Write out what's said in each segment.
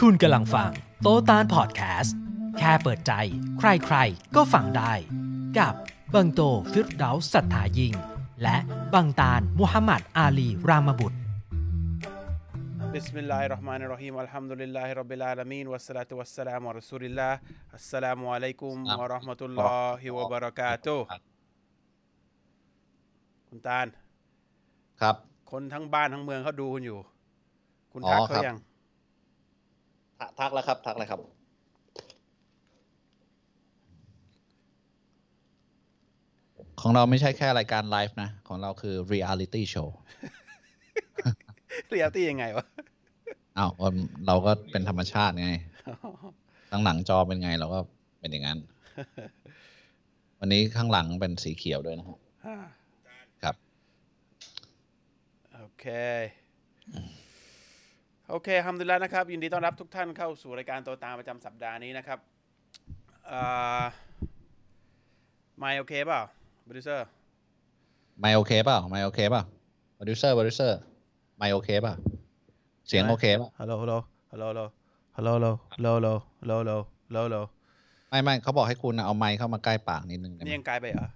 คุณกำลังฟังโตตานพอดแคสต์ แค่เปิดใจ ใครๆ ก็ฟังได้ กับบังโตฟิรเดาสัทธายิง และบังตานมุฮัมมัดอาลีรามบุตร بسم الله الرحمن الرحيم الحمد لله رب العالمين والصلاة والسلام على رسول الله السلام عليكم ورحمة الله وبركاته คุณตาล ครับ คนทั้งบ้านทั้งเมืองเขาดูคุณอยู่ คุณ อ๋อ ทักเขา ครับ ยัง ทักทักแล้วครับ ทักแล้วครับ ของเราไม่ใช่แค่รายการไลฟ์นะ ของเราคือ reality show เรียลตี้ยังไงวะอ้าวก็เราก็เป็นธรรมชาติไงข้างหลังจอเป็นไง เราก็เป็นอย่างนั้น วันนี้ข้างหลังเป็นสีเขียวด้วยนะฮะอ่าครับ โอเค โอเค الحمد للهนะครับ ยินดีต้อนรับทุกท่านเข้าสู่รายการตัวตามประจำสัปดาห์นี้นะครับอ่าไม่โอเคเปล่าโปรดิวเซอร์ไม่โอเคเปล่าไม่โอเคเปล่า producer producer ไม่โอเคเปล่าเสียงโอเคเปล่าฮัลโหลฮัลโหลฮัลโหลฮัลโหลฮัลโหลฮัลโหลฮัลโหลฮัลโหลฮัลโหลฮัลโหลฮัลโหลไม่ไม่เขาบอกให้คุณนะเอาไมค์เข้ามาใกล้ปากนิดนึงได้ไหมนี่ยังไกลไปเหรอ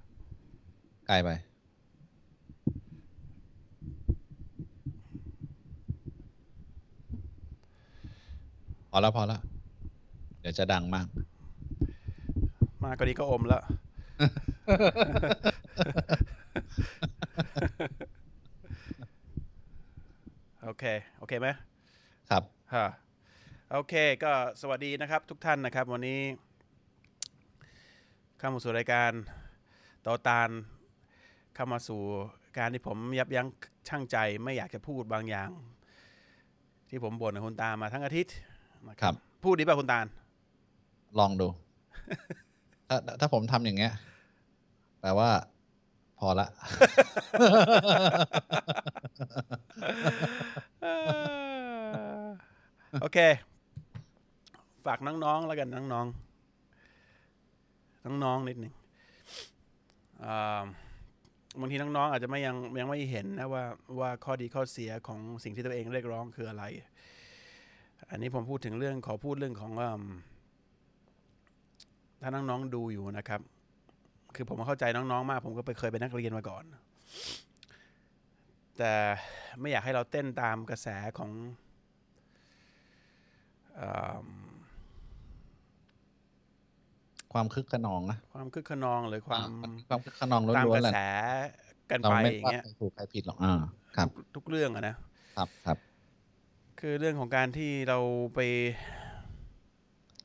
ใกล้ไป พอแล้วพอแล้วเดี๋ยวจะดังมาก มากกว่านี้ก็อมแล้วโอเค โอเคไหมครับฮะโอเค ก็สวัสดีนะครับ ทุกท่านนะครับ วันนี้เข้ามาสู่รายการต่อตาลเข้ามาสู่การที่ผมยับยั้งชั่งใจไม่อยากจะพูดบางอย่าง ที่ผมบ่นกับคุณตามาทั้งอาทิตย์นะ ครับ พูดดีป่ะคุณตาล ลองดู ถ้าถ้าผมทำอย่างเงี้ยแปลว่า พอละ โอเค ฝากน้องๆแล้วกันน้องๆน้องๆนิดหนึ่งอ่าบางทีน้องๆอาจจะไม่ยังยังไม่เห็นนะว่าว่าข้อดีข้อเสียของสิ่งที่ตัวเองเรียกร้องคืออะไร อันนี้ผมพูดถึงเรื่องขอพูดเรื่องของอืมถ้าน้องๆดูอยู่นะครับ คือผมเข้าใจน้องๆมาก ผมก็ไปเคยเป็นนักเรียนมาก่อน แต่ไม่อยากให้เราเต้นตามกระแสของเอมความคึกขนองนะความคึกขนองหรือความความคึกขนองล้ตามวกนระๆแหละแสกันเราไปไม่อย่างว่าเงี้ยใครถูกใครผิดหรอกอ่าครับ ทุกทุกเรื่องอะนะครับครับ คือเรื่องของการที่เราไป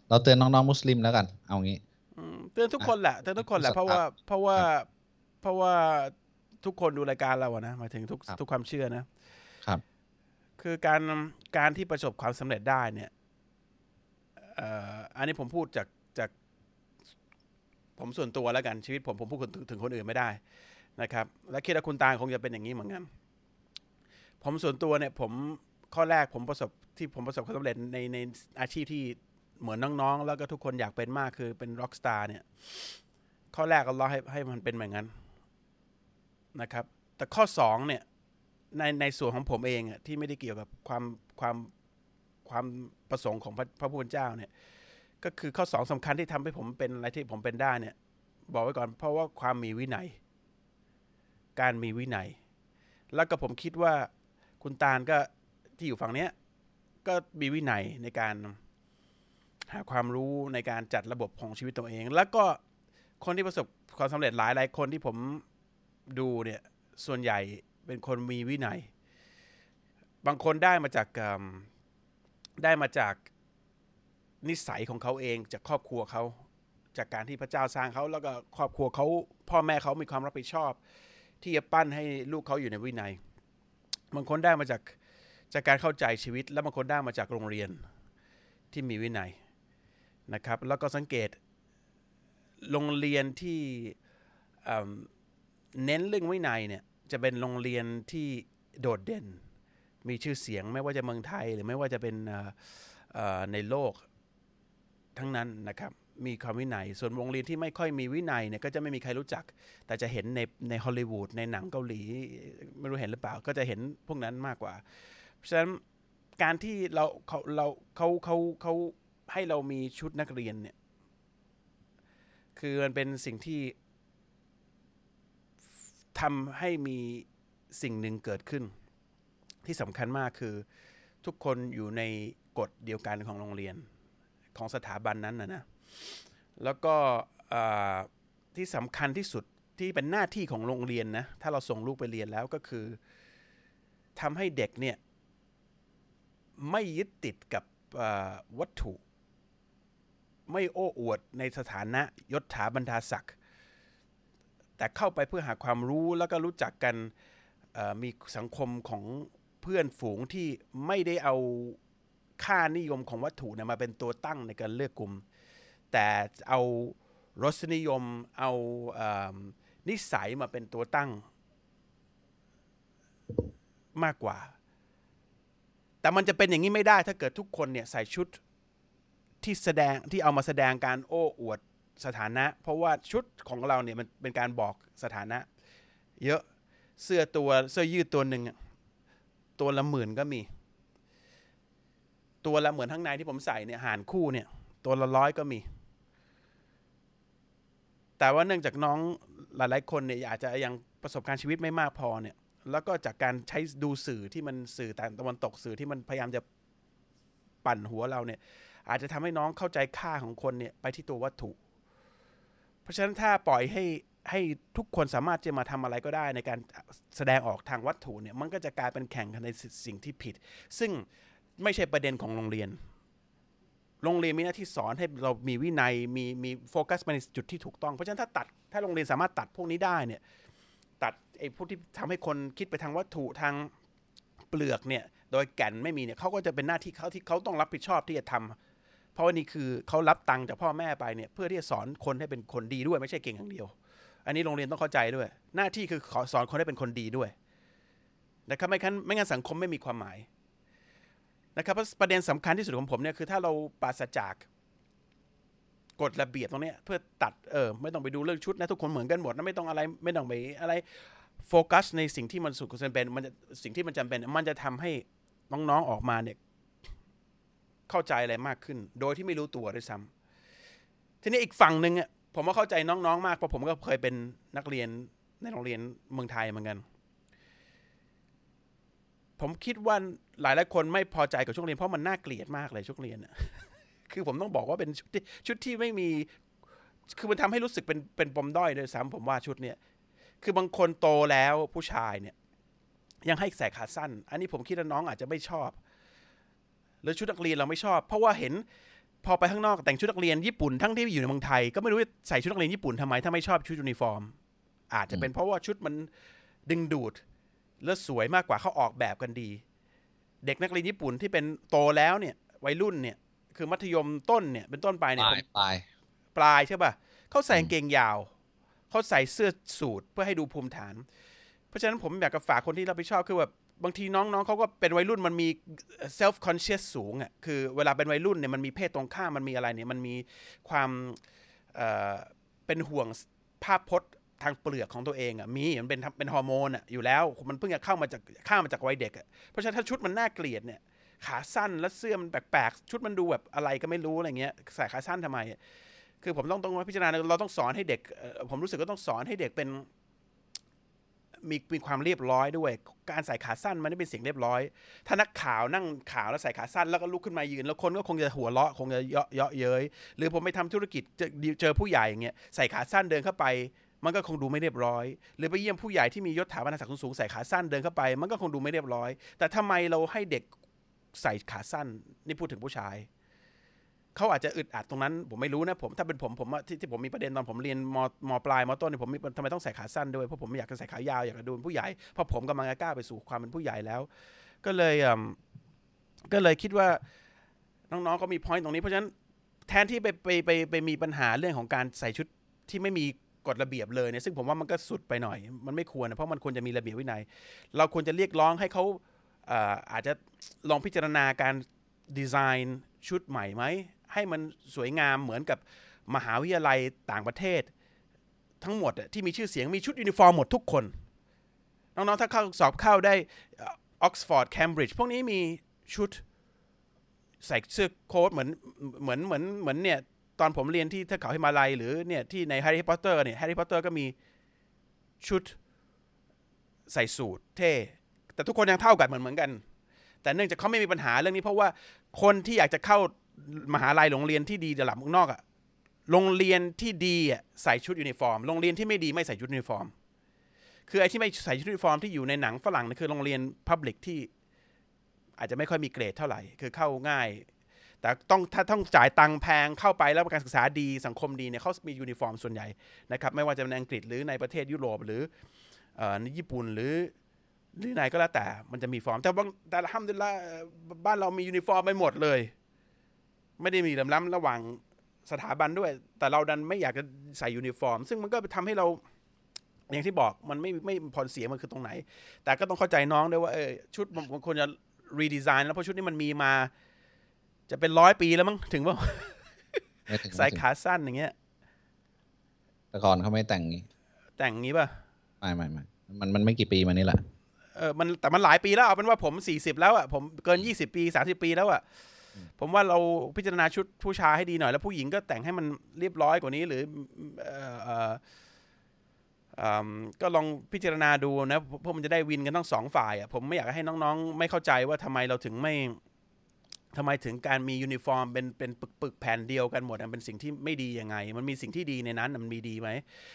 เราเตือนน้องๆมุสลิมแล้วกัน เอางี้อืมเตือนทุกคนแหละเตือนทุกคนแหละทุกเพราะว่าครับเพราะว่าเพราะว่าทุกคนดูรายการเราอะนะหมายถึงทุกครับทุกความเชื่อนะครับ คือการการที่ประสบความสำเร็จได้เนี่ยเอ่ออันนี้ผมพูดจากจาก ผมส่วนตัวแล้วกันชีวิตผมผมพูดถึงถึงคนอื่นไม่ได้นะครับ และคิดว่าคุณตาคงจะเป็นอย่างนี้เหมือนกันผมส่วนตัวเนี่ยผม ข้อแรกผมประสบที่ผมประสบความสำเร็จในในอาชีพที่เหมือนน้องๆ แล้วก็ทุกคนอยากเป็นมากคือเป็นร็อกสตาร์เนี่ย ข้อแรกก็รอให้ให้มันเป็นแบบนั้นนะครับ แต่ข้อสองเนี่ยในในส่วนของผมเองอะที่ไม่ได้เกี่ยวกับความความความประสงค์ของพระพระผู้เป็นเจ้าเนี่ย ก็คือข้อสองสำคัญที่ทำให้ผมเป็นอะไรที่ผมเป็นได้เนี่ย บอกไว้ก่อนเพราะว่าความมีวินัย การมีวินัย แล้วก็ผมคิดว่าคุณตาลก็ ที่อยู่ฝั่งเนี้ยก็มีวินัยในการหาความรู้ในการจัดระบบของชีวิตตัวเอง แล้วก็คนที่ประสบความสำเร็จหลายหลายคนที่ผมดูเนี่ยส่วนใหญ่เป็นคนมีวินัย บางคนได้มาจากได้มาจากนิสัยของเขาเองจากครอบครัวเขาจากการที่พระเจ้าสร้างเขาแล้วก็ครอบครัวเขาพ่อแม่เขามีความรับผิดชอบ ที่จะปั้นให้ลูกเขาอยู่ในวินัย บางคนได้มาจาก จากการเข้าใจชีวิตและบางคนได้มาจากโรงเรียนที่มีวินัยนะครับ แล้วก็สังเกตโรงเรียนที่เน้นเรื่องวินัยเนี่ยจะเป็นโรงเรียนที่โดดเด่น มีชื่อเสียงไม่ว่าจะเมืองไทยหรือไม่ว่าจะเป็นในโลกทั้งนั้นนะครับมีความวินัย ส่วนโรงเรียนที่ไม่ค่อยมีวินัยเนี่ยก็จะไม่มีใครรู้จัก แต่จะเห็นในในฮอลลีวูดในหนังเกาหลี ไม่รู้เห็นหรือเปล่า ก็จะเห็นพวกนั้นมากกว่า เพราะฉะนั้นการที่เราเขาเราเขาเขาเขาให้เรามีชุดนักเรียนเนี่ย คือมันเป็นสิ่งที่ทำให้มีสิ่งหนึ่งเกิดขึ้น ที่สำคัญมากคือทุกคนอยู่ในกฎเดียวกันของโรงเรียนของสถาบันนั้นนะนะ แล้วก็ที่สำคัญที่สุดที่เป็นหน้าที่ของโรงเรียนนะ ถ้าเราส่งลูกไปเรียนแล้วก็คือทำให้เด็กเนี่ย ไม่ยึดติดกับวัตถุ ไม่โอ้อวดในสถานะยศถาบรรดาศักดิ์แต่เข้าไปเพื่อหาความรู้แล้วก็รู้จักกันมีสังคมของเพื่อนฝูงที่ไม่ได้เอาค่านิยมของวัตถุนี่ยมาเป็นตัวตั้งในการเลือกกลุ่ม แต่เอารสนิยมเอาเอนิสัยมาเป็นตัวตั้งมากกว่า แต่มันจะเป็นอย่างนี้ไม่ได้ถ้าเกิดทุกคนเนี่ยใส่ชุดที่แสดงที่เอามาแสดงการโอ้อวดสถานะ เพราะว่าชุดของเราเนี่ยมันเป็นการบอกสถานะ เยอะเสื้อตัวเสื้อยืดตัวหนึ่งตัวละหมื่นก็มี ตัวละเหมือนทั้งในที่ผมใส่เนี่ยหารคู่เนี่ย ตัวละร้อยก็มี แต่ว่าเนื่องจากน้องหลายๆคนเนี่ยอาจจะยังประสบการณ์ชีวิตไม่มากพอเนี่ย แล้วก็จากการใช้ดูสื่อที่มันสื่อต่างตะวันตกสื่อที่มันพยายามจะปั่นหัวเราเนี่ย อาจจะทำให้น้องเข้าใจค่าของคนเนี่ยไปที่ตัววัตถุ เพราะฉะนั้นถ้าปล่อยให้ให้ทุกคนสามารถจะมาทำอะไรก็ได้ในการแสดงออกทางวัตถุเนี่ย มันก็จะกลายเป็นแข่งกันในสิ่งที่ผิด ซึ่งไม่ใช่ประเด็นของโรงเรียน โรงเรียนมีหน้าที่สอนให้เรามีวินัยมีมีโฟกัสไปในจุดที่ถูกต้อง เพราะฉะนั้นถ้าตัดถ้าโรงเรียนสามารถตัดพวกนี้ได้เนี่ย ไอ้พวกที่ทำให้คนคิดไปทางวัตถุทางเปลือกเนี่ย โดยแก่นไม่มีเนี่ยเขาก็จะเป็นหน้าที่เขาที่เขาต้องรับผิดชอบที่จะทำเพราะว่านี่คือเขารับตังค์จากพ่อแม่ไปเนี่ย เพื่อที่จะสอนคนให้เป็นคนดีด้วยไม่ใช่เก่งอย่างเดียว อันนี้โรงเรียนต้องเข้าใจด้วย หน้าที่คือขอสอนคนให้เป็นคนดีด้วยนะครับไม่งั้นไม่งั้นสังคมไม่มีความหมายนะครับประเด็นสำคัญที่สุดของผมเนี่ยคือถ้าเราปราศจากกฎระเบียบตรงนี้เพื่อตัดเออไม่ต้องไปดูเรื่องชุดนะทุกคนเหมือนกันหมดนะไม่ต้องอะไรไม่ต้องไปอะไร โฟกัสในสิ่งที่มันสุดควรเป็นมันจะสิ่งที่มันจำเป็น มันจะทำให้น้องๆออกมาเนี่ยเข้าใจอะไรมากขึ้น โดยที่ไม่รู้ตัวด้วยซ้ำทีนี้อีกฝั่งหนึ่งอะผมว่าเข้าใจน้องๆมากเพราะผมก็เคยเป็นนักเรียนในโรงเรียนเมืองไทยเหมือนกัน ผมคิดว่าหลายหลายคนไม่พอใจกับช่วงเรียนเพราะมันน่าเกลียดมากเลยช่วงเรียนน่ะคือผมต้องบอกว่าเป็นชุดที่ชุดที่ไม่มี คือมันทำให้รู้สึกเป็นเป็นปมด้อยเลยซ้ำผมว่าชุดเนี้ย คือบางคนโตแล้วผู้ชายเนี่ย ยังให้ใส่ขาสั้น อันนี้ผมคิดว่าน้องอาจจะไม่ชอบ หรือชุดนักเรียนเราไม่ชอบ เพราะว่าเห็นพอไปข้างนอกแต่งชุดนักเรียนญี่ปุ่นทั้งที่อยู่ในเมืองไทย ก็ไม่รู้จะใส่ชุดนักเรียนญี่ปุ่นทำไมถ้าไม่ชอบชุดยูนิฟอร์ม อาจจะเป็นเพราะว่าชุดมันดึงดูดและสวยมากกว่าเขาออกแบบกันดี เด็กนักเรียนญี่ปุ่นที่เป็นโตแล้วเนี่ย วัยรุ่นเนี่ยคือมัธยมต้นเนี่ยเป็นต้นไปเนี่ยลายปลายปลายใช่ป่ะเขาใส่กางเกงยาว เขาใส่เสื้อสูทเพื่อให้ดูภูมิฐาน เพราะฉะนั้นผมอยากจะฝากคนที่รับผิดชอบคือแบบบางทีน้องๆเขาก็เป็นวัยรุ่นมันมี self conscious สูงอะคือเวลาเป็นวัยรุ่นเนี่ยมันมีเพศตรงข้ามมันมีอะไรเนี่ยมันมีความเอ่อเป็นห่วงภาพพจน์ทางเปลือกของตัวเองอะมีมันเป็นเป็นฮอร์โมนอะอยู่แล้วมันเพิ่งจะเข้ามาจากข้ามมาจากวัยเด็กอะเพราะฉะนั้นถ้าชุดมันน่าเกลียดเนี่ยขาสั้นแล้วเสื้อมันแปลกๆชุดมันดูแบบอะไรก็ไม่รู้อะไรเงี้ยใส่ขาสั้นทำไมอะ คือผมต้องต้องพิจารณาเราต้องสอนให้เด็ก ผมรู้สึกก็ต้องสอนให้เด็กเป็นมีมีความเรียบร้อยด้วย การใส่ขาสั้นมันไม่เป็นสิ่งเรียบร้อย ถ้านักข่าวนั่งข่าวแล้วใส่ขาสั้นแล้วก็ลุกขึ้นมายืน แล้วคนก็คงจะหัวเราะคงจะเยาะเยาะเย้ยหรือผมไปทำธุรกิจเจอเจอผู้ใหญ่อย่างเงี้ยใส่ขาสั้นเดินเข้าไป มันก็คงดูไม่เรียบร้อย หรือไปเยี่ยมผู้ใหญ่ที่มียศถาบรรดาศักดิ์สูงใส่ขาสั้นเดินเข้าไป มันก็คงดูไม่เรียบร้อย แต่ทำไมเราให้เด็กใส่ขาสั้นนี่พูดถึงผู้ชาย เขาอาจจะอึดอัดตรงนั้นผมไม่รู้นะผมถ้าเป็นผมผมที่ที่ผมมีประเด็นตอนผมเรียนมมปลายมต้นเนี่ยผมมีทำไมต้องใส่ขาสั้นด้วยเพราะผมไม่อยากจะใส่ขายาวอยากจะดูเป็นผู้ใหญ่เพราะผมกำลังจะก้าวไปสู่ความเป็นผู้ใหญ่แล้ว ก็เลยก็เลยคิดว่าน้องๆก็มีพอยต์ตรงนี้เพราะฉะนั้นแทนที่ไปไปไปไปมีปัญหาเรื่องของการใส่ชุดที่ไม่มีกฎระเบียบเลยเนี่ยซึ่งผมว่ามันก็สุดไปหน่อย มันไม่ควรนะเพราะมันควรจะมีระเบียบวินัย เราควรจะเรียกร้องให้เขาอ่ออาจจะลองพิจารณาการดีไซน์ชุดใหม่ไหม ให้มันสวยงามเหมือนกับมหาวิทยาลัยต่างประเทศ ทั้งหมดที่มีชื่อเสียงมีชุดยูนิฟอร์มหมดทุกคน น้องๆ ถ้าเข้าสอบเข้าได้ออกซฟอร์ดเคมบริดจ์พวกนี้มีชุดใส่เสื้อโค้ทเหมือนเหมือนเหมือนเหมือนเนี่ยตอนผมเรียนที่เทือกเขาฮิมาลัยหรือเนี่ยที่ในแฮร์รี่พอตเตอร์เนี่ยแฮร์รี่พอตเตอร์ก็มีชุดใส่สูทเท่ แต่ทุกคนยังเท่ากันเหมือนเหมือนกัน แต่เนื่องจากเขาไม่มีปัญหาเรื่องนี้เพราะว่าคนที่อยากจะเข้า มหาลัยโรงเรียนที่ดีระดับเมืองนอกอะโรงเรียนที่ดีอะใส่ชุดยูนิฟอร์ม โรงเรียนที่ไม่ดีไม่ใส่ชุดยูนิฟอร์ม คือไอ้ที่ไม่ใส่ชุดยูนิฟอร์มที่อยู่ในหนังฝรั่งนะคือโรงเรียน public ที่อาจจะไม่ค่อยมีเกรดเท่าไหร่ คือเข้าง่าย แต่ต้องถ้าต้องจ่ายตังค์แพงเข้าไปแล้วการศึกษาดีสังคมดีเนี่ยเขามียูนิฟอร์มส่วนใหญ่นะครับไม่ว่าจะเป็นอังกฤษหรือในประเทศยุโรปหรือในญี่ปุ่นหรือหรือไหนก็แล้วแต่มันจะมีฟอร์ม แต่บางแต่ฮัมดุลิลละฮ์บ้านเรามียูนิฟอร์มไปหมดเลย ไม่ได้มีเหลื่อมล้ำระหว่างสถาบันด้วย แต่เราดันไม่อยากจะใส่ยูนิฟอร์ม ซึ่งมันก็ทำให้เรา อย่างที่บอกมันไม่ไม่ผลเสียมันคือตรงไหน แต่ก็ต้องเข้าใจน้องด้วยว่าเออชุดมันควรจะ redesign แล้วเพราะชุดนี้มันมีมา จะเป็นร้อยปีแล้วมั้งถึงว่าไม่ถึงใส่ไม่ถึงขาสั้นอย่างเงี้ย แต่ก่อนเขาไม่แต่งงี้ แต่งงี้ป่ะไม่ไม่ไม่มันมันไม่กี่ปีมานี่แหละเออมันแต่มันหลายปีแล้วเอาเป็นว่าผมสี่สิบแล้วอะผมเกินยี่สิบปีสามสิบปีแล้วอะ ผมว่าเราพิจารณาชุดผู้ชายให้ดีหน่อย แล้วผู้หญิงก็แต่งให้มันเรียบร้อยกว่านี้ หรือเออก็ลองพิจารณาดูนะเพราะมันจะได้วินกันทั้งสองฝ่ายอะผมไม่อยากให้น้องๆ ไม่เข้าใจว่าทำไมเราถึงไม่ทำไมถึงการมียูนิฟอร์มเป็นเป็นปึกๆแผ่นเดียวกันหมดเป็นสิ่งที่ไม่ดียังไง มันมีสิ่งที่ดีในนั้นมันมีดีไหม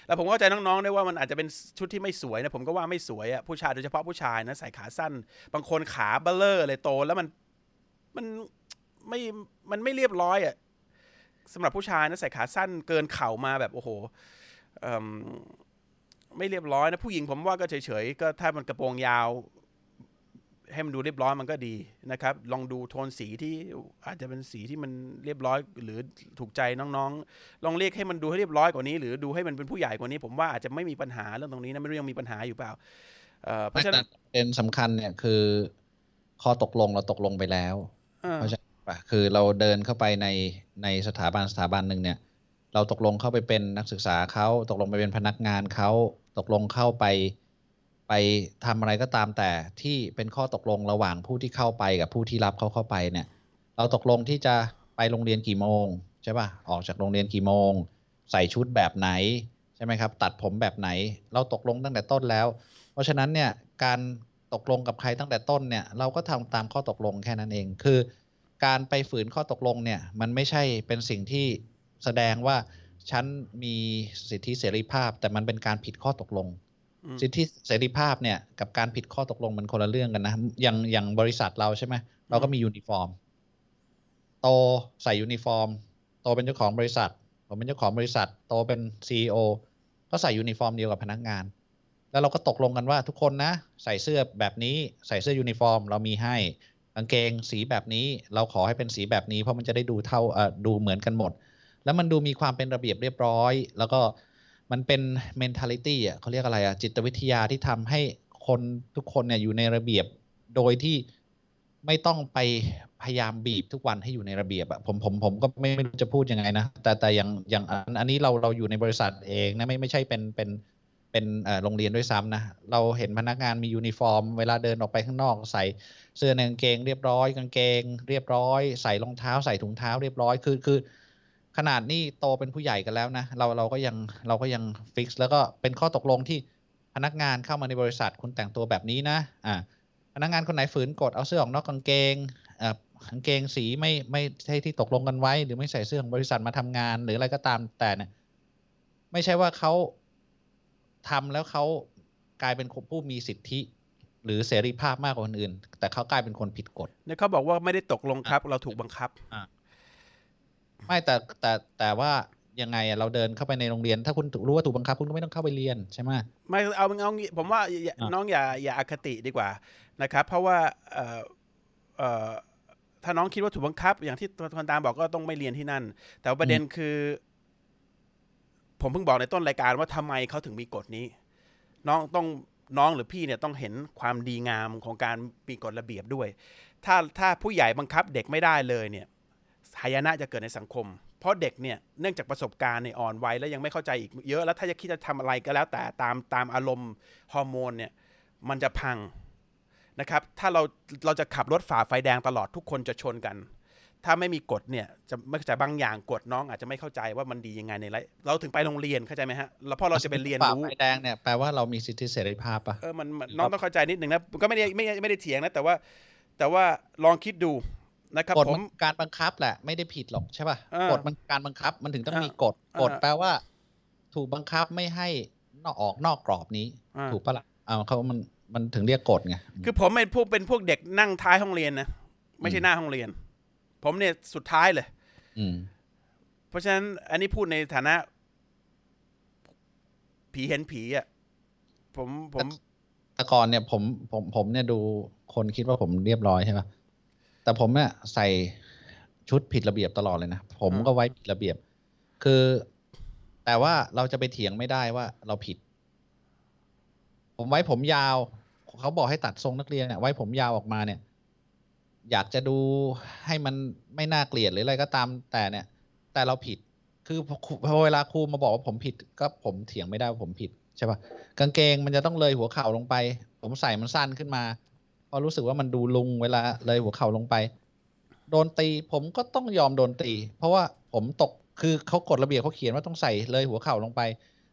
แล้วผมเข้าใจน้องๆด้วยว่ามันอาจจะเป็นชุดที่ไม่สวยนะผมก็ว่าไม่สวยอะผู้ชายโดยเฉพาะผู้ชายนะใส่ขาสั้น บางคนขาเบลเลอร์เลยโตแล้วมันมัน ไม่มันไม่เรียบร้อยอะสำหรับผู้ชายนะใส่ขาสั้นเกินเข่ามาแบบโอ้โหเอิ่มไม่เรียบร้อยนะผู้หญิงผมว่าก็เฉยๆก็ถ้ามันกระโปรงยาว ให้มันดูเรียบร้อยมันก็ดีนะครับ ลองดูโทนสีที่อาจจะเป็นสีที่มันเรียบร้อย หรือถูกใจน้องๆ ลองเรียกให้มันดูให้เรียบร้อยกว่านี้ หรือดูให้มันเป็นผู้ใหญ่กว่านี้ ผมว่าอาจจะไม่มีปัญหาเรื่องตรงนี้นะไม่รู้ยังมีปัญหาอยู่เปล่าเอ่อเพราะฉะนั้นประเด็นสำคัญเนี่ยคือ ข้อตกลงเราตกลงไปแล้วเออเพราะฉะนั้น ปะคือเราเดินเข้าไปในในสถาบันสถาบันหนึ่งเนี่ย เราตกลงเข้าไปเป็นนักศึกษาเขาตกลงไปเป็นพนักงานเขาตกลงเข้าไปไปทำอะไรก็ตามแต่ที่เป็นข้อตกลงระหว่างผู้ที่เข้าไปกับผู้ที่รับเขาเข้าไปเนี่ย เราตกลงที่จะไปโรงเรียนกี่โมงใช่ป่ะออกจากโรงเรียนกี่โมง ใส่ชุดแบบไหนใช่ไหมครับ ตัดผมแบบไหน เราตกลงตั้งแต่ต้นแล้ว เพราะฉะนั้นเนี่ยการตกลงกับใครตั้งแต่ต้นเนี่ย เราก็ทำตามข้อตกลงแค่นั้นเอง คือ การไปฝืนข้อตกลงเนี่ยมันไม่ใช่เป็นสิ่งที่แสดงว่าฉันมีสิทธิเสรีภาพ แต่มันเป็นการผิดข้อตกลงอืมสิทธิเสรีภาพเนี่ยกับการผิดข้อตกลงมันคนละเรื่องกันนะอย่างอย่างบริษัทเราใช่ไหมเราก็มียูนิฟอร์ม โตใส่ยูนิฟอร์ม โตเป็นเจ้าของบริษัท ผมเป็นเจ้าของบริษัท โตเป็น CEO ก็ใส่ยูนิฟอร์มเดียวกับพนักงาน แล้วเราก็ตกลงกันว่าทุกคนนะ ใส่เสื้อแบบนี้ใส่เสื้อยูนิฟอร์ม เรามีให้ กางเกงสีแบบนี้เราขอให้เป็นสีแบบนี้ เพราะมันจะได้ดูเท่าดูเหมือนกันหมด แล้วมันดูมีความเป็นระเบียบเรียบร้อย แล้วก็มันเป็น mentality อะเขาเรียกอะไรอะจิตวิทยาที่ทำให้คนทุกคนเนี่ยอยู่ในระเบียบโดยที่ไม่ต้องไปพยายามบีบทุกวันให้อยู่ในระเบียบอะผมผมผมก็ไม่ไม่รู้จะพูดยังไงนะแต่แต่อย่างอย่างอันอันนี้เราเราอยู่ในบริษัทเองนะไม่ไม่ใช่เป็นเป็น เป็นโรงเรียนด้วยซ้ำนะ เราเห็นพนักงานมียูนิฟอร์ม เวลาเดินออกไปข้างนอก ใส่เสื้อในกางเกง เรียบร้อยกางเกง เรียบร้อย ใส่รองเท้า ใส่ถุงเท้า เรียบร้อยคือคือขนาดนี้โตเป็นผู้ใหญ่กันแล้วนะ เราเราก็ยังเราก็ยังฟิกซ์แล้วก็เป็นข้อตกลงที่พนักงานเข้ามาในบริษัทคุณแต่งตัวแบบนี้นะอ่าพนักงานคนไหนฝืนกฎเอาเสื้อออกนอกกางเกงอ่ากางเกงสีไม่ไม่ใช่ที่ตกลงกันไว้ หรือไม่ใส่เสื้อของบริษัทมาทำงาน หรืออะไรก็ตามแต่เนี่ยไม่ใช่ว่าเขา ทำแล้วเขากลายเป็นผู้มีสิทธิ หรือเสรีภาพมากกว่าคนอื่น แต่เขากลายเป็นคนผิดกฎเนี่ยเขาบอกว่าไม่ได้ตกลงครับ เราถูกบังคับไม่แต่แต่แต่ว่ายังไงอะเราเดินเข้าไปในโรงเรียน ถ้าคุณรู้ว่าถูกบังคับคุณก็ไม่ต้องเข้าไปเรียนใช่ไหมไม่เอาเอางี้ผมว่าอย่าอะน้องอย่าอย่าอคติดีกว่านะครับ เพราะว่าเอ่อเอ่อถ้าน้องคิดว่าถูกบังคับ อย่างที่คนตามบอกก็ต้องไม่เรียนที่นั่น แต่ว่าประเด็นคือ ผมเพิ่งบอกในต้นรายการว่าทำไมเขาถึงมีกฎนี้ น้องต้องน้องหรือพี่เนี่ยต้องเห็นความดีงามของการมีกฎระเบียบด้วย ถ้าถ้าผู้ใหญ่บังคับเด็กไม่ได้เลยเนี่ยหายนะจะเกิดในสังคม เพราะเด็กเนี่ยเนื่องจากประสบการณ์ในอ่อนวัยแล้วยังไม่เข้าใจอีกเยอะแล้วถ้าจะคิดจะทำอะไรก็แล้วแต่ตามตามอารมณ์ฮอร์โมนเนี่ยมันจะพังนะครับ ถ้าเราเราจะขับรถฝ่าไฟแดงตลอดทุกคนจะชนกัน ถ้าไม่มีกฎเนี่ยจะไม่เข้าใจบางอย่างกฎน้องอาจจะไม่เข้าใจว่ามันดียังไงในไรเราถึงไปโรงเรียนเข้าใจไหมฮะแล้วพอเราจะไปเรียนฝ่ารู้ไฟแดงเนี่ยแปลว่าเรามีสิทธิเสรีภาพปะเออมันมันน้องต้องเข้าใจนิดหนึ่งนะก็ไม่ได้ไม่ได้ไม่ได้เถียงนะแต่ว่า แต่ว่าลองคิดดูนะครับกฎผมัมนการบังคับแหละ ไม่ได้ผิดหรอกใช่ป่ะเออกฎมันการบังคับมันถึงต้องเออมีกฎเออกฎแปลว่า ถูกบังคับไม่ให้นอกออกนอกกรอบนี้อ่าถูกปะล่ะเอาเขามันมันถึงเรียกกฎไงคือผมเป็นพวกเป็นพวกเด็กนั่งท้ายห้องเรียนนะไม่ใช่หน้าห้องเรียน ผมเนี่ยสุดท้ายเลยอืมเพราะฉะนั้น อันนี้พูดในฐานะ ผีเห็นผีอะ ผมผมแต่ก่อนเนี่ย ผมผมผมเนี่ยดูคนคิดว่าผมเรียบร้อยใช่ปะแต่ผมเนี่ยใส่ชุดผิดระเบียบตลอดเลยนะ ผมก็ไว้ผิดระเบียบ คือ แต่ว่าเราจะไปเถียงไม่ได้ว่าเราผิด ผมไว้ผมยาวเขาบอกให้ตัดทรงนักเรียนเนี่ยไว้ผมยาวออกมาเนี่ย อยากจะดูให้มันไม่น่าเกลียดหรืออะไรก็ตามแต่เนี่ย แต่เราผิดคือพอเวลาครูมาบอกว่าผมผิดก็ผมเถียงไม่ได้ว่าผมผิดใช่ปะกางเกงมันจะต้องเลยหัวเข่าลงไป ผมใส่มันสั้นขึ้นมาพราะรู้สึกว่ามันดูลุงเวลาเลยหัวเข่าลงไป โดนตีผมก็ต้องยอมโดนตี เพราะว่าผมตกคือเขากฎระเบียบเขาเขียนว่าต้องใส่เลยหัวเข่าลงไป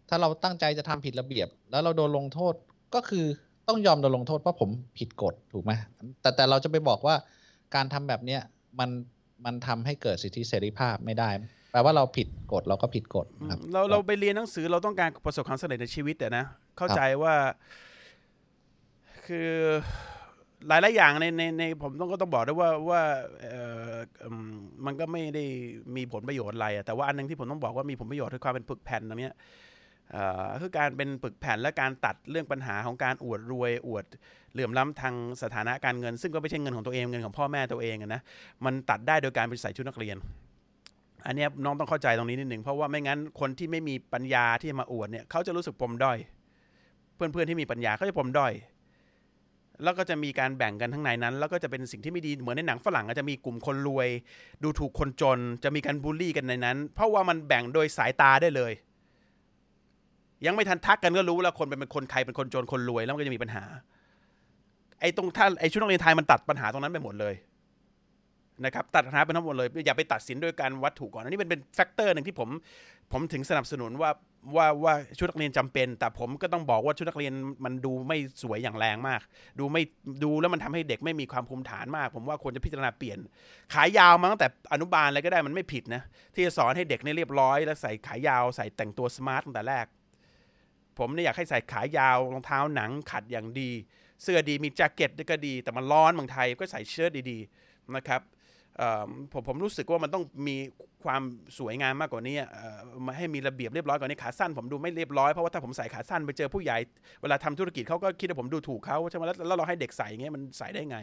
ถ้าเราตั้งใจจะทำผิดระเบียบ แล้วเราโดนลงโทษก็คือต้องยอมโดนลงโทษเพราะผมผิดกฎถูกไหมแต่แต่เราจะไปบอกว่า การทำแบบเนี้ยมันมันทำให้เกิดสิทธิเสรีภาพไม่ได้ แปลว่าเราผิดกฎเราก็ผิดกฎครับ เราเราไปเรียนหนังสือเราต้องการประสบความสำเร็จในชีวิตแต่นะ เข้าใจว่า คือหลายหลายๆอย่างในในในผมต้องก็ต้องบอกด้วยว่าว่าเอออืมมันก็ไม่ได้มีผลประโยชน์อะไรอะแต่ว่าอันหนึงที่ผมต้องบอกว่ามีผลประโยชน์คือความเป็นปึกแผ่นตรงเนี้ยเอ่อ คือการเป็นปึกแผ่นและการตัดเรื่องปัญหาของการอวดรวย อวดเหลื่อมล้ำทางสถานะการเงิน ซึ่งก็ไม่ใช่เงินของตัวเองเงินของพ่อแม่ตัวเองนะมันตัดได้โดยการไปใส่ชุดนักเรียน อันนี้น้องต้องเข้าใจตรงนี้นิดหนึ่งเพราะว่าไม่งั้นคนที่ไม่มีปัญญาที่จะมาอวดเนี่ยเขาจะรู้สึกปมด้อย เพื่อนๆที่มีปัญญาเขาจะปมด้อยแล้วก็จะมีการแบ่งกันทั้งในนั้น แล้วก็จะเป็นสิ่งที่ไม่ดีเหมือนในหนังฝรั่งจะมีกลุ่มคนรวย ดูถูกคนจน จะมีการบูลลี่กันในนั้น เพราะว่ามันแบ่งโดยสายตาได้เลย ยังไม่ทันทักกันก็รู้แล้วคนเป็นคนใครเป็นคนจนคนรวยแล้วมันก็จะมีปัญหา ไอ้ตรงถ้าไอ้ชุดนักเรียนไทยมันตัดปัญหาตรงนั้นไปหมดเลยนะครับตัดปัญหาไปทั้งหมดเลยอย่าไปตัดสินด้วยการวัตถุก่อนอันนี้เป็นเป็น factor หนึ่งที่ผมผมถึงสนับสนุนว่าว่าว่าชุดนักเรียนจำเป็น แต่ผมก็ต้องบอกว่าชุดนักเรียนมันดูไม่สวยอย่างแรงมาก ดูไม่ดูแล้วมันทำให้เด็กไม่มีความภูมิฐานมาก ผมว่าควรจะพิจารณาเปลี่ยน ขายาวมาตั้งแต่อนุบาลอะไรก็ได้มันไม่ผิดนะที่จะสอนให้เด็กเนี่ยเรียบร้อย แล้วใส่ขายาวใส่แต่งตัว smart ตั้งแต่แรก ผมเนี่ยอยากให้ใส่ขายาวรองเท้าหนังขัดอย่างดี เสื้อดีมีแจ็คเก็ตก็ดี แต่มันร้อนเมืองไทยก็ใส่เชิ้ตดีๆนะครับผมผมรู้สึกว่ามันต้องมีความสวยงามมากกว่านี้มาให้มีระเบียบเรียบร้อยกว่านี้ขาสั้นผมดูไม่เรียบร้อยเพราะว่าถ้าผมใส่ขาสั้นไปเจอผู้ใหญ่เวลาทำธุรกิจเขาก็คิดว่าผมดูถูกเขาใช่ไหมแล้วเราให้เด็กใส่เงี้ยมันใส่ได้ไง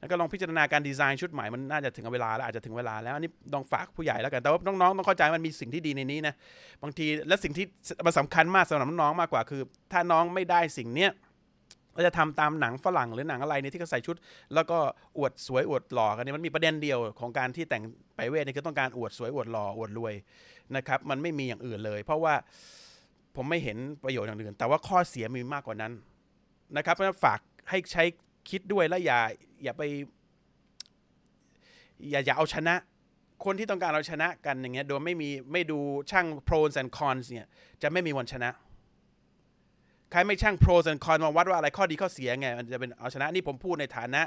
แล้วก็ลองพิจารณาการดีไซน์ชุดใหม่มันน่าจะถึงเวลาแล้วอาจจะถึงเวลาแล้วอันนี้ต้องฝากผู้ใหญ่แล้วกันแต่ว่าน้องๆต้องเข้าใจมันมีสิ่งที่ดีในนี้นะบางทีและสิ่งที่มันสำคัญมากสำหรับน้องๆมากกว่าคือ ถ้าน้องไม่ได้สิ่งเนี้ยเราจะทำตามหนังฝรั่งหรือหนังอะไรเนี่ยที่เขาใส่ชุด แล้วก็อวดสวยอวดหล่อกันเนี่ยมันมีประเด็นเดียวของการที่แต่งไปเวทนี่คือต้องการอวดสวยอวดหล่ออวดรวยนะครับมันไม่มีอย่างอื่นเลย เพราะว่าผมไม่เห็นประโยชน์อย่างอื่น แต่ว่าข้อเสียมีมากกว่านั้นนะครับเพราะฉะนั้นฝากให้ใช้ คิดด้วยและอย่าอย่าไป อย่าอย่าเอาชนะ คนที่ต้องการเอาชนะกันอย่างเงี้ยโดยไม่มีไม่ดูช่าง pros and cons เนี่ยจะไม่มีวันชนะ ใครไม่ช่าง pros and cons มาวัดว่าอะไรข้อดีข้อเสียไงมันจะเป็นเอาชนะนี่ผมพูดในฐานะ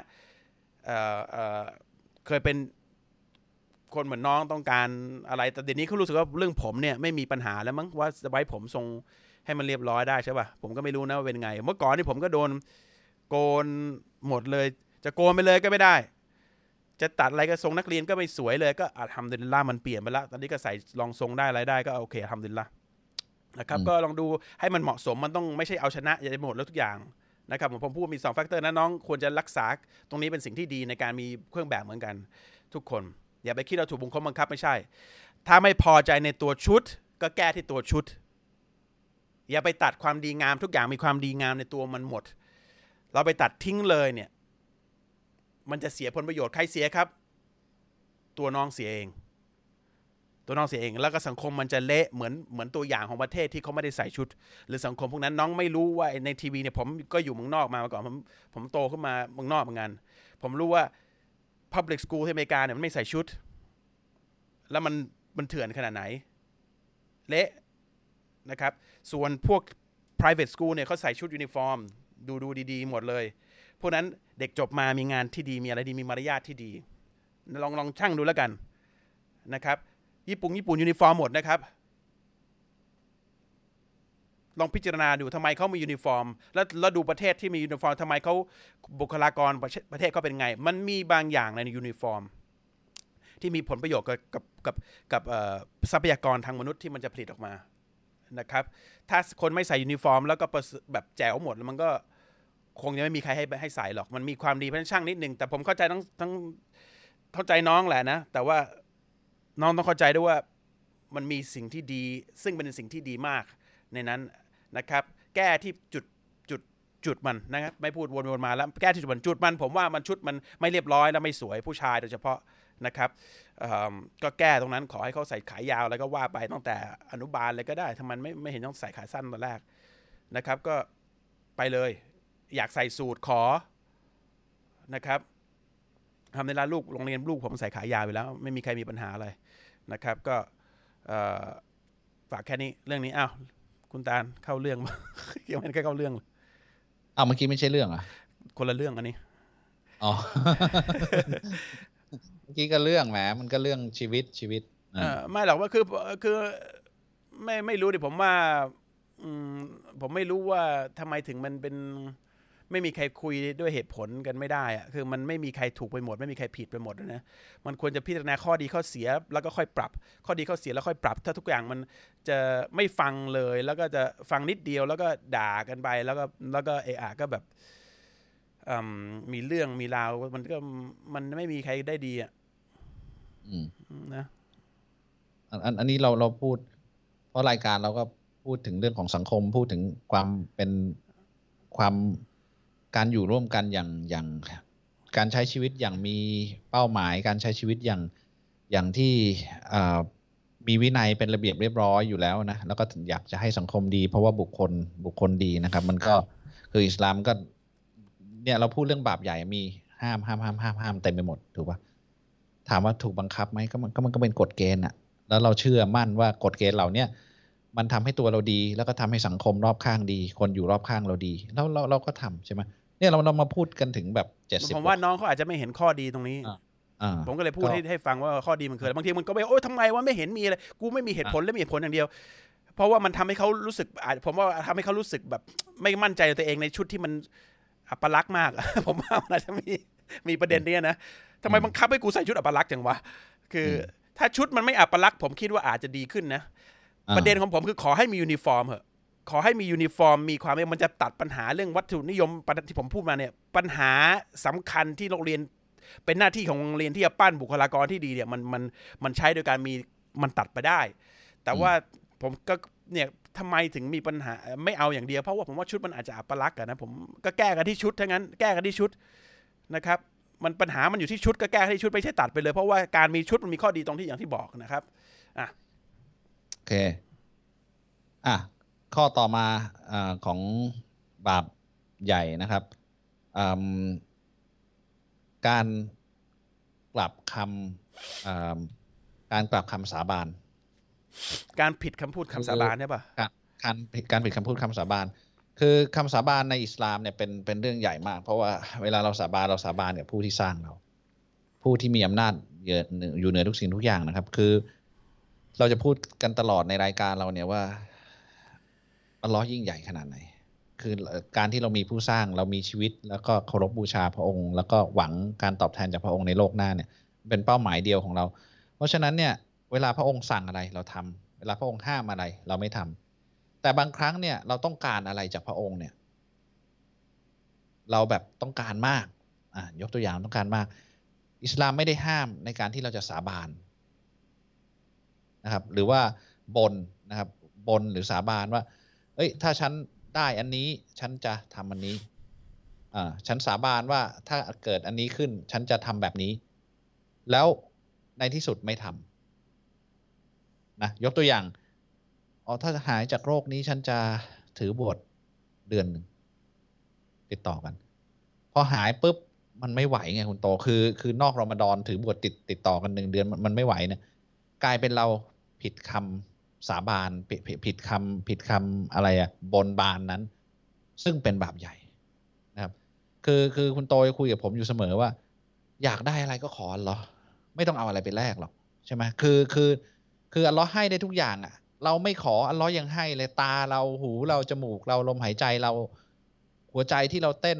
เเเคยเป็นคนเหมือนน้องต้องการอะไรแต่เดี๋ยวนี้เขารู้สึกว่าเรื่องผมเนี่ยไม่มีปัญหาแล้วมั้งว่าจะไว้ผมทรงให้มันเรียบร้อยได้ใช่ป่ะผมก็ไม่รู้นะว่าเป็นไง เมื่อก่อนนี่ผมก็โดน โกนหมดเลย จะโกนไปเลยก็ไม่ได้ จะตัดอะไรก็ทรงนักเรียนก็ไม่สวยเลยก็อาทำดินล่ามันเปลี่ยนไปแล้วตอนนี้ก็ใส่ลองทรงได้อะไรได้ก็โอเคทำดินละนะครับอืมก็ลองดูให้มันเหมาะสมมันต้องไม่ใช่เอาชนะอย่าไปหมดแล้วทุกอย่างนะครับผมผมพูดมี2 factor นะน้องควรจะรักษาตรงนี้เป็นสิ่งที่ดีในการมีเครื่องแบบเหมือนกัน ทุกคน อย่าไปคิดเราถูกบุคคลบังคับไม่ใช่ ถ้าไม่พอใจในตัวชุด ก็แก้ที่ตัวชุด อย่าไปตัดความดีงามทุกอย่างมีความดีงามในตัวมันหมด เราไปตัดทิ้งเลยเนี่ย มันจะเสียผลประโยชน์ใครเสียครับ ตัวน้องเสียเอง ตัวน้องเสียเอง แล้วก็สังคมมันจะเละเหมือนเหมือนตัวอย่างของประเทศที่เขาไม่ได้ใส่ชุด หรือสังคมพวกนั้นน้องไม่รู้ว่าในทีวีเนี่ยผมก็อยู่เมืองนอกมาก่อนผมผมโตขึ้นมาเมืองนอกเหมือนกันผมรู้ว่า public school ที่อเมริกาเนี่ยมันไม่ใส่ชุด แล้วมันมันเถื่อนขนาดไหน เละนะครับ ส่วนพวก private school เนี่ยเขาใส่ชุดยูนิฟอร์ม ดูดูดีๆ หมดเลยพวกนั้นเด็กจบมามีงานที่ดีมีอะไรดีมีมารยาทที่ดี ลองลองชั่งดูแล้วกันนะครับ ญี่ปุ่นญี่ปุ่นยูนิฟอร์มหมดนะครับ ลองพิจารณาดูทำไมเขามียูนิฟอร์ม แล้วแล้วดูประเทศที่มียูนิฟอร์มทำไมเขาบุคลากรประเทศประเทศเขาเป็นไง มันมีบางอย่างในยูนิฟอร์ม ที่มีผลประโยชน์กับกับกับกับเอ่อทรัพยากรทางมนุษย์ที่มันจะผลิตออกมานะครับ ถ้าคนไม่ใส่ยูนิฟอร์ม แล้วก็แบบแจ๋วหมดแล้วมันก็ คงจะไม่มีใครให้ให้ใส่หรอก มันมีความดีเพราะฉะนั้นชั่งนิดนึงแต่ผมเข้าใจทั้งทั้งเข้าใจน้องแหละนะ แต่ว่าน้องต้องเข้าใจด้วยว่ามันมีสิ่งที่ดี ซึ่งเป็นสิ่งที่ดีมากในนั้นนะครับ แก้ที่จุดจุดจุดมันนะครับไม่พูดวนๆมาแล้วแก้ที่จุดมันจุดมัน ผมว่ามันชุดมันไม่เรียบร้อยและไม่สวยผู้ชายโดยเฉพาะนะครับก็แก้ตรงนั้นขอให้เขาใส่ขายาวแล้วก็ว่าไปตั้งแต่อนุบาลเลยก็ได้ทำไมไม่ไม่เห็นต้องใส่ขาสั้นตอนแรกนะครับ ก็ไปเลย อยากใส่สูตรขอนะครับทำในร้านลูกโรงเรียนลูกผมใส่ขายาวอยู่แล้ว ไม่มีใครมีปัญหาอะไรนะครับ ก็เอ่อฝากแค่นี้เรื่องนี้อ้าวคุณตาลเข้าเรื่องยังไม่ได้เข้าเรื่องเลยเอาเมื่อกี้ไม่ใช่เรื่องเหรอะคนละเรื่องอันนี้อ๋อเมื่อกี้ก็เรื่องแหมมันก็เรื่องชีวิตชีวิตเอ่อไม่หรอกว่าคือคือไม่ไม่รู้ดิผมว่า อืมผมไม่รู้ว่าทำไมถึงมันเป็น ไม่มีใครคุยด้วยเหตุผลกันไม่ได้อะคือมันไม่มีใครถูกไปหมด ไม่มีใครผิดไปหมดนะมันควรจะพิจารณาข้อดีข้อเสียแล้วก็ค่อยปรับ ข้อดีข้อเสียแล้วค่อยปรับ ถ้าทุกอย่างมันจะไม่ฟังเลย แล้วก็จะฟังนิดเดียวแล้วก็ด่ากันไปแล้วก็แล้วก็เอะอะก็แบบอืมมีเรื่องมีราวมันก็มันไม่มีใครได้ดีอะอืมนะอันอันอันนี้เราเราพูด เพราะรายการเราก็พูดถึงเรื่องของสังคมพูดถึงความเป็นความ การอยู่ร่วมกันอย่างอย่างการใช้ชีวิตอย่างมีเป้าหมาย การใช้ชีวิตอย่างอย่างที่มีวินัยเป็นระเบียบเรียบร้อยอยู่แล้วนะแล้วก็อยากจะให้สังคมดี เพราะว่าบุคคลบุคคลดีนะครับ มันก็คืออิสลามก็เนี่ยเราพูดเรื่องบาปใหญ่มีห้ามห้ามห้ามห้ามห้ามเต็มไปหมดถูกปะถามว่าถูกบังคับไหมก็มันก็มันก็เป็นกฎเกณฑ์อะแล้วเราเชื่อมั่นว่ากฎเกณฑ์เหล่านี้มันทำให้ตัวเราดี แล้วก็ทำให้สังคมรอบข้างดี คนอยู่รอบข้างเราดี แล้วเราเราก็ทำใช่ไหมเนี่ยเราเรามาพูดกันถึงแบบเจ็ดสิบผมว่าน้องเขาอาจจะไม่เห็นข้อดีตรงนี้อ่าอ่าผมก็เลยพูดให้ให้ฟังว่าข้อดีมันคืออะไรบางทีมันก็ไปโอ้ยทำไมว่าไม่เห็นมีอะไรกูไม่มีเหตุผลและมีเหตุผลอย่างเดียว เพราะว่ามันทำให้เขารู้สึกอาจผมว่าทำให้เขารู้สึกแบบไม่มั่นใจในตัวเองในชุดที่มันอัปลักษณ์มาก ผมว่ามันอาจจะมีมีประเด็นเนี้ยนะทำไมบังคับให้กูใส่ชุดอัปลักษณ์จังวะคือถ้าชุดมันไม่อัปลักษณ์ผมคิดว่าอาจจะดีขึ้นนะอ่าประเด็นของผมคือขอให้มียูนิฟอร์มเหอะ ขอให้มียูนิฟอร์ม มีความมันจะตัดปัญหาเรื่องวัตถุนิยมที่ผมพูดมาเนี่ย ปัญหาสำคัญที่โรงเรียน เป็นหน้าที่ของโรงเรียนที่จะปั้นบุคลากรที่ดีเนี่ยมันมันมันใช้โดยการมีมันตัดไปได้ แต่ว่าผมก็เนี่ยทำไมถึงมีปัญหาไม่เอาอย่างเดียว เพราะว่าผมว่าชุดมันอาจจะอัปลักษณ์นะผมก็แก้กันที่ชุดทั้งนั้นแก้กันที่ชุดนะครับ มันปัญหามันอยู่ที่ชุดก็แก้ที่ชุดไม่ใช่ตัดไปเลยเพราะว่าการมีชุดมันมีข้อดีตรงที่อย่างที่บอกนะครับอะโอเคอะ ข้อต่อมาอาของบาปใหญ่นะครับอืมการกลับคำอ่าการกลับคำสาบานการผิดคำพูดคำสาบานเนี่ยป่ะการการผิดการผิดคำพูดคำสาบานคือคำสาบานในอิสลามเนี่ยเป็นเป็นเรื่องใหญ่มาก เพราะว่าเวลาเราสาบานเราสาบานกับผู้ที่สร้างเรา ผู้ที่มีอำนาจเยอะอยู่เหนือทุกสิ่งทุกอย่างนะครับ คือ เราจะพูดกันตลอดในรายการเราเนี่ยว่า อัลลอฮ์ยิ่งใหญ่ขนาดไหน คือการที่เรามีผู้สร้างเรามีชีวิต แล้วก็เคารพบูชาพระองค์ แล้วก็หวังการตอบแทนจากพระองค์ในโลกหน้าเนี่ย เป็นเป้าหมายเดียวของเรา เพราะฉะนั้นเนี่ย เวลาพระองค์สั่งอะไรเราทำเวลาพระองค์ห้ามอะไรเราไม่ทำแต่บางครั้งเนี่ยเราต้องการอะไรจากพระองค์เนี่ย เราแบบต้องการมากอะยกตัวอย่างต้องการมาก อิสลามไม่ได้ห้ามในการที่เราจะสาบานนะครับ หรือว่าบนนะครับบนหรือสาบานว่า เอ้ย ถ้าฉันได้อันนี้ ฉันจะทำอันนี้ อ่า ฉันสาบานว่าถ้าเกิดอันนี้ขึ้น ฉันจะทำแบบนี้ แล้วในที่สุดไม่ทนะยกตัวอย่างอ๋อถ้าหายจากโรคนี้ฉันจะถือบวชเดือนหนึ่งติดต่อกัน พอหายปุ๊บมันไม่ไหวไงคุณโตคือ คือนอกรอมฎอนถือบวชติดติดต่อกันหนึ่งเดือนมันมันไม่ไหวเนี่ยกลายเป็นเราผิดคำ สาบานผิดผิดผิดคำผิดคำอะไรอะบนบานนั้น ซึ่งเป็นบาปใหญ่นะครับคือคือคุณโตยคุยกับผมอยู่เสมอว่า อยากได้อะไรก็ขออัลเลอไม่ต้องเอาอะไรไปแลกหรอกใช่ไหมคือคือคืออัลลอฮ์ให้ได้ทุกอย่างอะ เราไม่ขออัลลอฮ์ยังให้เลยตาเราหูเราจมูกเราลมหายใจเรา หัวใจที่เราเต้น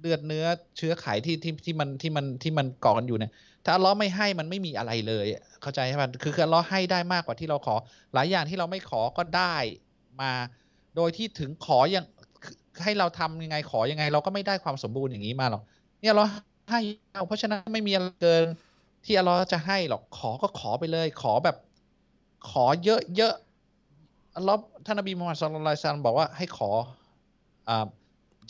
เลือดเนื้อเชื้อไขที่ที่ที่มันที่มันที่มันก่อกันอยู่เนี่ย ถ้าลเลอไม่ให้มันไม่มีอะไรเลย เข้าใจไหมคือคือลเลอให้ได้มากกว่าที่เราขอ หลายอย่างที่เราไม่ขอก็ได้มา โดยที่ถึงขอยังให้เราทำยังไงขอยังไง เราก็ไม่ได้ความสมบูรณ์อย่างนี้มาหรอกเนี่ยเราให้เอาเพราะฉะนั้นไม่มีอะไรเกินที่อัลเลอฮ์จะให้หรอกขอก็ขอไปเลย ขอแบบ ขอเยอะเยอะอัลลอฮ์ท่านนบีมุฮัมมัดสุลลัลลอฮุอะลัยซัลบอกว่าให้ขออ่า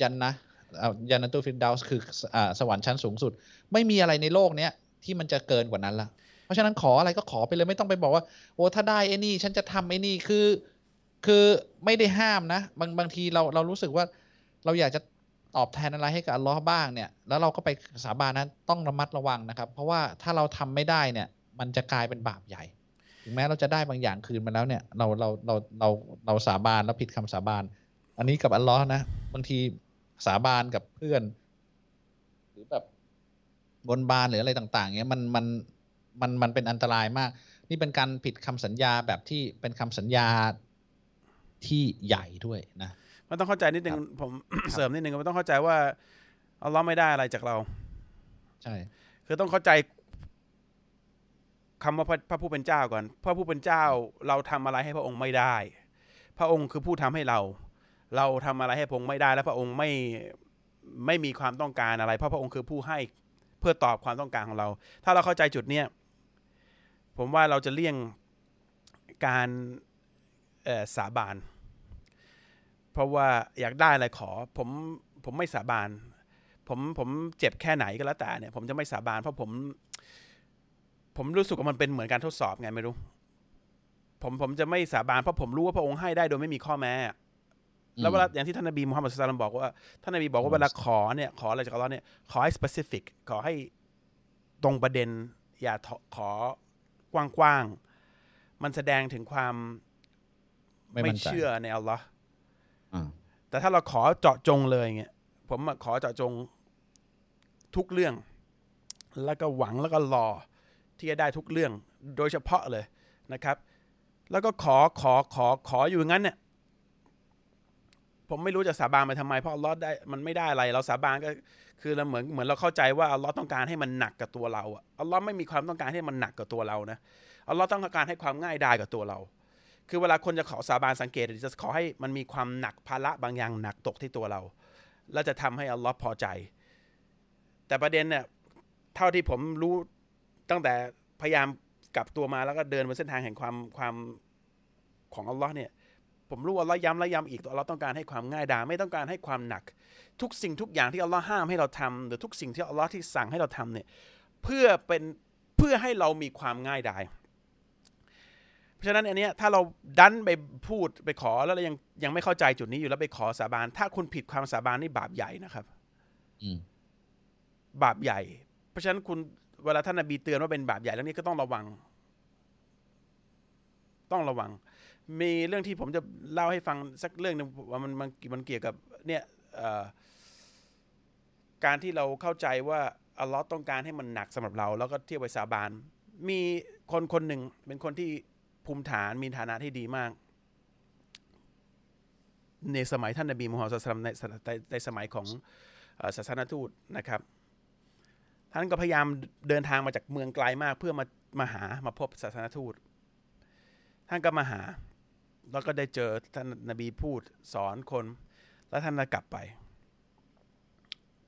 ยันนะอ่ายันนตูฟินดาวส์คืออ่าสวรรค์ชั้นสูงสุด ไม่มีอะไรในโลกเนี้ย ที่มันจะเกินกว่านั้นละเพราะฉะนั้นขออะไรก็ขอไปเลยไม่ต้องไปบอกว่า โอ้ถ้าได้ไอ้นี่ ฉันจะทำไอ้นี่คือ คือไม่ได้ห้ามนะ บางบางทีเราเรารู้สึกว่าเราอยากจะตอบแทนอะไรให้กับอัลลอฮ์บ้างเนี่ยแล้วเราก็ไปสาบานนั้นต้องระมัดระวังนะครับ เพราะว่าถ้าเราทำไม่ได้เนี่ย มันจะกลายเป็นบาปใหญ่ถึงแม้เราจะได้บางอย่างคืนมาแล้วเนี่ย เราเราเราเราเราสาบานแล้วผิดคำสาบาน อันนี้กับอัลลอฮ์นะบางทีสาบานกับเพื่อน หรือแบบ บนบานหรืออะไรต่างๆเงี้ยมันมันมันมันเป็นอันตรายมาก นี่เป็นการผิดคำสัญญาแบบที่เป็นคำสัญญาที่ใหญ่ด้วยนะมันต้องเข้าใจนิดนึงผมเสริมนิดนึงมันต้องเข้าใจว่าอัลเลอฮ์ไม่ได้อะไรจากเรา ใช่ คือต้องเข้าใจคำว่าพระพระผู้เป็นเจ้าก่อน พระผู้เป็นเจ้าเราทำอะไรให้พระองค์ไม่ได้ พระองค์คือผู้ทำให้เรา เราทำอะไรให้พระองค์ไม่ได้ และพระองค์ไม่ไม่มีความต้องการอะไร เพราะพระองค์คือผู้ให้ เพื่อตอบความต้องการของเรา ถ้าเราเข้าใจจุดเนี้ยผมว่าเราจะเลี่ยงการสาบาน เพราะว่าอยากได้อะไรขอ ผมผมไม่สาบาน ผมผมเจ็บแค่ไหนก็แล้วแต่เนี่ย ผมจะไม่สาบาน เพราะผม ผมรู้สึกว่ามันเป็นเหมือนการทดสอบไงไม่รู้ ผมผมจะไม่สาบานเพราะผมรู้ว่าพระองค์ให้ได้โดยไม่มีข้อแม้ แล้วเวลาอย่างที่ท่านนบีมุฮัมมัดสุลตัลลัมบอกว่าท่านนบีบอกว่าเวลาขอเนี่ยขออะไรจากอัลเลอฮ์เนี่ยขอให้ specific ขอให้ตรงประเด็น อย่าขอกว้างๆมันแสดงถึงความไม่ไม่มั่นใจเชื่อในอัลลอฮ์อ่าแต่ถ้าเราขอเจาะจงเลยเงี้ยผมอะขอเจาะจงทุกเรื่อง แล้วก็หวังแล้วก็รอที่จะได้ทุกเรื่องโดยเฉพาะเลยนะครับ แล้วก็ขอขอขอขออยู่อย่างนั้นเนี่ย ผมไม่รู้จะสาบานไปทำไมเพราะอัลลอฮ์ได้มันไม่ได้อะไร เราสาบานก็คือเราเหมือนเหมือนเราเข้าใจว่าอัลลอฮ์ต้องการให้มันหนักกับตัวเราอะอัลลอฮ์ไม่มีความต้องการให้มันหนักกับตัวเรานะอัลลอฮ์ต้องการให้ความง่ายดายกับตัวเรา คือเวลาคนจะขอสาบานสังเกตจะขอให้มันมีความหนักภาระบางอย่างหนักตกที่ตัวเรา แล้วจะทำให้อัลลอฮ์พอใจ แต่ประเด็นเนี่ยเท่าที่ผมรู้ตั้งแต่พยายามกลับตัวมาแล้วก็เดินบนเส้นทางแห่งความความของอัลลอฮ์เนี่ย ผมรู้ว่าอัลลอฮ์ย้ำและย้ำอีกตัวอัลลอฮ์ต้องการให้ความง่ายดายไม่ต้องการให้ความหนัก ทุกสิ่งทุกอย่างที่อัลลอฮ์ห้ามให้เราทำหรือทุกสิ่งที่อัลลอฮ์ที่สั่งให้เราทำเนี่ยเพื่อเป็นเพื่อให้เรามีความง่ายดายเพราะฉะนั้นอันเนี้ยถ้าเราดันไปพูดไปขอแล้วเรายังยังไม่เข้าใจจุดนี้อยู่แล้วไปขอสาบาน ถ้าคุณผิดความสาบานนี่บาปใหญ่นะครับอืมบาปใหญ่ เพราะฉะนั้นคุณเวลาท่านนบีเตือนว่าเป็นบาปใหญ่เรื่องนี้ก็ต้องระวัง ต้องระวัง มีเรื่องที่ผมจะเล่าให้ฟังสักเรื่องหนึงว่ามันมันมันเกี่ยวกับเนี่ยการที่เราเข้าใจว่าอัลลอฮ์ต้องการให้มันหนักสำหรับเรา แล้วก็เที่ยวไปสาบาน มีคนคนหนึ่งเป็นคนที่ภูมิฐานมีฐานะที่ดีมาก ในสมัยท่านนบีมูฮัมมัดสุลตในในสมัยของศาสนทูตนะครับ ท่านก็พยายามเดินทางมาจากเมืองไกลมาก เพื่อมามาหามาพบศาสนทูต ท่านก็มาหา แล้วก็ได้เจอท่านนบีพูดสอนคน แล้วท่านก็กลับไป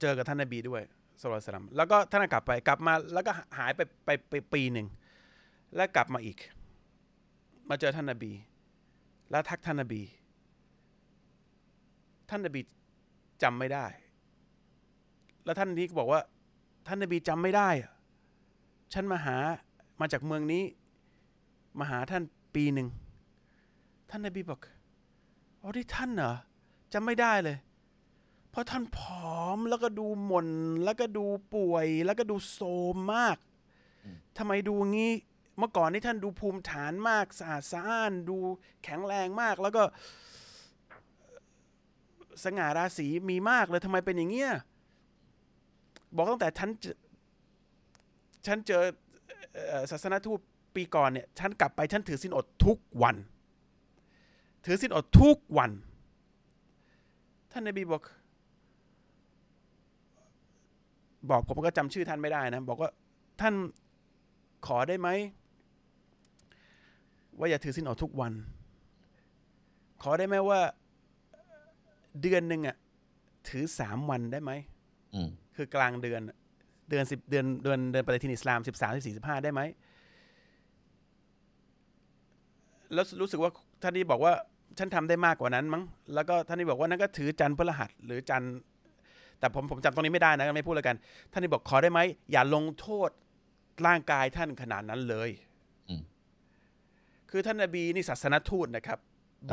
เจอกับท่านนบีด้วยสุลต่านสลัมแล้วก็ท่านก็กลับไปกลับมาแล้วก็หายไปไปไปปีหนึ่งแล้วกลับมาอีก มาเจอท่านนบี แล้วทักท่านนบี ท่านนบีจำไม่ได้ แล้วท่านนี้ก็บอกว่า ท่านนบีจำไม่ได้ฉันมาหามาจากเมืองนี้ มาหาท่านปีหนึ่ง ท่านนบีบอกอ๋อที่ท่านเหรอจำไม่ได้เลย เพราะท่านผอมแล้วก็ดูหม่นแล้วก็ดูป่วย แล้วก็ดูโทรมมากทำไมดูงี้ เมื่อก่อนนี่ท่านดูภูมิฐานมากสะอาดสะอ้าน ดูแข็งแรงมาก แล้วก็ สง่าราศีมีมากเลยทำไมเป็นอย่างเงี้ยบอกตั้งแต่ฉันเจอฉันเจอเอ่อศาสนทูตปีก่อนเนี่ย ฉันกลับไปฉันถือศีลอดทุกวัน ถือศีลอดทุกวัน ท่านนบีบอก บอกผมก็จำชื่อท่านไม่ได้นะ บอกว่าท่านขอได้ไหม ว่าอย่าถือศีลอดทุกวัน ขอได้ไหมว่า เดือนหนึ่งอะถือสามวันได้ไหมอืมคือกลางเดือนอะเดือนสิบเดือนเดือนเดือนปฏิทินอิสลามสิบสามสิบสี่สิบห้าได้ไหมแล้วรู้สึกว่า ท่านนี้บอกว่าฉันทำได้มากกว่านั้นมั้ง แล้วก็ท่านนี้บอกว่านั่นก็ถือจันทร์พฤหัสหรือจันทร์แต่ผมผมจำตรงนี้ไม่ได้นะไม่พูดแล้วกัน ท่านนี้บอกขอได้ไหมอย่าลงโทษร่างกายท่านขนาดนั้นเลยอืมคือท่านนบีนี่ศาสนทูตนะครับ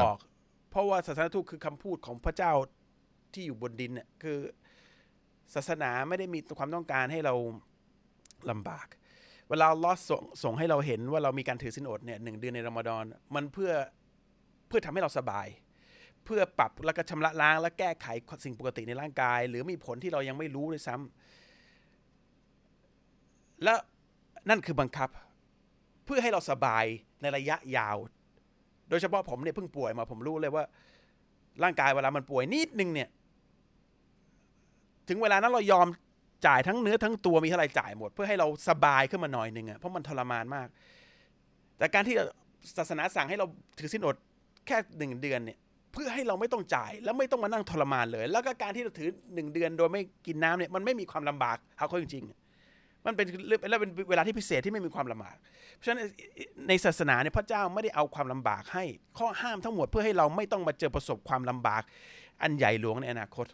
บอก เพราะว่าศาสนทูตคือคำพูดของพระเจ้าที่อยู่บนดินเนี่ยคือ ศาสนาไม่ได้มีความต้องการให้เราลำบาก เวลาอัลลอฮ์ส่งส่งให้เราเห็นว่าเรามีการถือศีลอดเนี่ยหนึ่งเดือนในรอมฎอนมันเพื่อ เพื่อทำให้เราสบาย เพื่อปรับแล้วก็ชำระล้าง และแก้ไขสิ่งปกติในร่างกาย หรือมีผลที่เรายังไม่รู้ด้วยซ้ำและนั่นคือบังคับ เพื่อให้เราสบายในระยะยาว โดยเฉพาะผมเนี่ยเพิ่งป่วยมาผมรู้เลยว่า ร่างกายเวลามันป่วยนิดนึงเนี่ย ถึงเวลานั้นเรายอมจ่ายทั้งเนื้อทั้งตัวมีเท่าไรจ่ายหมด เพื่อให้เราสบายขึ้นมาหน่อยหนึ่งอะเพราะมันทรมานมาก แต่การที่ศาสนาสั่งให้เราถือสินอด แค่หนึ่งเดือนเนี่ยเพื่อให้เราไม่ต้องจ่าย แล้วไม่ต้องมานั่งทรมานเลย แล้วก็การที่เราถือหนึ่งเดือนโดยไม่กินน้ำเนี่ยมันไม่มีความลำบากเอาเข้าจริงๆมันเป็นแล้วเป็นเวลาที่พิเศษที่ไม่มีความลำบาก เพราะฉะนั้นในศาสนาเนี่ยพระเจ้าไม่ได้เอาความลำบากให้ข้อห้ามทั้งหมดเพื่อให้เราไม่ต้องมาเจอประสบความลำบาก อันใหญ่หลวงในอนาคต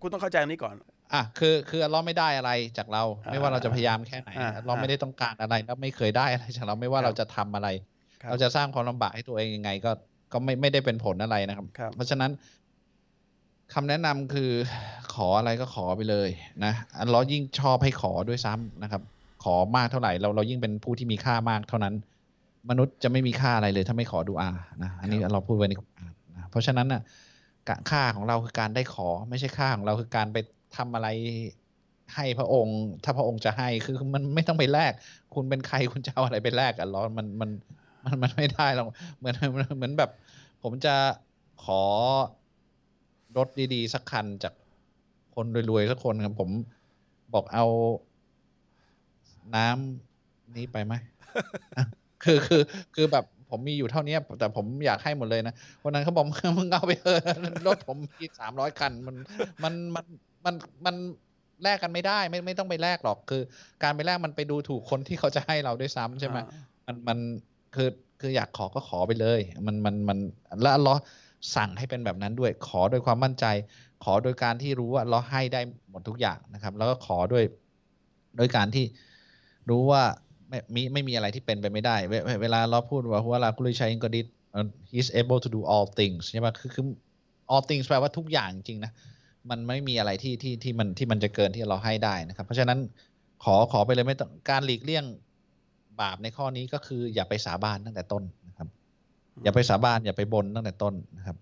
คุณต้องเข้าใจตรงนี้ก่อนอะคือคืออัลเลอฮ์ไม่ได้อะไรจากเราอ่าไม่ว่าเราจะพยายามแค่ไหนอ่าอัลเลอฮ์ไม่ได้ต้องการอะไรแล้วไม่เคยได้อะไรจากเราไม่ว่าครับเราจะทำอะไรครับ เราจะสร้างความลำบากให้ตัวเองยังไง ก็ก็ไม่ไม่ได้เป็นผลอะไรนะครับครับเพราะฉะนั้นคำแนะนำคือขออะไรก็ขอไปเลยนะอัลเลอฮ์ยิ่งชอบให้ขอด้วยซ้ำนะครับ ขอมากเท่าไหร่เราเรายิ่งเป็นผู้ที่มีค่ามากเท่านั้น มนุษย์จะไม่มีค่าอะไรเลย ถ้าไม่ขอดูอานะอันนี้เราพูดไว้ในกุรอานนะเพราะฉะนั้นน่ะกะค่าของเราคือการได้ขอ ไม่ใช่ค่าของเราคือการไปทำอะไรให้พระองค์ ถ้าพระองค์จะให้คือมันไม่ต้องไปแลกคุณเป็นใครคุณจะเอาอะไรไปแลกอัลเลอฮ์มันมัน มันมันไม่ได้หรอกเหมือนเหมือนเหมือนแบบ ผมจะขอรถดีๆ สักคันจากคนรวยๆ สักคนครับผมบอกเอาน้ำนี้ไปไหมคือคือคือแบบผมมีอยู่เท่านี้แต่ผมอยากให้หมดเลยนะวันนั้นเขาบอกมึงเอาไปเถอะรถผมมีสามร้อยคันมันมันมันมันมันแลกกันไม่ได้ไม่ไม่ต้องไปแลกหรอก คือ การไปแลกมันไปดูถูกคนที่เขาจะให้เราด้วยซ้ำใช่ไหมอ่ามันมัน คือคืออยากขอก็ขอไปเลย มันมันมันแล้วอัลเลอฮ์สั่งให้เป็นแบบนั้นด้วย ขอโดยความมั่นใจ ขอโดยการที่รู้ว่าเราให้ได้หมดทุกอย่างนะครับ แล้วก็ขอด้วยโดยการที่รู้ว่าไม่มีไม่มีอะไรที่เป็นไปไม่ได้ เวเวลาเราพูดว่าหัวลากุลิชัยอินกอดิต he's able to do all things ใช่ไหมคือคือ all things แปลว่าทุกอย่างจริงนะ มันไม่มีอะไรที่ที่ที่มันที่มันจะเกินที่เราให้ได้นะครับ เพราะฉะนั้นขอขอไปเลยไม่ต้องการหลีกเลี่ยง บาปในข้อนี้ก็คือ อย่าไปสาบานตั้งแต่ต้นนะครับ อย่าไปสาบานอย่าไปบนตั้งแต่ต้นนะครับ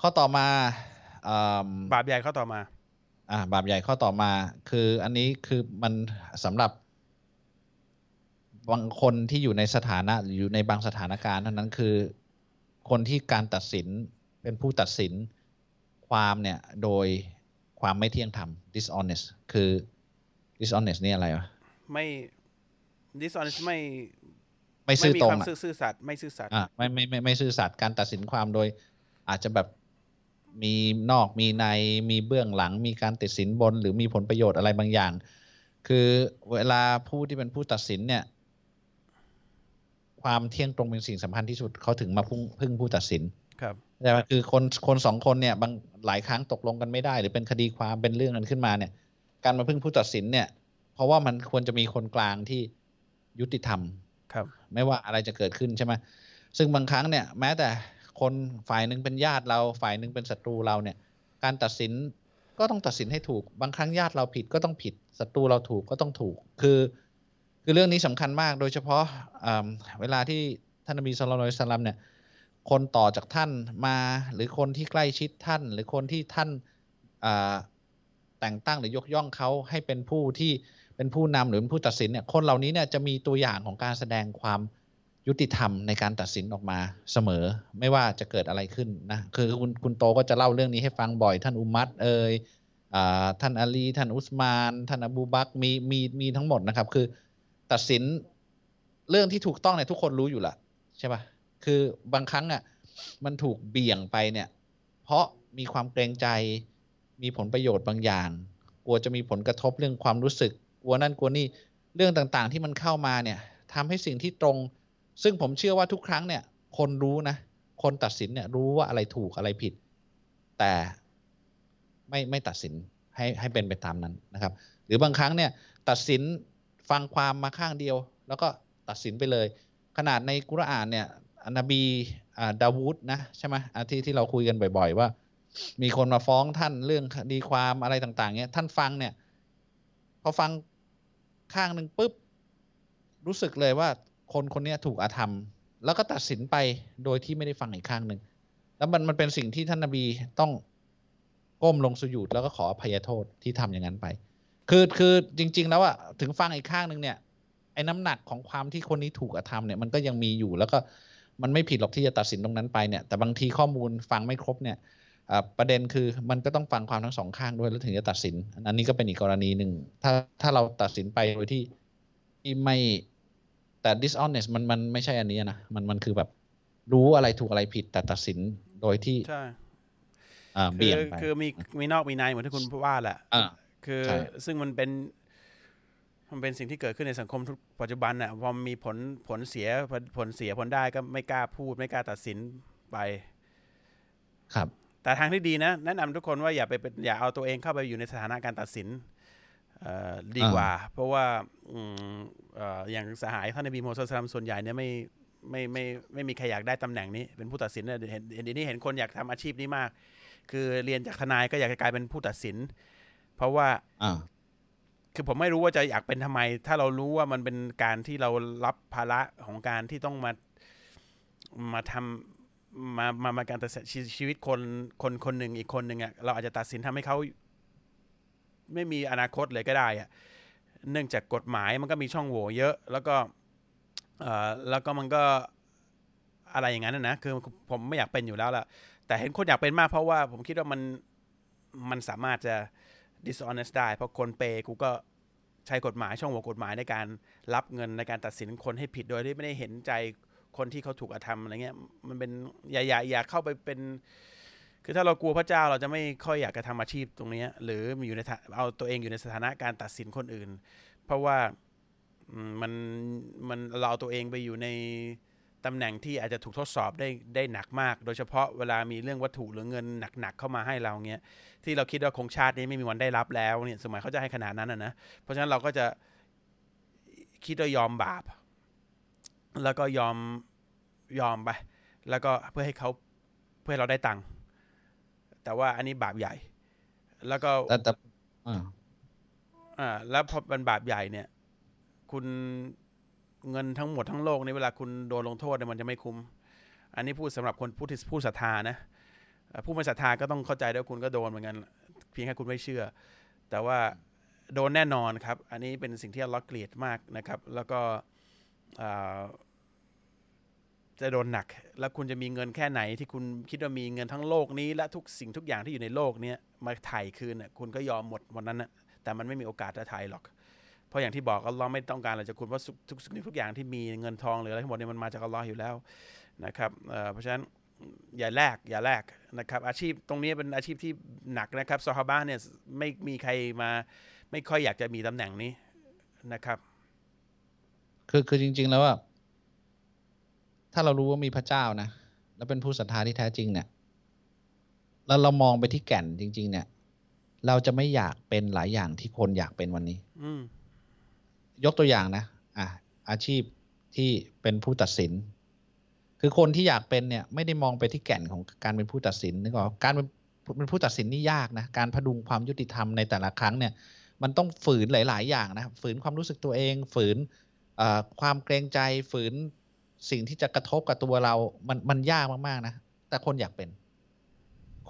ข้อต่อมาอืมบาปใหญ่ข้อต่อมา อ่า บาปใหญ่ข้อต่อมา คืออันนี้คือมันสำหรับบางคนที่อยู่ในสถานะหรืออยู่ในบางสถานการณ์เท่านั้นคือ คนที่การตัดสินเป็นผู้ตัดสินความเนี่ยโดยความไม่เที่ยงธรรม dishonest คือ dishonest นี่อะไรวะไม่ dishonest ไม่ไม่ซื่อมีตรคงวามอะซื่อซื่อสัตย์ไม่ซื่อสัตย์อะไม่ไม่ไม่ไม่ซื่อสัตย์การตัดสินความโดย อาจจะแบบมีนอกมีในมีเบื้องหลัง มีการติดสินบน หรือมีผลประโยชน์อะไรบางอย่าง คือเวลาผู้ที่เป็นผู้ตัดสินเนี่ย ความเที่ยงตรงเป็นสิ่งสำคัญที่สุดเขาถึงมาพึ่งพึ่งผู้ตัดสินครับแต่ว่าคือคนคนสองคนเนี่ยบางหลายครั้งตกลงกันไม่ได้ หรือเป็นคดีความเป็นเรื่องกันขึ้นมาเนี่ย การมาพึ่งผู้ตัดสินเนี่ย เพราะว่ามันควรจะมีคนกลางที่ ยุติธรรมครับ ไม่ว่าอะไรจะเกิดขึ้นใช่ไหมซึ่งบางครั้งเนี่ย แม้แต่คนฝ่ายหนึ่งเป็นญาติเราฝ่ายหนึ่งเป็นศัตรูเราเนี่ย การตัดสินก็ต้องตัดสินให้ถูก บางครั้งญาติเราผิดก็ต้องผิดศัตรูเราถูกก็ต้องถูก คือ คือเรื่องนี้สำคัญมากโดยเฉพาะอ่าเวลาที่ท่านนบีสุลต่านสลัมเนี่ย คนต่อจากท่านมาหรือคนที่ใกล้ชิดท่าน หรือคนที่ท่านอ่าแต่งตั้งหรือยกย่องเขาให้เป็นผู้ที่ เป็นผู้นำหรือเป็นผู้ตัดสินเนี่ยคนเหล่านี้เนี่ยจะมีตัวอย่างของการแสดงความยุติธรรมในการตัดสินออกมาเสมอ ไม่ว่าจะเกิดอะไรขึ้นนะคือคุณคุณโตก็จะเล่าเรื่องนี้ให้ฟังบ่อย ท่านอุมัตเอ่ยอ่าท่านอาลี ท่านอุสมาน ท่านอบูบักมีมีมีทั้งหมดนะครับ คือตัดสินเรื่องที่ถูกต้องเนี่ยทุกคนรู้อยู่ละใช่ปะคือบางครั้งอะมันถูกเบี่ยงไปเนี่ย เพราะมีความเกรงใจมีผลประโยชน์บางอย่าง กลัวจะมีผลกระทบเรื่องความรู้สึก กลัวนั่นกลัวนี่เรื่องต่างๆ ที่มันเข้ามาเนี่ยทำให้สิ่งที่ตรง ซึ่งผมเชื่อว่าทุกครั้งเนี่ย คนรู้นะ คนตัดสินเนี่ยรู้ว่าอะไรถูกอะไรผิด แต่ไม่ไม่ตัดสินให้ให้เป็นไปตามนั้นนะครับ หรือบางครั้งเนี่ยตัดสินฟังความมาข้างเดียว แล้วก็ตัดสินไปเลย ขนาดในกุรอานเนี่ยนบีอ่าดาวูดนะใช่ไหมอที่ที่เราคุยกันบ่อย ๆ ว่า มีคนมาฟ้องท่านเรื่องคดีความอะไรต่าง ๆเนี่ยท่านฟังเนี่ยพอฟัง ข้างหนึ่งปุ๊บ รู้สึกเลยว่าคนคนนี้ถูกอาธรรม แล้วก็ตัดสินไปโดยที่ไม่ได้ฟังอีกข้างหนึ่งแล้วมันมันเป็นสิ่งที่ท่านนบีต้องก้มลงสุญูดแล้วก็ขออภัยโทษที่ทำอย่างนั้นไป คือคือจริง ๆ แล้วอะถึงฟังอีกข้างหนึ่งเนี่ยไอ้น้ำหนักของความที่คนนี้ถูกอาธรรมเนี่ยมันก็ยังมีอยู่แล้วก็มันไม่ผิดหรอกที่จะตัดสินตรงนั้นไปเนี่ยแต่บางทีข้อมูลฟังไม่ครบเนี่ย ประเด็นคือมันก็ต้องฟังความทั้งสองข้างด้วยแล้วถึงจะตัดสิน อันนี้ก็เป็นอีกกรณีหนึ่ง ถ้าถ้าเราตัดสินไปโดยที่ที่ไม่แต่ dishonest มันมันไม่ใช่อันนี้นะ มันมันคือแบบรู้อะไรถูกอะไรผิดแต่ตัดสินโดยที่ใช่อ่าคืเบี่ยองไปคือมีมีนอกมีในเหมือนที่คุณว่าแหละอ่าคือใช่ซึ่งมันเป็น มันเป็นสิ่งที่เกิดขึ้นในสังคมทุกปัจจุบันน่ะพอมีผลผลเสียผลผลเสียผลได้ก็ไม่กล้าพูดไม่กล้าตัดสินไป ครับ แต่ทางที่ดีนะแนะนำทุกคนว่าอย่าไปเป็นอย่าเอาตัวเองเข้าไปอยู่ในสถานะการตัดสินเอ่อดีกว่า เพราะว่าอืมเอ่ออย่างสหายท่านนบีมูฮัมมัดศ็อลลัลลอฮุอะลัยฮิวะซัลลัมส่วนใหญ่เนี่ยไม่ไม่ไม่ไม่มีใครอยากได้ตำแหน่งนี้เป็นผู้ตัดสินเนี่ยเห็นเห็นเดี๋ยวนี้เห็นคนอยากทำอาชีพนี้มาก คือเรียนจากทนายก็อยากจะกลายเป็นผู้ตัดสิน เพราะว่าอ่าคือผมไม่รู้ว่าจะอยากเป็นทำไม ถ้าเรารู้ว่ามันเป็นการที่เรารับภาระของการที่ต้องมามาทำ มามามาการตัดสินชีวิตคนคนคนหนึ่งอีกคนหนึ่งอะเราอาจจะตัดสินทำให้เขาไม่มีอนาคตเลยก็ได้อะเนื่องจากกฎหมายมันก็มีช่องโหว่เยอะ แล้วก็เอ่อแล้วก็มันก็อะไรอย่างนั้นนะนะคือผมไม่อยากเป็นอยู่แล้วล่ะ แต่เห็นคนอยากเป็นมากเพราะว่าผมคิดว่ามันมันสามารถจะ dishonest ได้ เพราะคนเปย์กูก็ใช้กฎหมายช่องโหว่กฎหมายในการรับเงินในการตัดสินคนให้ผิดโดยที่ไม่ได้เห็นใจ คนที่เขาถูกกระทำอะไรเงี้ยมันเป็นอย่าอย่าอย่าเข้าไปเป็น คือถ้าเรากลัวพระเจ้าเราจะไม่ค่อยอยากจะทำอาชีพตรงนี้หรือมีอยู่ในฐาเอาตัวเองอยู่ในสถานะการตัดสินคนอื่น เพราะว่ามันมันเราเอาตัวเองไปอยู่ในตำแหน่งที่อาจจะถูกทดสอบได้ได้หนักมาก โดยเฉพาะเวลามีเรื่องวัตถุหรือเงินหนักๆเข้ามาให้เราเงี้ยที่เราคิดว่าคงชาตินี้ไม่มีวันได้รับแล้วเนี่ยสมัยเขาจะให้ขนาดนั้นนะเพราะฉะนั้นเราก็จะคิดว่ายอมบาป แล้วก็ยอมยอมไป แล้วก็เพื่อให้เขาเพื่อให้เราได้ตังค์แต่ว่าอันนี้บาปใหญ่ แล้วก็แต่แต่อ่าอ่าแล้วพอเป็นบาปใหญ่เนี่ย คุณเงินทั้งหมดทั้งโลกในเวลาคุณโดนลงโทษเนี่ยมันจะไม่คุ้ม อันนี้พูดสำหรับคนผู้ที่ผู้ศรัทธานะเอ่อผู้ไม่ศรัทธาก็ต้องเข้าใจด้วยวาคุณก็โดนเหมือนกัน เพียงแค่คุณไม่เชื่อ แต่ว่าโดนแน่นอนครับ อันนี้เป็นสิ่งที่อัลเลอฮ์เกลียดมากนะครับ แล้วก็อ่า จะโดนหนัก แล้วคุณจะมีเงินแค่ไหนที่คุณคิดว่ามีเงินทั้งโลกนี้ และทุกสิ่งทุกอย่างที่อยู่ในโลกนี้มาถ่ายคืนน่ะคุณก็ยอมหมดวันนั้นนะแต่มันไม่มีโอกาสจะถ่ายหรอก เพราะอย่างที่บอกอัลลอฮ์ไม่ต้องการอะไรจากคุณเพราะทุกสิ่งทุกอย่างที่มีเงินทองหรืออะไรทั้งหมดเนี่ยมันมาจากอัลลอฮ์อยู่แล้วนะครับเเพราะฉะนั้นอย่าแลกอย่าแลกนะครับ อาชีพตรงนี้เป็นอาชีพที่หนักนะครับซอฮาบะห์เนี่ยไม่มีใครมาไม่ค่อยอยากจะมีตำแหน่งนี้นะครับ คือคือจริง ๆ แล้วว่า ถ้าเรารู้ว่ามีพระเจ้านะแล้วเป็นผู้ศรัทธาที่แท้จริงเนี่ยแล้วเรามองไปที่แก่นจริง ๆ เนี่ย เราจะไม่อยากเป็นหลายอย่างที่คนอยากเป็นวันนี้อืมยกตัวอย่างนะอะอาชีพที่เป็นผู้ตัดสิน คือคนที่อยากเป็นเนี่ย ไม่ได้มองไปที่แก่นของการเป็นผู้ตัดสินนึกออกการเป็นเป็นผู้ตัดสินนี่ยากนะการพดุงความยุติธรรมในแต่ละครั้งเนี่ย มันต้องฝืนหลาย ๆ อย่างนะฝืนความรู้สึกตัวเอง ฝืนความเกรงใจฝืน สิ่งที่จะกระทบกับตัวเรา มันมันยากมากๆนะ แต่คนอยากเป็น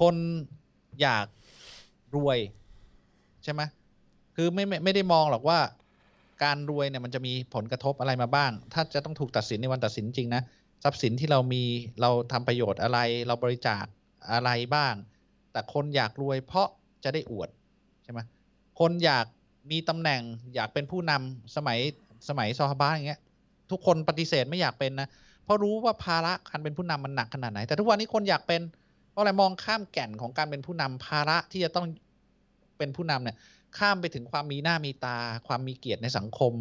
คนอยากรวย ใช่ไหมคือไม่ไม่ไม่ได้มองหรอกว่า การรวยเนี่ยมันจะมีผลกระทบอะไรมาบ้าง ถ้าจะต้องถูกตัดสินในวันตัดสินจริงนะทรัพย์สินที่เรามีเราทำประโยชน์อะไร เราบริจาคอะไรบ้าง แต่คนอยากรวยเพราะจะได้อวดใช่ไหมคนอยากมีตำแหน่งอยากเป็นผู้นำสมัยสมัยซอฮาบะอย่างเงี้ย ทุกคนปฏิเสธไม่อยากเป็นนะ เพราะรู้ว่าภาระการเป็นผู้นำมันหนักขนาดไหน แต่ทุกวันนี้คนอยากเป็น เพราะอะไรมองข้ามแก่นของการเป็นผู้นำภาระที่จะต้องเป็นผู้นำเนี่ย ข้ามไปถึงความมีหน้ามีตา ความมีเกียรติในสังคม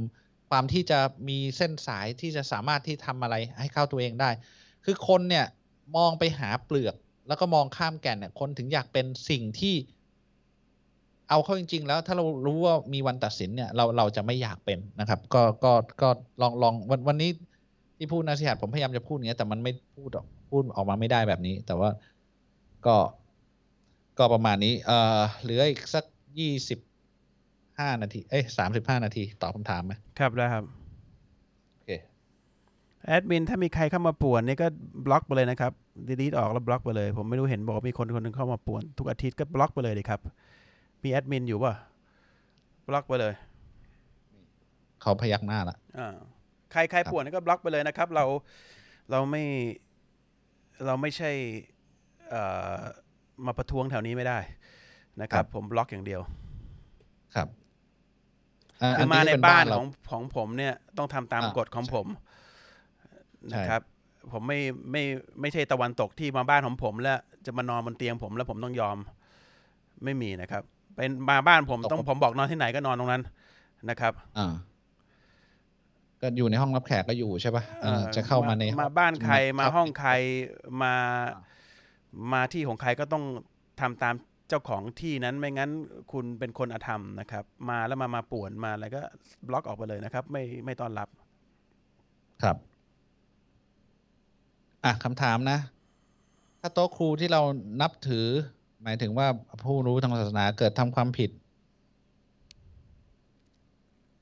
ความที่จะมีเส้นสายที่จะสามารถที่ทำอะไรให้เข้าตัวเองได้ คือคนเนี่ยมองไปหาเปลือก แล้วก็มองข้ามแก่นเนี่ยคนถึงอยากเป็นสิ่งที่ เอาเข้าจริง ๆ แล้วถ้าเรารู้ว่ามีวันตัดสินเนี่ยเราเราจะไม่อยากเป็นนะครับ ก็ก็ก็ลองลองวันวันนี้ที่พูดนะสิหัดผมพยายามจะพูดอย่างนี้แต่มันไม่พูดออกพูดออกมาไม่ได้แบบนี้ แต่ว่าก็ก็ประมาณนี้ เอ่อเหลืออีกสักยี่สิบห้านาที เอ้ยสามสิบห้านาทีตอบคำถามไหมครับได้ครับโอเคแอดมินถ้ามีใครเข้ามาป่วนนี่ก็บล็อกไปเลยนะครับ delete ออกแล้วบล็อกไปเลย ผมไม่รู้เห็นบอกมีคนคนนึงเข้ามาป่วน ทุกอาทิตย์ก็บล็อกไปเลยดีครับ มีแอดมินอยู่ป่ะบล็อกไปเลยเขาพยักหน้าละอ่าใครใครป่วนนี่ก็บล็อกไปเลยนะครับ เราเราไม่เราไม่ใช่เอ่อมาประท้วงแถวนี้ไม่ได้นะครับ ผมบล็อกอย่างเดียว ครับคือมาในบ้านของของผมเนี่ยต้องทำตามอ่ากฎของผมใช่นะครับ ผมไม่ไม่ไม่ใช่ตะวันตกที่มาบ้านของผม แล้วจะมานอนบนเตียงผมแล้วผมต้องยอมไม่มีนะครับ เป็นมาบ้านผมต้องผมบอกนอนที่ไหนก็นอนตรงนั้นนะครับอ่าก็อยู่ในห้องรับแขกก็อยู่ใช่ปะ่ะเออจะเข้ามาในห้องมาบ้านใครมาครับห้องใครมาอ่ามาที่ของใครก็ต้องทำตามเจ้าของที่นั้นไม่งั้นคุณเป็นคนอธรรมนะครับ มาแล้วมามาป่วนมาอะไรก็บล็อกออกไปเลยนะครับ ไม่ไม่ต้อนรับ ครับ อะคำถามนะ ถ้าโต๊ะครูที่เรานับถือ หมายถึงว่าผู้รู้ทางศาสนาเกิดทำความผิด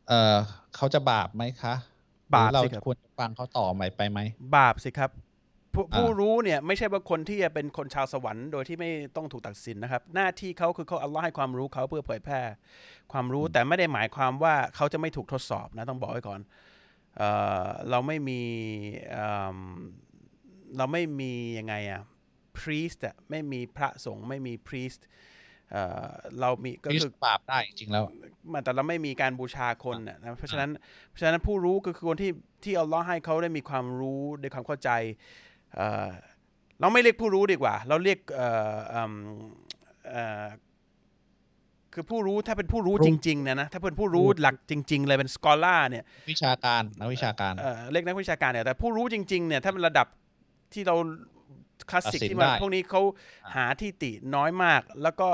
เอ่อเขาจะบาปไหมคะหบาปรือเราสิครับควรจะฟังเขาต่อไหมไปไหม บาปสิครับผู้อ่าผู้รู้เนี่ยไม่ใช่ว่าคนที่จะเป็นคนชาวสวรรค์โดยที่ไม่ต้องถูกตัดสินนะครับ หน้าที่เขาคือเขาอัลลอฮ์ให้ความรู้เขาเพื่อเผยแพร่ ความรู้แต่ไม่ได้หมายความว่าเขาจะไม่ถูกทดสอบนะต้องบอกไว้ก่อนเอ่อเราไม่มีเอิ่มเราไม่มียังไงอะ priest อะไม่มีพระสงฆ์ไม่มี priest เอ่อเรามีก็นี่คือบาปได้จริงๆแล้วมันแต่เราไม่มีการบูชาคนน่ะนะเพราะฉะนั้นเพราะฉะนั้นผู้รู้ก็คือคนที่ที่อัลลอฮ์ให้เขาได้มีความรู้ได้ความเข้าใจเอ่อเราไม่เรียกผู้รู้ดีกว่า เราเรียกเอ่อเอิ่มเอ่อคือผู้รู้ถ้าเป็นผู้รู้รู้จริงๆเนี่ยนะถ้าเป็นผู้รู้หลักจริง ๆ เลยเป็นสกอล่าเนี่ยวิชาการนักวิชาการเอ่อเรียกนักวิชาการเนี่ยแต่ผู้รู้จริงๆเนี่ยถ้าเป็นระดับที่เรา คลาสสิกตัดสินที่มันได้พวกนี้เขาหาที่ติน้อยมาก แล้วก็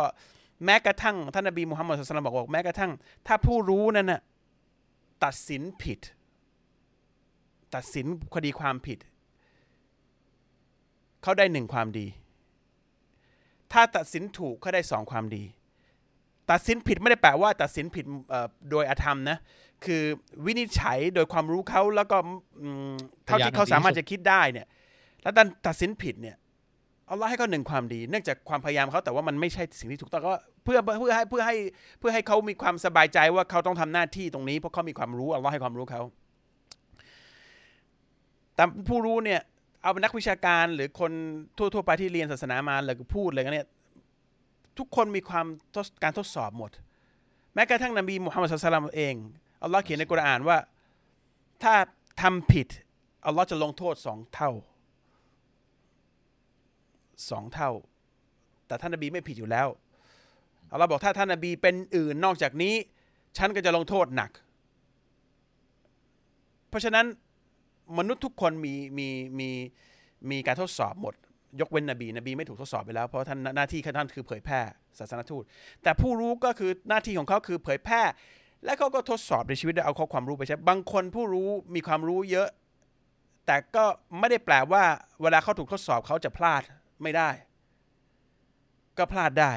แม้กระทั่งท่านนบีมุฮัมมัดสุลตัลลัมบอกว่าแม้กระทั่ง ถ้าผู้รู้นั้นน่ะตัดสินผิด ตัดสินคดีความผิด เขาได้หนึ่งความดี ถ้าตัดสินถูกเขาได้สองความดี ตัดสินผิดไม่ได้แปลว่า ตัดสินผิดเอ่อโดยอธรรมนะคือวินิจฉัยโดยความรู้เขาแล้วก็อืมเท่าที่เขาสามารถจะคิดได้เนี่ย แล้วดันตัดสินผิดเนี่ยเอาละให้เขาหนึ่งความดี เนื่องจากความพยายามเขาแต่ว่ามันไม่ใช่สิ่งที่ถูกต้องก็เพื่อเพื่อให้เพื่อให้เพื่อให้เขามีความสบายใจว่าเขาต้องทำหน้าที่ตรงนี้เพราะเขามีความรู้เอาละให้ความรู้เขาแต่ผู้รู้เนี่ยเอาเป็นนักวิชาการหรือคนทั่วๆไปที่เรียนศาสนามาหรือพูดอะไรกันเนี่ยทุกคนมีความการทดสอบหมด แม้กระทั่งนบีมุฮัมมัดสุลตัลลัมเองอัลลอฮ์เขียนในกุรอานว่า ถ้าทำผิดอัลลอฮ์จะลงโทษสองเท่า สองเท่า แต่ท่านนบีไม่ผิดอยู่แล้วอัลลอฮ์บอกถ้าท่านนบีเป็นอื่นนอกจากนี้ ฉันก็จะลงโทษหนัก เพราะฉะนั้นมนุษย์ทุกคนมีมีมีมีการทดสอบหมด ยกเว้นนบีนบีไม่ถูกทดสอบไปแล้วเพราะท่านหน้าที่ของท่านคือเผยแพร่ศาสนทูต แต่ผู้รู้ก็คือหน้าที่ของเขาคือเผยแพร่ และเขาก็ทดสอบในชีวิตดยเอาข้อความรู้ไปใช้บางคนผู้รู้มีความรู้เยอะ แต่ก็ไม่ได้แปลว่า เวลาเขาถูกทดสอบเขาจะพลาด ไม่ได้ ก็พลาดได้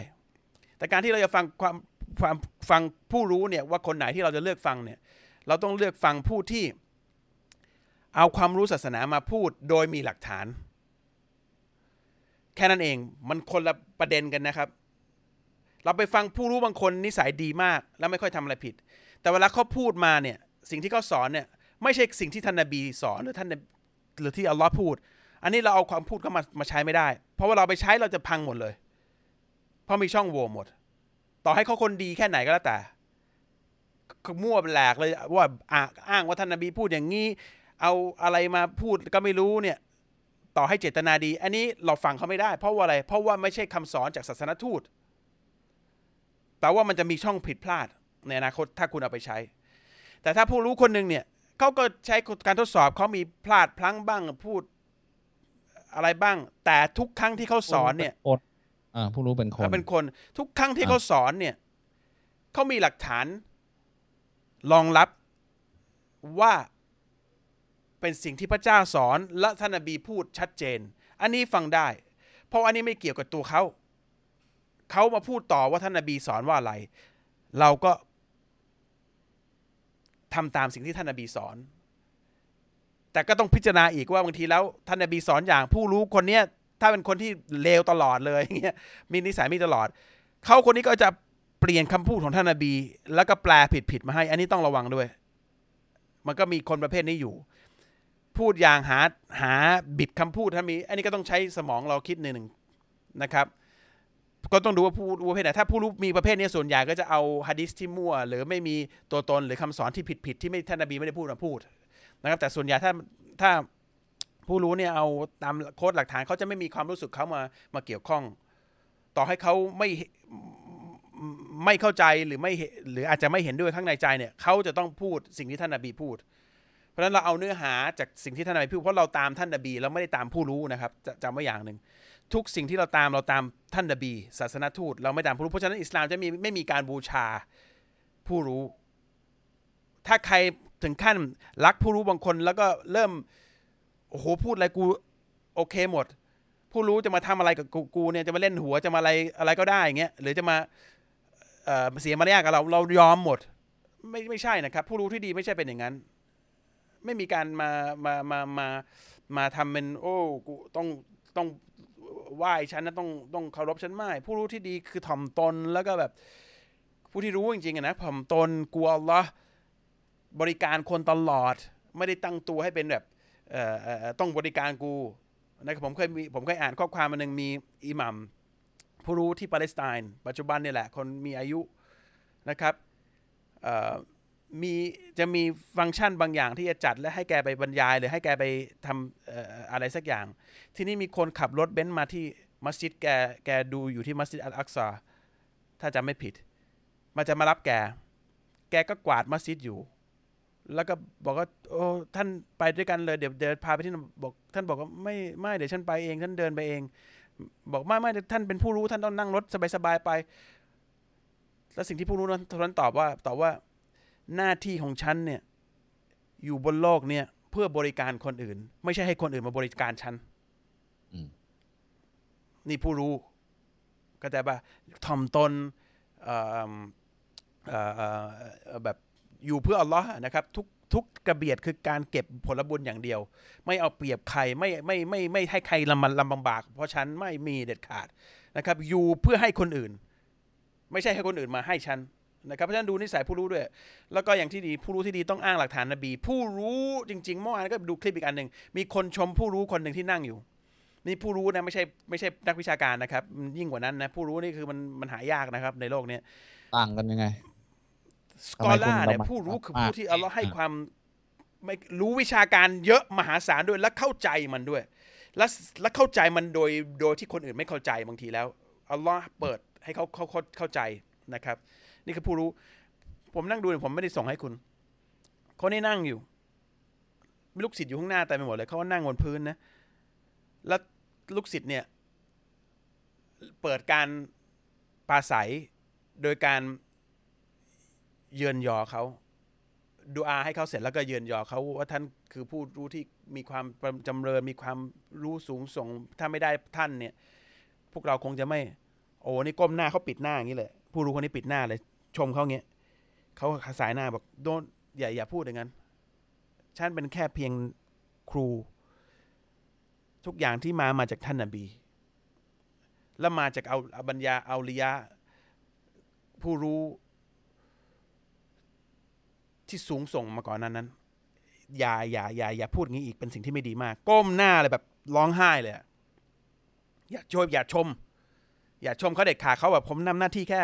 แต่การที่เราจะฟังความความฟังผู้รู้เนี่ยว่าคนไหนที่เราจะเลือกฟังเนี่ยเราต้องเลือกฟังผู้ที่ เอาความรู้ศาสนามาพูดโดยมีหลักฐาน แค่นั้นเองมันคนละประเด็นกันนะครับ เราไปฟังผู้รู้บางคนนิสัยดีมาก แล้วไม่ค่อยทำอะไรผิด แต่เวลาเขาพูดมาเนี่ยสิ่งที่เขาสอนเนี่ยไม่ใช่สิ่งที่ท่านนบีสอนหรือท่านหรือที่อัลลอฮ์พูด อันนี้เราเอาความพูดเข้ามามาใช้ไม่ได้ พราะว่าเราไปใช้เราจะพังหมดเลย เพราะมีช่องโหว่หมด ต่อให้เขาคนดีแค่ไหนก็แล้วแต่มั่วแหลกเลยว่าอ,อ้างว่าท่านนบีพูดอย่างนี้ เอาอะไรมาพูดก็ไม่รู้เนี่ย ต่อให้เจตนาดี อันนี้เราฟังเขาไม่ได้ เพราะว่าอะไร เพราะว่าไม่ใช่คำสอนจากศาสนทูตแปลว่ามันจะมีช่องผิดพลาดในอนาคตถ้าคุณเอาไปใช้ แต่ถ้าผู้รู้คนหนึ่งเนี่ยเขาก็ใช้การทดสอบเขามีพลาดพลั้งบ้างพูด อะไรบ้าง แต่ทุกครั้งที่เขาสอนเนี่ยคนอ่าผู้รู้เป็นคนเขาเป็นคน ทุกครั้งที่เขาสอนเนี่ยเขามีหลักฐานรองรับว่าเป็นสิ่งที่พระเจ้าสอนและท่านนบีพูดชัดเจน อันนี้ฟังได้ เพราะอันนี้ไม่เกี่ยวกับตัวเขาเขามาพูดต่อว่าท่านนบีสอนว่าอะไร เราก็ทำตามสิ่งที่ท่านนบีสอน แต่ก็ต้องพิจารณาอีกว่าบางทีแล้วท่านนบีสอนอย่างผู้รู้คนเนี้ยถ้าเป็นคนที่เลวตลอดเลยอย่างเงี้ยมีนิสัยไม่ตลอด เขาคนนี้ก็จะเปลี่ยนคำพูดของท่านนบี แล้วก็แปลผิดผิดมาให้ อันนี้ต้องระวังด้วย มันก็มีคนประเภทนี้อยู่ พูดอย่างหาหาบิดคำพูดถ้านมี อันนี้ก็ต้องใช้สมองเราคิดหนึ่งนะครับ ก็ต้องดูว่าผู้รู้ประเภทไหนถ้าผู้รู้มีประเภทนี้ส่วนใหญ่ก็จะเอาฮะดิษที่มั่ว หรือไม่มีตัวตนหรือคำสอนที่ผิดผิดที่ไม่ท่านนบีไม่ได้พูดมาพูด นะครับแต่ส่วนใหญ่ถ้าถ้าผู้รู้เนี่ยเอาตามโค้ดหลักฐานเขาจะไม่มีความรู้สึกเขามามาเกี่ยวข้อง ต่อให้เขาไม่ไม่เข้าใจหรือไม่หรืออาจจะไม่เห็นด้วยข้างในใจเนี่ยเขาจะต้องพูดสิ่งที่ท่านนบีพูด เพราะฉะนั้นเราเอาเนื้อหาจากสิ่งที่ท่านนบีพูดเพราะเราตามท่านนบีเราไม่ได้ตามผู้รู้นะครับจะจำไว้อย่างหนึ่งทุกสิ่งที่เราตามเราตามท่านนบี ศาสนทูตเราไม่ตามผู้รู้เพราะฉะนั้นอิสลามจะมีไม่มีการบูชาผู้รู้ ถ้าใคร ถึงขั้นรักผู้รู้บางคนแล้วก็เริ่มโอ้โหพูดอะไรกูโอเคหมด ผู้รู้จะมาทำอะไรกับกูกูเนี่ยจะมาเล่นหัวจะมาอะไรอะไรก็ได้อย่างเงี้ยหรือจะมาเเสียมารยาทกับเราเรายอมหมด ไม่ไม่ใช่นะครับ ผู้รู้ที่ดีไม่ใช่เป็นอย่างนั้น ไม่มีการมามามามามาทำเป็นโอ้กูต้องต้องไหว้ฉันนะต้องต้องเคารพฉันไม่ผู้รู้ที่ดีคือถ่อมตนแล้วก็แบบ ผู้ที่รู้จริงๆนะถ่อมตนกลัวอัลลอฮ์ บริการคนตลอด ไม่ได้ตั้งตัวให้เป็นแบบต้องบริการกูนะครับผมเคยมีผมเคยอ่านข้อความมันหนึ่งมีอิหมัมผู้รู้ที่ปาเลสไตน์ปัจจุบันเนี่ยแหละ คนมีอายุนะครับมีจะมีฟังก์ชันบางอย่างที่จะจัดและให้แกไปบรรยาย หรือให้แกไปทำออะไรสักอย่าง ที่นี้มีคนขับรถเบนซ์มาที่มัสยิดแกแกดูอยู่ที่มัสยิดอัลอักซาถ้าจำไม่ผิด มันจะมารับแก แกก็กวาดมัสยิดอยู่ แล้วก็บอกว่าโอ้ท่านไปด้วยกันเลยเดี๋ยวเดินพาไปที่นั่นบอก ท่านบอกว่าไม่ไม่เดี๋ยวฉันไปเอง ท่านเดินไปเอง บอกไม่ไม่ท่านเป็นผู้รู้ท่านต้องนั่งรถสบายๆไป แล้วสิ่งที่ผู้รู้นั้นนั้นตอบว่าตอบว่าหน้าที่ของฉันเนี่ยอยู่บนโลกเนี่ย เพื่อบริการคนอื่น ไม่ใช่ให้คนอื่นมาบริการฉันอืมนี่ผู้รู้ก็แต่ว่าถ่อมตนเอ่อเอ่อเอ่อเอ่อแบบ อยู่เพื่ออัลลอฮ์นะครับทุกทุกกระเบียดคือการเก็บผลบุญอย่างเดียว ไม่เอาเปรียบใครไม่ไม่ไม่ไม่ให้ใครลำมันลำบาก เพราะฉันไม่มีเด็ดขาดนะครับ อยู่เพื่อให้คนอื่น ไม่ใช่ให้คนอื่นมาให้ฉันนะครับเพราะฉะนั้นดูนิสัยผู้รู้ด้วย แล้วก็อย่างที่ดีผู้รู้ที่ดีต้องอ้างหลักฐานนบี ผู้รู้จริงๆเมื่อวานก็ดูคลิปอีกอันหนึ่งมีคนชมผู้รู้คนหนึ่งที่นั่งอยู่นี่ผู้รู้นะไม่ใช่ไม่ใช่นักวิชาการนะครับมันยิ่งกว่านั้นนะผู้รู้นี่คือมันมันหายากนะครับ ในโลกเนี้ต่างกันยังไง สทำกไมอคุณล่าเนี่ยเรามาผู้รู้คืออ่าผู้ที่อัลเลอฮ์ให้อ่าความไม่รู้วิชาการเยอะมหาศาลด้วยและเข้าใจมันด้วย และและเข้าใจมันโดยโดยที่คนอื่นไม่เข้าใจบางทีแล้วอัลลอฮ์เปิดให้เขาเขาเขาเข้าใจนะครับ นี่คือผู้รู้ ผมนั่งดูเนี่ยผมไม่ได้ส่งให้คุณคนนี้นั่งอยู่มีลูกศิษย์อยู่ข้างหน้าแต่ไปหมดเลยเขาก็นั่งบนพื้นนะ แล้วลูกศิษย์เนี่ย เปิดการปราศัยโดยการ เยือนยอเขาดูอาให้เขาเสร็จแล้วก็เยือนยอเขาว่าท่านคือผู้รู้ที่มีความจำเริญมีความรู้สูงส่ง ถ้าไม่ได้ท่านเนี่ย พวกเราคงจะไม่ โอ้นี่ก้มหน้าเขาปิดหน้าอย่างนี้เลยผู้รู้คนนี้ปิดหน้าเลย ชมเขาเงี้ยเขาสายหน้าบอกโดนอย่าอย่าพูดอย่างนั้นฉันเป็นแค่เพียงครู ทุกอย่างที่มามาจากท่านนบี และมาจากเอาบัญญาเอาลิยะผู้รู้ ที่สูงส่งมาก่อนนั้นนั้น อย่าอย่าอย่าอย่าพูดงี้อีกเป็นสิ่งที่ไม่ดีมาก ก้มหน้าเลยแบบร้องไห้เลยอย่าชมอย่าชม อย่าชมเขาเด็ดขาดเขาแบบผมนำหน้าที่แค่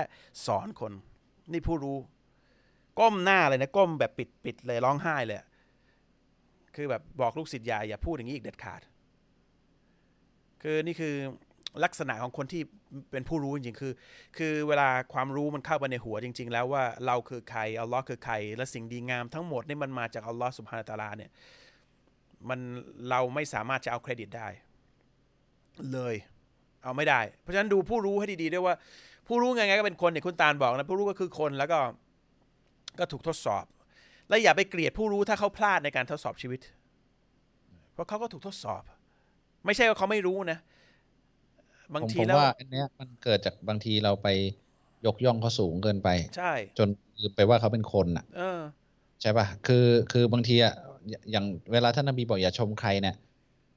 สอนคน นี่ผู้รู้ ก้มหน้าเลยนะก้มแบบปิดปิดเลยร้องไห้เลยคือแบบบอกลูกศิษย์อย่าอย่าพูดอย่างนี้อีกเด็ดขาด คือนี่คือ ลักษณะของคนที่เป็นผู้รู้จริงๆคือ คือเวลาความรู้มันเข้าไปในหัวจริง ๆ แล้วว่าเราคือใครอัลลอฮ์คือใคร และสิ่งดีงามทั้งหมดนี่มันมาจากอัลลอฮ์สุบฮานาตาลาเนี่ยมันเราไม่สามารถจะเอาเครดิตได้ เลย เอาไม่ได้ เพราะฉะนั้นดูผู้รู้ให้ดีๆด้วยว่า ผู้รู้ไงๆก็เป็นคนเนี่ยคุณตาลบอกนะผู้รู้ก็คือคนแล้วก็ก็ถูกทดสอบ และอย่าไปเกลียดผู้รู้ถ้าเขาพลาดในการทดสอบชีวิต เพราะเขาก็ถูกทดสอบ ไม่ใช่ว่าเขาไม่รู้นะ บางผมทีผมแล้วว่าอันเนี้ยมันเกิดจากบางทีเราไปยกย่องเขาสูงเกินไป ใช่ จนลืมไปว่าเขาเป็นคนอะเออใช่ป่ะคือคือบางทีอะอย่าอย่างเวลาท่านนบีบอกอย่าชมใครเนี่ย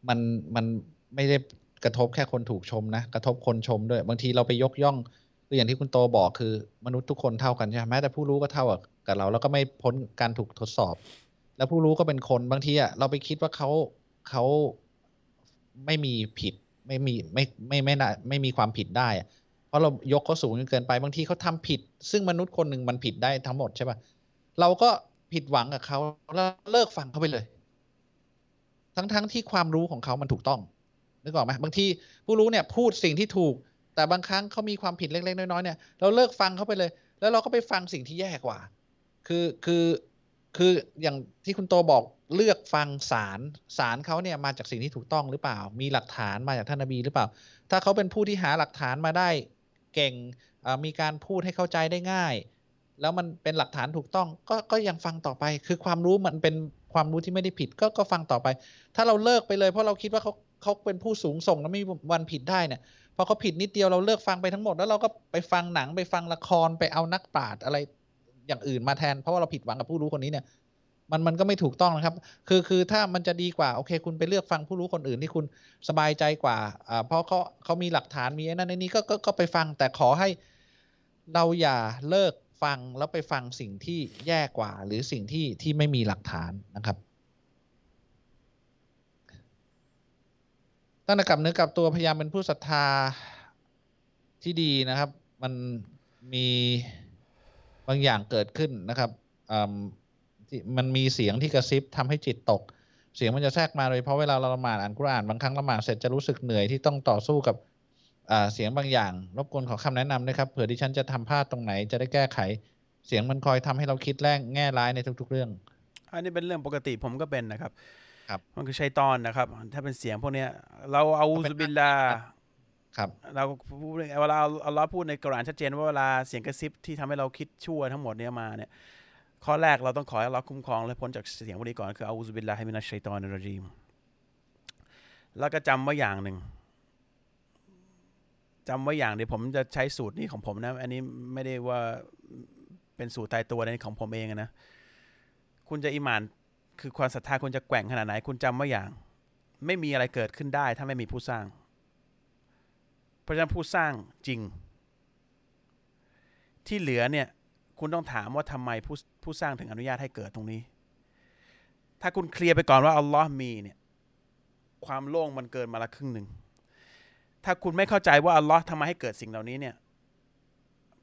มันมันไม่ได้กระทบแค่คนถูกชมนะ กระทบคนชมด้วย บางทีเราไปยกย่องคืออย่างที่คุณโตบอกคือมนุษย์ทุกคนเท่ากันใช่ไหมแม้แต่ผู้รู้ก็เท่ากับเรา แล้วก็ไม่พ้นการถูกทดสอบ แล้วผู้รู้ก็เป็นคนบางทีอะเราไปคิดว่าเขาเขาไม่มีผิด ไม่มีไม่ไม่ไม่น่ไม่มีความผิดได้ เพราะเรายกเขาสูงจนเกินไปบางทีเขาทำผิด ซึ่งมนุษย์คนหนึ่งมันผิดได้ทั้งหมดใช่ป่ะเราก็ผิดหวังกับเขาแล้วเลิกฟังเขาไปเลย ทั้งๆทที่ความรู้ของเขามันถูกต้องนึกออกไหมบางทีผู้รู้เนี่ยพูดสิ่งที่ถูก แต่บางครั้งเขามีความผิดเล็กๆน้อยๆเนี่ยเราเลิกฟังเขาไปเลย แล้วเราก็ไปฟังสิ่งที่แย่กว่า คือคือ คืออย่างที่คุณโตบอกเลือกฟังสารสารเขาเนี่ยมาจากสิ่งที่ถูกต้องหรือเปล่า มีหลักฐานมาจากท่านนบีหรือเปล่า ถ้าเขาเป็นผู้ที่หาหลักฐานมาได้เก่งมีการพูดให้เข้าใจได้ง่าย แล้วมันเป็นหลักฐานถูกต้องก็ก็ยังฟังต่อไป คือความรู้มันเป็นความรู้ที่ไม่ได้ผิดก็ก็ฟังต่อไป ถ้าเราเลิกไปเลยเพราะเราคิดว่าเขาเขาเป็นผู้สูงส่งแล้วไม่มีวันผิดได้เนี่ยพอเขาผิดนิดเดียวเราเลิกฟังไปทั้งหมดแล้วเราก็ไปฟังหนังไปฟังละครไปเอานักปราชญ์อะไร อย่างอื่นมาแทน เพราะว่าเราผิดหวังกับผู้รู้คนนี้เนี่ย มันมันก็ไม่ถูกต้องนะครับ คือคือถ้ามันจะดีกว่าโอเค คุณไปเลือกฟังผู้รู้คนอื่นที่คุณสบายใจกว่าอ่าเพราะเขาเขามีหลักฐานมีไอ้นั่นไอ้นี้ก็ก็ก็ไปฟังแต่ขอให้เราอย่าเลิกฟังแล้วไปฟังสิ่งที่แย่กว่า หรือสิ่งที่ที่ไม่มีหลักฐานนะครับตั้งแต่กับเนื้อกับตัวพยายามเป็นผู้ศรัทธาที่ดีนะครับ มันมี บางอย่างเกิดขึ้นนะครับที่มันมีเสียงที่กระซิบทำให้จิตตก เสียงมันจะแทรกมาโดยเพราะเวลาเราละหมาดอ่านกุรอานบางครั้งละหมาดเสร็จจะรู้สึกเหนื่อยที่ต้องต่อสู้กับเสียงบางอย่าง รบกวนขอคำแนะนำด้วยครับเผื่อที่ฉันจะทำพลาดตรงไหนจะได้แก้ไข เสียงมันคอยทำให้เราคิดแรงแง่ร้ายในทุก ๆ เรื่อง อันนี้เป็นเรื่องปกติผมก็เป็นนะครับครับมันคือชัยตอนนะครับ ถ้าเป็นเสียงพวกเนี้ย เราเอาซุบิลลา ครับเราพูดเวลาอัลลอฮ์พูดในกุรอานชัดเจนว่าเวลาเสียงกระซิบที่ทำให้เราคิดชั่วทั้งหมดเนี้ยมาเนี่ยข้อแรกเราต้องขอให้เราคุ้มครองและพ้นจากเสียงพวกนี้ก่อนคืออาอุซบิลลาฮิมินัชชัยตอนรจีมแล้วก็จำไว้อย่างหนึ่งจำไว้อย่างเดี๋ยวผมจะใช้สูตรนี้ของผมนะ อันนี้ไม่ได้ว่าเป็นสูตรตายตัวในของผมเองนะ คุณจะอิมานคือความศรัทธาคุณจะแกว่งขนาดไหน คุณจำไว้อย่าง ไม่มีอะไรเกิดขึ้นได้ ถ้าไม่มีผู้สร้าง เพราะฉะนั้นผู้สร้างจริง ที่เหลือเนี่ยคุณต้องถามว่าทำไมผู้ผู้สร้างถึงอนุญาตให้เกิดตรงนี้ ถ้าคุณเคลียร์ไปก่อนว่าอัลลอฮ์มีเนี่ยความโล่งมันเกินมาละครึ่งหนึ่ง ถ้าคุณไม่เข้าใจว่าอัลลอฮ์ทำไมให้เกิดสิ่งเหล่านี้เนี่ย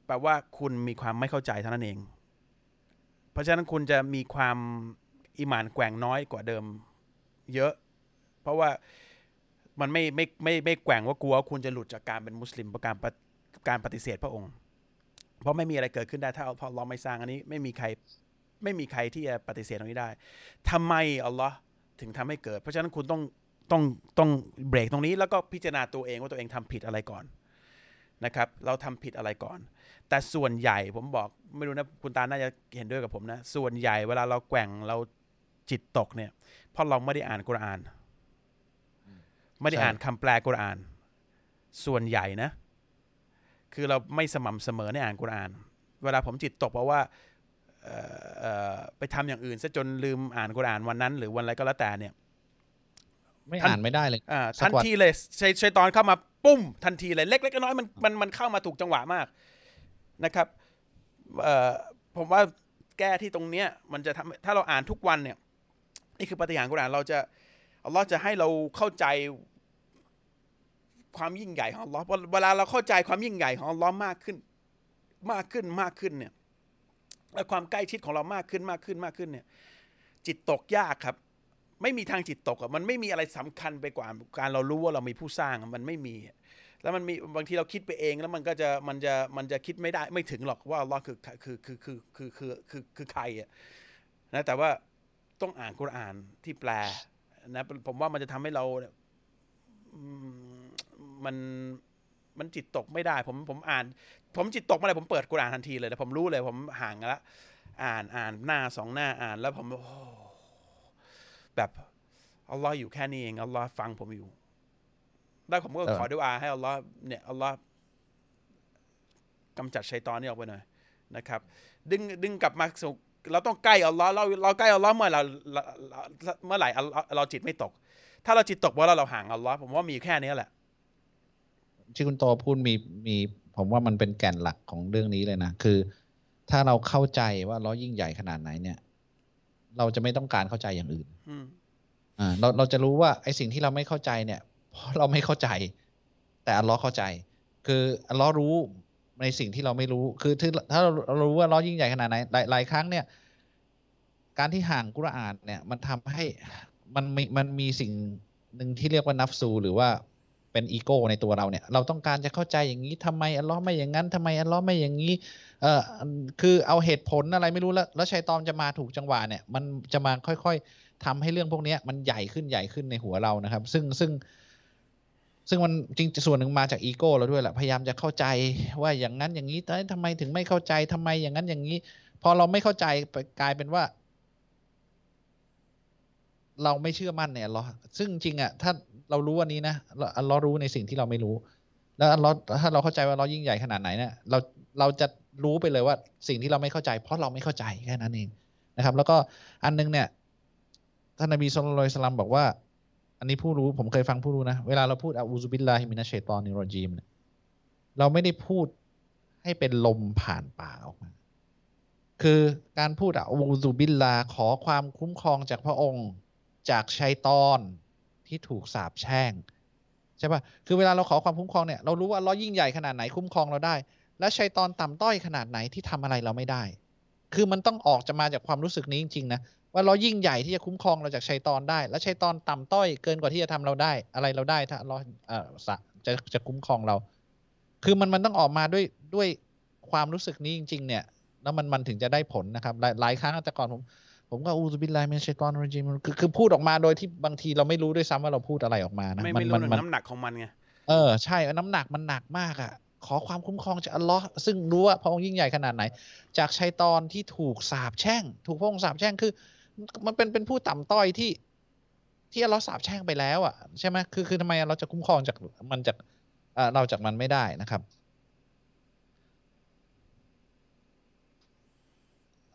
แปลว่าคุณมีความไม่เข้าใจเท่านั้นเอง เพราะฉะนั้นคุณจะมีความอิมานแกว่งน้อยกว่าเดิม เยอะ เพราะว่า มันไม่ไม่ไม่ไม่แกว่งว่ากลัวคุณจะหลุดจากการเป็นมุสลิมประการการปฏิเสธพระองค์ เพราะไม่มีอะไรเกิดขึ้นได้ถ้าพอเราไม่สร้างอันนี้ ไม่มีใครไม่มีใครที่จะปฏิเสธตรงนี้ได้ทำไมอัลลอฮ์ถึงทำให้เกิด เพราะฉะนั้นคุณต้องต้องต้องเบรกตรงนี้ แล้วก็พิจารณาตัวเองว่าตัวเองทำผิดอะไรก่อนนะครับ เราทำผิดอะไรก่อน แต่ส่วนใหญ่ผมบอกไม่รู้นะคุณตาน่าจะเห็นด้วยกับผมนะ ส่วนใหญ่เวลาเราแกว่งเราจิตตกเนี่ยเพราะเราไม่ได้อ่านกุรอาน ไม่ได้ใช่อ่านคำแปลกุรอาน ส่วนใหญ่นะ คือเราไม่สม่ำเสมอในอ่านกุรอาน เวลาผมจิตตกเพราะว่าเอ่อเอ่อไปทำอย่างอื่นซะจนลืมอ่านกุรอานวันนั้น หรือวันอะไรก็แล้วแต่เนี่ย ไม่ท่านอ่านไม่ได้เลยอ่าสักทันวันทีเลยชัยชัยตอนเข้ามาปุ้ม ทันทีเลยเล็กๆน้อยๆมันมันมันเข้ามาถูกจังหวะมากนะครับเอ่อผมว่าแก้ที่ตรงเนี้ย มันจะทำถ้าเราอ่านทุกวันเนี่ย นี่คือปฏิหารย์กุรอานเราจะอัลลอฮ์จะให้เราเข้าใจ ความยิ่งใหญ่ของอัลลอฮ์เวลาเราเข้าใจความยิ่งใหญ่ของอัลลอฮ์มากขึ้น มากขึ้นมากขึ้นเนี่ยและความใกล้ชิดของเรามากขึ้นมากขึ้นมากขึ้นเนี่ย จิตตกยากครับ ไม่มีทางจิตตกอะมันไม่มีอะไรสำคัญไปกว่าการเรารู้ว่าเรามีผู้สร้างมันไม่มี แล้วมันมีบางทีเราคิดไปเองแล้วมันก็จะมันจะมันจะคิดไม่ได้ไม่ถึงหรอกว่าอัลลอฮ์คือคือคือคือคือคือคือคือใครอะนะแต่ว่าต้องอ่านกุรอานที่แปลนะผมว่ามันจะทำให้เรา มมันมันจิตตกไม่ได้ ผมผมอ่าน ผมจิตตกเมื่อไหร่ผมเปิดกุรอานทันทีเลยแต่ผมรู้เลย ผมห่างกันละอ่านอ่านหน้าสองหน้าอ่านแล้วผมโอ้แบบอัลลอฮ์อยู่แค่นี้เองอัลลอฮ์ฟังผมอยู่ แล้วผมก็เออขอดูอาให้อัลลอฮ์เนี่ยอัลลอฮ์กำจัดชัยตอนนี้ออกไปหน่อยนะครับ ดึงดึงกลับมาสู่เราต้องใกล้อัลลอฮ์เราเราใกล้อัลลอฮ์เมื่อเราเราเราเมื่อไหร่อัลลอฮ์เราจิตไม่ตก ถ้าเราจิตตกเพราะเราเราห่างอัลลอฮ์ผมว่ามีแค่นี้แหละ ที่คุณโตพูดมีมีผมว่ามันเป็นแก่นหลักของเรื่องนี้เลยนะ คือ ถ้าเราเข้าใจว่าล้อยิ่งใหญ่ขนาดไหนเนี่ย เราจะไม่ต้องการเข้าใจอย่างอื่นอืมอ่าเราเราจะรู้ว่าไอ้สิ่งที่เราไม่เข้าใจเนี่ยเพราะเราไม่เข้าใจ แต่อัลเลอฮ์เข้าใจ คืออัลเลอฮ์รู้ในสิ่งที่เราไม่รู้ คือถ้าถ้าเราเรารู้ว่าอัลเลอฮ์ยิ่งใหญ่ขนาดไหนหลายหลายครั้งเนี่ย การที่ห่างกุรอานเนี่ย มันทำให้มันมีมันมีสิ่งหนึ่งที่เรียกว่านัฟซูหรือว่า เป็นอีโก้ในตัวเราเนี่ย เราต้องการจะเข้าใจอย่างนี้ทำไมอัลลอฮ์ไม่อย่างนั้นทำไมอัลลอฮ์ไม่อย่างนี้เออคือเอาเหตุผลอะไรไม่รู้แล้วแล้วชัยตอนจะมาถูกจังหวะเนี่ย มันจะมาค่อยๆทำให้เรื่องพวกนี้มันใหญ่ขึ้นใหญ่ขึ้นในหัวเรานะครับ ซึ่งซึ่งซึ่งมันจริงส่วนหนึ่งมาจากอีโก้เราด้วยแหละพยายามจะเข้าใจว่าอย่างนั้นอย่างนี้แต่ทำไมถึงไม่เข้าใจทำไมอย่างนั้นอย่างนี้ พอเราไม่เข้าใจกลายเป็นว่า เราไม่เชื่อมั่นเนี่ยเราซึ่งจริงอะถ้า เรารู้วันนี้นะเราเรารู้ในสิ่งที่เราไม่รู้ แล้วเราถ้าเราเข้าใจว่าเรายิ่งใหญ่ขนาดไหนเนี่ยเราเราจะรู้ไปเลยว่าสิ่งที่เราไม่เข้าใจ เพราะเราไม่เข้าใจแค่นั้นเองนะครับ แล้วก็อันนึงเนี่ยท่านนบีสุลต่านสลัมบอกว่า อันนี้ผู้รู้ผมเคยฟังผู้รู้นะ เวลาเราพูดอาอูซุบิลลาฮิมินัชชัยตอนิรรจีมเนี่ยเราไม่ได้พูดให้เป็นลมผ่านปากออกมา คือการพูดอาอูซุบิลลาขอความคุ้มครองจากพระองค์จากชัยตอน ที่ถูกสาปแช่งใช่ปะคือเวลาเราขอความคุ้มครองเนี่ย เรารู้ว่าเรายิ่งใหญ่ขนาดไหนคุ้มครองเราได้ และชัยตอนต่ำต้อยขนาดไหนที่ทำอะไรเราไม่ได้ คือมันต้องออกจะมาจากความรู้สึกนี้จริงๆนะ ว่าเรายิ่งใหญ่ที่จะคุ้มครองเราจากชัยตอนได้ และชัยตอนต่ำต้อยเกินกว่าที่จะทำเราได้ อะไรเราได้ถ้าเราเอ่อสะจะจะคุ้มครองเรา คือมันมันต้องออกมาด้วยด้วยความรู้สึกนี้จริง ๆ เนี่ย แล้วมันมันถึงจะได้ผลนะครับ หลายหลายครั้งแต่ก่อนผม ผมก็อูซุบิลลาฮิมินัชชัยตอนรจีมคือคือพูดออกมาโดยที่บางทีเราไม่รู้ด้วยซ้ำว่าเราพูดอะไรออกมานะไม่มัไม่รู้มัถึงมันน้ำหนักของมันไงเออใช่น้ำหนักมันหนักมากอะ่ะ ขอความคุ้มครองจากอัลลอฮ์ซึ่งรู้ว่าพระองค์ยิ่งใหญ่ขนาดไหน จากชัยตอนที่ถูกสาปแช่ง ถูกพระองค์สาปแช่งคือ มันเป็นเป็นผู้ต่ำต้อยที่ ที่อัลลอฮ์สาปแช่งไปแล้วอะ่ะใช่ไหมคือคือทำไมเราจะคุ้มครองจากมันจากเอ่อเราจากมันไม่ได้นะครับ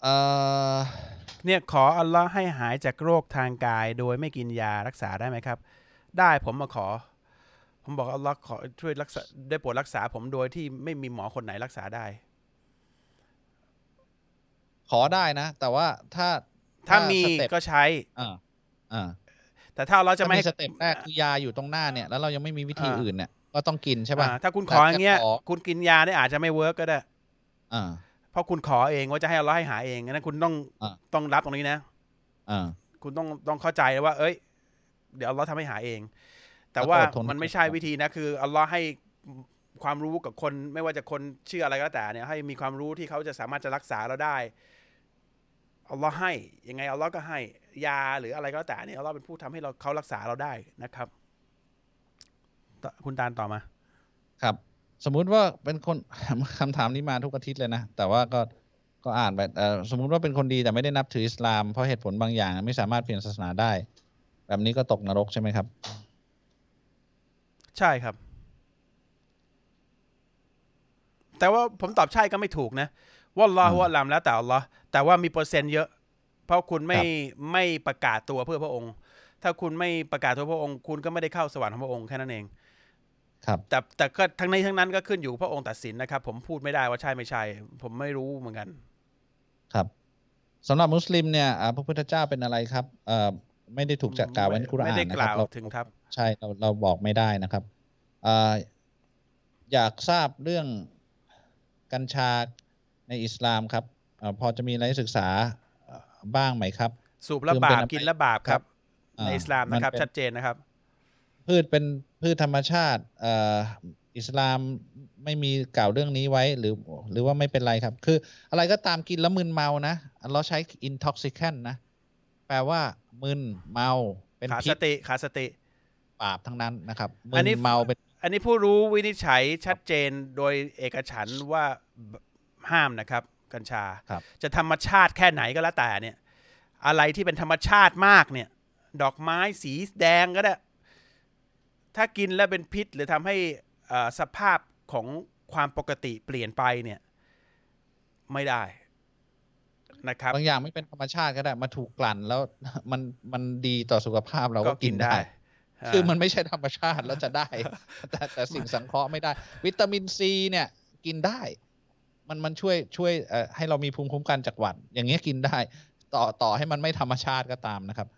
เอ่อ เนี่ยขออัลลอฮ์ให้หายจากโรคทางกาย โดยไม่กินยารักษาได้ไหมครับ ได้ผมมาขอ ผมบอกอัลลอฮ์ขอช่วยรักษาได้โปรดรักษา ผมโดยที่ไม่มีหมอคนไหนรักษาได้ ขอได้นะ แต่ว่าถ้าถ้ามี step ก็ใช้อ่าอ่าแต่ถ้าเราจะจะไม่ไม่ให้ step แรกคือยาอยู่ตรงหน้าเนี่ยแล้วเรายังไม่มีวิธีอ่าอื่นเนี่ยก็ต้องกินใช่ป่ะอ่าถ้าคุณขออย่างเงี้ยแต่จะขอคุณกินยาเนี่ยอาจจะไม่ work ก็ได้อ่า เพราะคุณขอเองว่าจะให้อัลลอฮ์ให้หายเองนั้นคุณต้องอ่าต้องรับตรงนี้นะอ่าคุณต้องต้องเข้าใจว่า เอ้ย เดี๋ยวอัลลอฮ์ทำให้หายเอง แต่ว่าแล้วก็อดทนมันไม่ใช่วิธีนะ คืออัลลอฮ์ให้ความรู้กับคน ไม่ว่าจะคนเชื่ออะไรก็แล้วแต่เนี่ย ให้มีความรู้ที่เขาจะสามารถจะรักษาเราได้อัลลอฮ์ให้ยังไงอัลลอฮ์ก็ให้ยาหรืออะไรก็แล้วแต่เนี่ยอัลลอฮ์เป็นผู้ทำให้เราเขารักษาเราได้นะครับต่อคุณตาลต่อมา ครับ สมมุติว่าเป็นคนคำถามนี้มาทุกอาทิตย์เลยนะ แต่ว่าก็ก็อ่านไปเอ่อสมมุติว่าเป็นคนดีแต่ไม่ได้นับถืออิสลาม เพราะเหตุผลบางอย่าง ไม่สามารถเปลี่ยนศาสนาได้ แบบนี้ก็ตกนรกใช่ไหมครับ ใช่ครับ แต่ว่าผมตอบใช่ก็ไม่ถูกนะว่าอัลลอฮ์อืมว่าอัลลามแล้วแต่อัลลอฮ์แต่ว่ามีเปอร์เซ็นต์เยอะ เพราะคุณไม่ครับไม่ประกาศตัวเพื่อพระองค์ ถ้าคุณไม่ประกาศตัวพระองค์ คุณก็ไม่ได้เข้าสวรรค์ของพระองค์แค่นั้นเอง ครับแต่แต่ก็ทั้งนี้ทั้งนั้นก็ขึ้นอยู่พระองค์ตัดสินนะครับ ผมพูดไม่ได้ว่าใช่ไม่ใช่ ผมไม่รู้เหมือนกัน ครับสำหรับมุสลิมเนี่ยอ่าพระพุทธเจ้าเป็นอะไรครับเอ่อไม่ได้ถูกจัดกล่าวไว้ในกุรอานไม่ได้นะกครัล่าบวเราถึงครับ ใช่เราเราบอกไม่ได้นะครับอ่าอยากทราบเรื่องกัญชาในอิสลามครับอาพอจะมีอะไรให้ศึกษาอ่าบ้างไหมครับ สูบแล้วคือมันบาเป็ปนกินแล้วบาปครับอ่าในอิสลามนะครับมันเป็นชัดเจนนะครับ พืชเป็น พืชธรรมชาติเอ่ออิสลามไม่มีกล่าวเรื่องนี้ไว้หรือหรือว่าไม่เป็นไรครับ คืออะไรก็ตามกินแล้วมึนเมานะ เราใช้ intoxicant นะ แปลว่ามึนเมาเป็นขาดพิสษติขาดสติบาปทั้งนั้นนะครับมึอันนนี้เมาเป็น อันนี้ผู้รู้วินิจฉัยชัดเจนโดยเอกฉันท์ว่าห้ามนะครับ กัญชาครับจะธรรมชาติแค่ไหนก็แล้วแต่เนี่ย อะไรที่เป็นธรรมชาติมากเนี่ย ดอกไม้สีแดงก็ได้ ถ้ากินแล้วเป็นพิษ หรือทำให้เอ่อสภาพของความปกติเปลี่ยนไปเนี่ย ไม่ได้นะครับบางอย่างไม่เป็นธรรมชาติก็ได้มาถูกกลั่นแล้วมันมันดีต่อสุขภาพเราก็กินได้ คือมันไม่ใช่ธรรมชาติแล้วจะได้ แต่แต่สิ่งสังเคราะห์ไม่ได้ วิตามินซีเนี่ยกินได้ มันมันช่วยช่วยเอ่อให้เรามีภูมิคุ้มกันจากหวัด อย่างเงี้ยกินได้ ต่อต่อให้มันไม่ธรรมชาติก็ตามนะครับ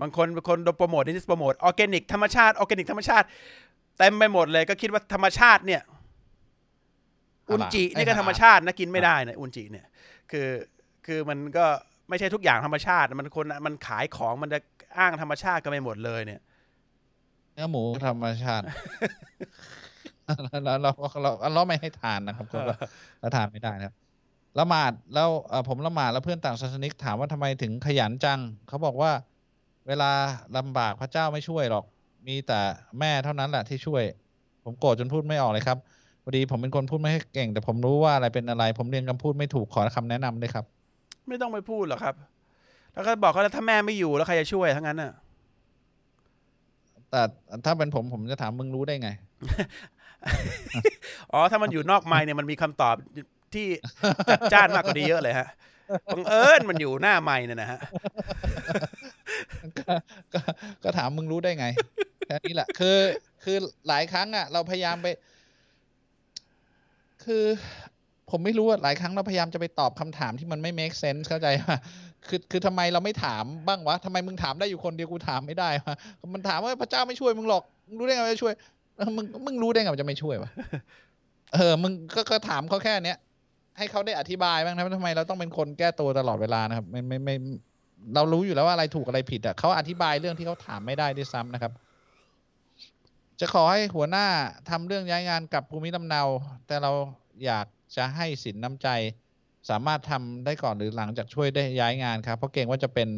บางคนบางคนโดนโปรโมทนี่โปรโมทออร์แกนิกธรรมชาติออร์แกนิกธรรมชาติเต็มไปหมดเลยก็คิดว่าธรรมชาติเนี่ย อุนจินี่ก็ธรรมชาตินะกินไม่ได้นะอุนจิเนี่ย คือคือมันก็ไม่ใช่ทุกอย่างธรรมชาติมันคนมันขายของมันจะอ้างธรรมชาติกันไปหมดเลยเนี่ยเนื้อหมูธรรมชาติแล้วเราเราเราเราไม่ให้ทานนะครับก็เราทานไม่ได้นะครับละหมาดแล้วเอ่อผมละหมาดแล้วเพื่อนต่างศาสนิกถามว่าทำไมถึงขยันจังเขาบอกว่า เวลาลำบากพระเจ้าไม่ช่วยหรอก มีแต่แม่เท่านั้นแหละที่ช่วย ผมโกรธจนพูดไม่ออกเลยครับพอดีผมเป็นคนพูดไม่เก่ง แต่ผมรู้ว่าอะไรเป็นอะไร ผมเรียนคำพูดไม่ถูกขอคำแนะนำด้วยครับ ไม่ต้องไปพูดหรอกครับ แล้วก็บอกเขาว่าถ้าแม่ไม่อยู่แล้วใครจะช่วยทั้งนั้นน่ะแต่ถ้าเป็นผมผมจะถามมึงรู้ได้ไง อ๋อ ถ้ามันอยู่นอกไมค์เนี่ยมันมีคำตอบที่จัดจ้านมากกว่านี้เยอะเลยฮะบังเอิญมันอยู่หน้าไมค์เนี่ยนะฮะ ก็ก็ก็ถามมึงรู้ได้ไงแค่นี้แหละ คือ คือหลายครั้งอะ เราพยายามไป คือ ผมไม่รู้ว่าหลายครั้งเราพยายามจะไปตอบคำถามที่มันไม่ make sense เข้าใจป่ะคือคือทำไมเราไม่ถามบ้างวะทำไมมึงถามได้อยู่คนเดียวกูถามไม่ได้วะมันถามว่าพระเจ้าไม่ช่วยมึงหรอกมึงรู้ได้ไงว่าจะช่วยเออมึงมึงรู้ได้ไงว่าจะไม่ช่วยวะเออมึงก็ก็ถามเขาแค่เนี้ยให้เขาได้อธิบายบ้างนะว่าทำไมเราต้องเป็นคนแก้ตัวตลอดเวลานะครับ ไม่ไม่ไม่ เรารู้อยู่แล้วว่าอะไรถูกอะไรผิดอะเขาอธิบายเรื่องที่เขาถามไม่ได้ด้วยซ้ำนะครับ จะขอให้หัวหน้าทำเรื่องย้ายงานกับภูมิลำเนา แต่เราอยากจะให้สินน้ำใจ สามารถทำได้ก่อนหรือหลังจากช่วยได้ย้ายงานครับ เพราะเกรงว่าจะเป็น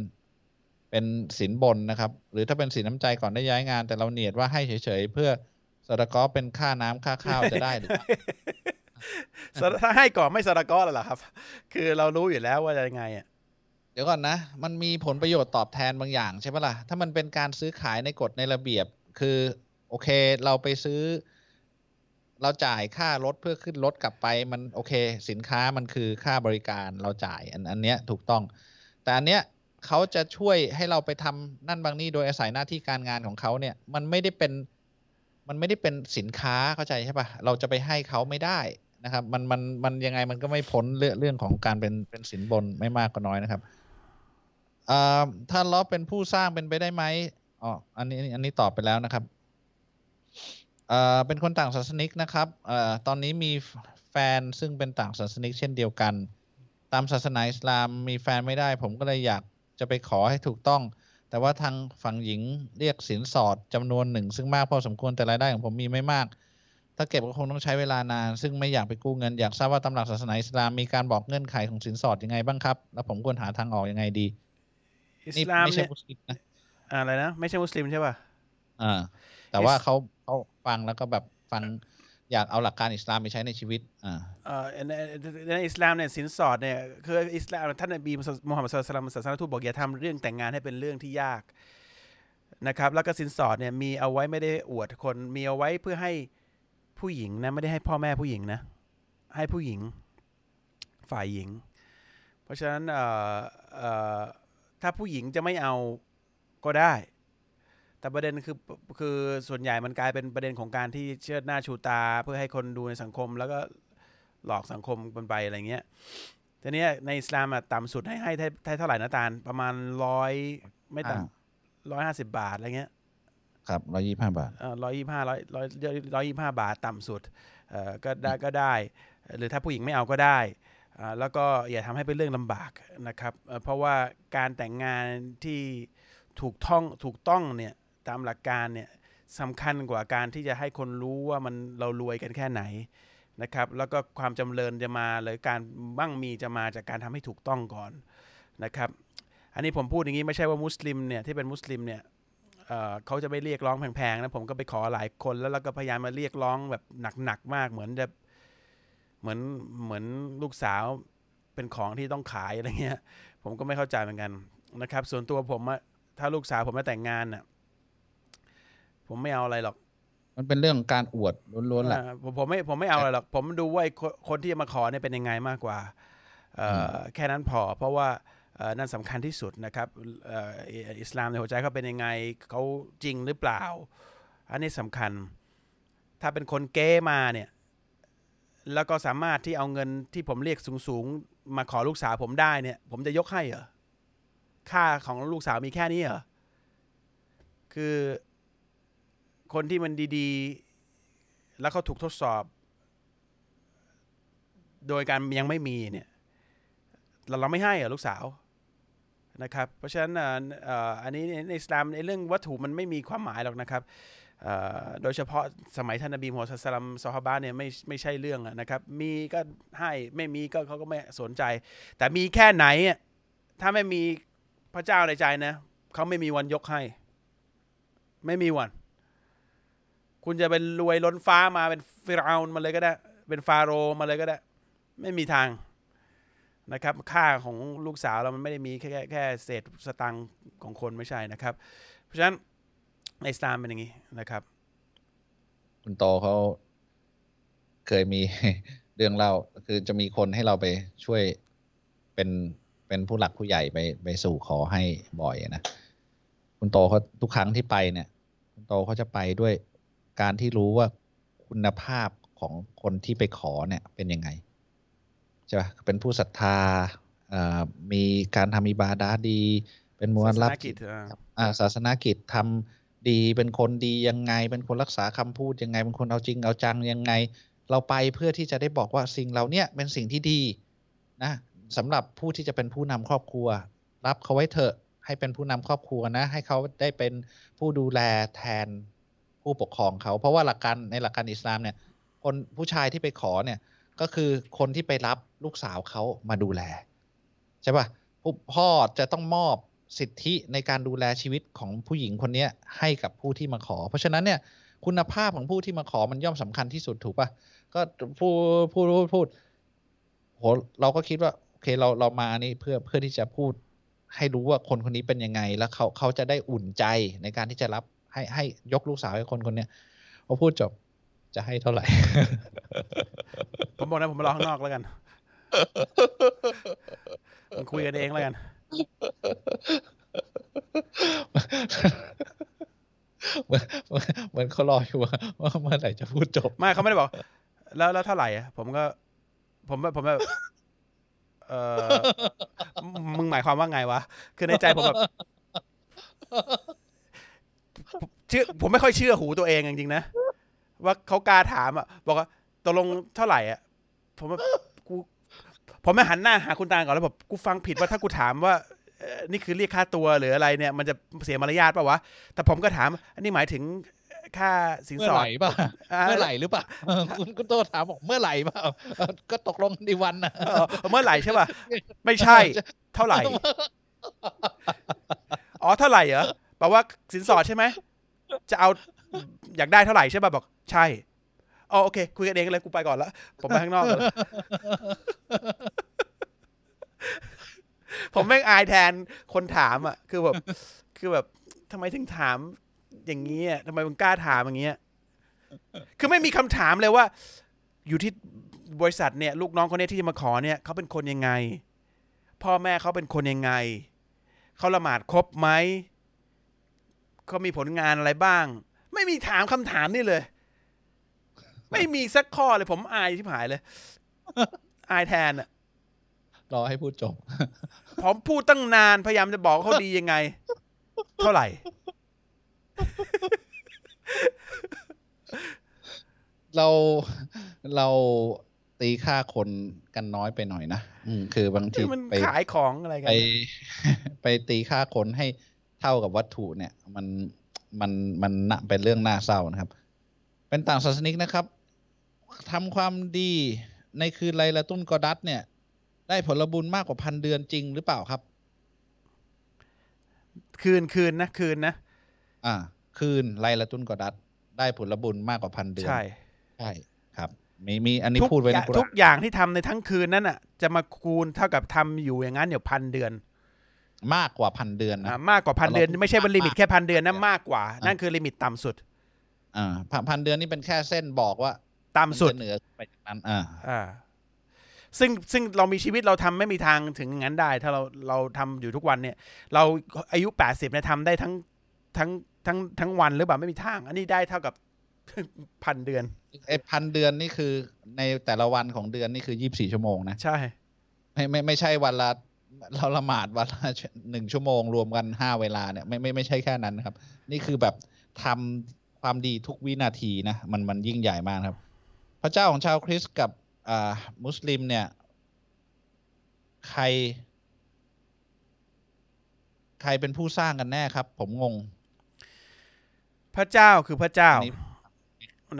เป็นสินบนนะครับ หรือถ้าเป็นสินน้ำใจก่อนได้ย้ายงาน แต่เราเนียดว่าให้เฉยๆเพื่อสตกอเป็นค่าน้ำค่าข้าวจะได้หรือถ้าให้ก่อนไม่สระกอแล้วหรอครับ คือเรารู้อยู่แล้วว่าจะยังไงอะ ดี๋ยวก่อนนะ มันมีผลประโยชน์ตอบแทนบางอย่างใช่ปะล่ะ ถ้ามันเป็นการซื้อขายในกฎในระเบียบ คือ โอเค เราไปซื้อ เราจ่ายค่ารถเพื่อขึ้นรถกลับไป มันโอเค สินค้ามันคือค่าบริการเราจ่ายอันอันเนี้ยถูกต้อง แต่อันเนี้ยเขาจะช่วยให้เราไปทำนั่นบางนี่โดยอาศัยหน้าที่การงานของเขาเนี่ย มันไม่ได้เป็น มันไม่ได้เป็นสินค้าเข้าใจใช่ปะเราจะไปให้เขาไม่ได้นะครับ มันมันมันยังไงมันก็ไม่พ้นเรื่องเรื่องของการเป็นเป็นสินบนไม่มากก็น้อยนะครับ อ่าถ้าล้อเป็นผู้สร้างเป็นไปได้ไหมอ๋ออันนี้อันนี้ตอบไปแล้วนะครับอ่าเป็นคนต่างศาสนิกนะครับอ่าตอนนี้มีแฟนซึ่งเป็นต่างศาสนิกเช่นเดียวกัน ตามศาสนาอิสลามมีแฟนไม่ได้ ผมก็เลยอยากจะไปขอให้ถูกต้อง แต่ว่าทางฝั่งหญิงเรียกสินสอดจำนวนหนึ่ง ซึ่งมากพอสมควรแต่รายได้ของผมมีไม่มาก ถ้าเก็บก็คงต้องใช้เวลานาน ซึ่งไม่อยากไปกู้เงินอยากทราบว่าตำหลักศาสนาอิสลามมีการบอกเงื่อนไขของสินสอดยังไงบ้างครับ แล้วผมควรหาทางออกยังไงดี อิสนี่ลามไม่ใช่เนี่ยมุสลิมนะอะไรนะ ไม่ใช่มุสลิมใช่ป่ะอ่า แต่อิสว่าเขาเขาฟังแล้วก็แบบฟังอยากเอาหลักการอิสลามไปใช้ในชีวิต อ่าเอ่อในในอิสลามเนี่ยสินสอดเนี่ยคืออิสลามท่านนบีมุฮัมมัดสุลตัลลัมศาสนทูตบอกอย่าทำเรื่องแต่งงานให้เป็นเรื่องที่ยากนะครับ แล้วก็สินสอดเนี่ยมีเอาไว้ไม่ได้อวดคนมีเอาไว้เพื่อให้ผู้หญิงนะไม่ได้ให้พ่อแม่ผู้หญิงนะ ให้ผู้หญิงฝ่ายหญิง เพราะฉะนั้นเอ่อเอ่อ ถ้าผู้หญิงจะไม่เอาก็ได้ แต่ประเด็นคือคือส่วนใหญ่มันกลายเป็นประเด็นของการที่เชิดหน้าชูตา เพื่อให้คนดูในสังคม แล้วก็หลอกสังคมกันไปอะไรเงี้ยทีนี้ในอิสลามอะต่ำสุดให้ให้ให้ให้เท่าไหร่นะตาลประมาณร้อยไม่อ่าต่ำร้อยห้าสิบาทอะไรเงี้ยครับร้อยี่ห้าบาทร้อยยี่ห้าร้อยร้อยร้อยยี่ห้าบาท ต่ำสุดเอ่อก็ได้ก็ได้ หรือถ้าผู้หญิงไม่เอาก็ได้อ่า แล้วก็อย่าทำให้เป็นเรื่องลำบากนะครับ เพราะว่าการแต่งงานที่ถูกท่องถูกต้องเนี่ยตามหลักการเนี่ยสำคัญกว่าการที่จะให้คนรู้ว่ามันเรารวยกันแค่ไหนนะครับ แล้วก็ความจำเริญจะมาหรือการมั่งมีจะมาจากการทำให้ถูกต้องก่อนนะครับ อันนี้ผมพูดอย่างนี้ไม่ใช่ว่ามุสลิมเนี่ยที่เป็นมุสลิมเนี่ยเเขาจะไม่เรียกร้องแพงๆนะผมก็ไปขอหลายคนแล้วเราก็พยายามมาเรียกร้องแบบหนักๆมากเหมือนแบบ เหมือนเหมือนลูกสาวเป็นของที่ต้องขายอะไรเงี้ย ผมก็ไม่เข้าใจเหมือนกันนะครับ ส่วนตัวผมอะถ้าลูกสาวผมมาแต่งงานน่ะ ผมไม่เอาอะไรหรอก มันเป็นเรื่องการอวดล้วนๆแหละอ่าผมผมไม่ผมไม่เอาอะไรหรอก ผมดูว่าไอ้คนคนที่จะมาขอเนี่ยเป็นยังไงมากกว่าเอ่ออแค่นั้นพอ เพราะว่าเอ่อนั่นสำคัญที่สุดนะครับเอ่ออิสลามในหัวใจเขาเป็นยังไงเขาจริงหรือเปล่า อันนี้สำคัญ ถ้าเป็นคนเก้มาเนี่ย แล้วก็สามารถที่เอาเงินที่ผมเรียกสูงๆ มาขอลูกสาวผมได้เนี่ย ผมจะยกให้เหรอค่าของลูกสาวมีแค่นี้เหรอคือคนที่มันดีๆ แล้วเขาถูกทดสอบ โดยการยังไม่มีเนี่ยเราเราไม่ให้เหรอลูกสาวนะครับ เพราะฉะนั้นอันนี้ในอิสลามในเรื่องวัตถุมันไม่มีความหมายหรอกนะครับ โดยเฉพาะสมัยท่านนบีมูฮัมมัดสลัมซอฮาบะเนี่ยไม่ไม่ใช่เรื่องนะครับ มีก็ให้ไม่มีก็เขาก็ไม่สนใจ แต่มีแค่ไหน ถ้าไม่มีพระเจ้าในใจนะเขาไม่มีวันยกให้ ไม่มีวัน คุณจะเป็นรวยล้นฟ้ามาเป็นฟิรเอาน์มาเลยก็ได้ เป็นฟาโรห์มาเลยก็ได้ ไม่มีทางนะครับค่าของลูกสาวเรามันไม่ได้มีแค่แค่แค่เศษสตังค์ของคนไม่ใช่นะครับ เพราะฉะนั้น ในอิสลามเป็นอย่างนี้นะครับ คุณโตเขาเคยมีเรื่องเล่าคือจะมีคนให้เราไปช่วยเป็นเป็นผู้หลักผู้ใหญ่ไปไปสู่ขอให้บ่อยนะคุณโตเขาทุกครั้งที่ไปเนี่ย คุณโตเขาจะไปด้วยการที่รู้ว่าคุณภาพของคนที่ไปขอเนี่ยเป็นยังไงใช่ปะเป็นผู้ศรัทธาเอ่อมีการทำอิบาดาดี เป็นมวลรับศาสนกิจอ่าอ่าศาสนากิจทำ ดีเป็นคนดียังไง เป็นคนรักษาคำพูดยังไง เป็นคนเอาจริงเอาจังยังไง เราไปเพื่อที่จะได้บอกว่าสิ่งเหล่าเนี้ยเป็นสิ่งที่ดีนะสำหรับผู้ที่จะเป็นผู้นำครอบครัว รับเขาไว้เถอะให้เป็นผู้นำครอบครัวนะ ให้เขาได้เป็นผู้ดูแลแทนผู้ปกครองเขา เพราะว่าหลักการในหลักการอิสลามเนี่ย คนผู้ชายที่ไปขอเนี่ยก็คือคนที่ไปรับลูกสาวเขามาดูแล ใช่ปะผู้พ่อจะต้องมอบ สิทธิในการดูแลชีวิตของผู้หญิงคนนี้ให้กับผู้ที่มาขอ เพราะฉะนั้นเนี่ยคุณภาพของผู้ที่มาขอมันย่อมสำคัญที่สุดถูกปะก็พูดพูดพูดพูดโหเราก็คิดว่าโอเคเราเรามานี่เพื่อเพื่อที่จะพูดให้รู้ว่าคนคนนี้เป็นยังไง แล้วเขาเขาจะได้อุ่นใจในการที่จะรับให้ให้ยกลูกสาวให้คนคนเนี้ยพอพูดจบจะให้เท่าไหร่ ผมบอกนะผมรอข้างนอกแล้วกันมันคุยกันเองแล้วกัน เหมือนเหมือนเขารออยู่ว่าว่าเมื่อไหร่จะพูดจบ ไม่เขาไม่ได้บอก แล้วแล้วเท่าไหร่อะผมก็ ผมแบบผมแบบเออมึงหมายความว่าไงวะ คือในใจผมแบบเชื่อผมไม่ค่อยเชื่อหูตัวเองจริงๆนะ ว่าเขากล้าถามอะ บอกว่าตกลงเท่าไหร่อะ ผมว่ากู ผมไม่หันหน้าหาคุณตาก่อนแล้วแบบกูฟังผิดว่าถ้ากูถามว่าเอ่อนี่คือเรียกค่าตัวหรืออะไรเนี่ย มันจะเสียมารยาทป่าวะ แต่ผมก็ถามอันนี้หมายถึงค่าสินเมื่สออไหดร่ป่ะอ่าเมื่อไหร่หรือเปล่าเออคุณคุณโตถามบอกเมื่อไหร่เปล่าเออก็ตกลงในวันนะเออเมื่อไหร่ใช่ป่ะไม่ใช่ เท่าไหร่ อ๋อเท่าไหร่เหรอแปลว่าสินสอดใช่ไหมจะเอาอยากได้เท่าไหร่ใช่ป่ะบอก ใช่ อ๋อโอเคคุยกันเองเลยกูไปก่อนละผมไปข้างนอกก่อนละผมแม่งอายแทนคนถามอะ คือแบบ คือแบบทำไมถึงถามอย่างนี้อะทำไมมึงกล้าถามอย่างเงี้ย คือไม่มีคำถามเลยว่า อยู่ที่บริษัทเนี่ย ลูกน้องคนเนี้ยที่จะมาขอเนี่ยเขาเป็นคนยังไง พ่อแม่เขาเป็นคนยังไงเขาละหมาดครบไหมเขามีผลงานอะไรบ้าง ไม่มีถามคำถามนี่เลย ไม่มีสักข้อเลยผมอายที่หายเลย อายแทนอะรอให้พูดจบ ผมพูดตั้งนานพยายามจะบอกว่าเขาดียังไง เท่าไหร่ เราเราตีค่าคนกันน้อยไปหน่อยนะอืมคือบางทีที่มันไปขายของอะไรกันไป ไปตีค่าคนให้เท่ากับวัตถุเนี่ย มันมันมันน่ะเป็นเรื่องน่าเศร้านะครับ เป็นต่างศาสนิกนะครับ ทำความดีในคืนไลลาตุนกอดัตเนี่ย ได้ผลบุญมากกว่าพันเดือนจริงหรือเปล่าครับ คืนคืนนะคืนนะอ่า คืนไลลาตุลกอดัรได้ผลบุญมากกว่าพันเดือน ใช่ใช่ครับมีมีอันนี้ทุกพูดไว้อในย่างกุรทุอากทุกอย่างที่ทำในทั้งคืนนั้นอะ จะมาคูณเท่ากับทำอยู่อย่างนั้นเดี๋ยวพันเดือน มากกว่าพันเดือนนะอ่ามากกว่าพันเดือน ไม่ใช่ว่า limit แค่พันเดือนนะมากกว่าอะนั่นคือ limit ต่ำสุด อ่าพันพันเดือนนี่เป็นแค่เส้นบอกว่า ต่ำสุดมันจะเหนือไปจากนั้นอ่าอ่า ซึ่งซึ่งเรามีชีวิตเราทำไม่มีทางถึงอย่างนั้นได้ ถ้าเราเราทำอยู่ทุกวันเนี่ย เราอายุแปดสิบเนี่ยทำได้ทั้งทั้งทั้งทั้งวันหรือเปล่าไม่มีทาง อันนี้ได้เท่ากับพันเดือนไอ้พันเดือนนี่คือในแต่ละวันของเดือนนี่คือยี่บสี่ชั่วโมงนะใช่ ไม่ไม่ไม่ใช่วันละเราละหมาดวันละหนึ่งชั่วโมงรวมกันห้าเวลาเนี่ยไม่ไม่ไม่ใช่แค่นั้นนะครับ นี่คือแบบทำความดีทุกวินาทีนะ มันมันยิ่งใหญ่มากครับ พระเจ้าของชาวคริสต์กับอ่ามุสลิมเนี่ย ใคร ใครเป็นผู้สร้างกันแน่ครับ ผมงง พระเจ้าคือพระเจ้าอันนี้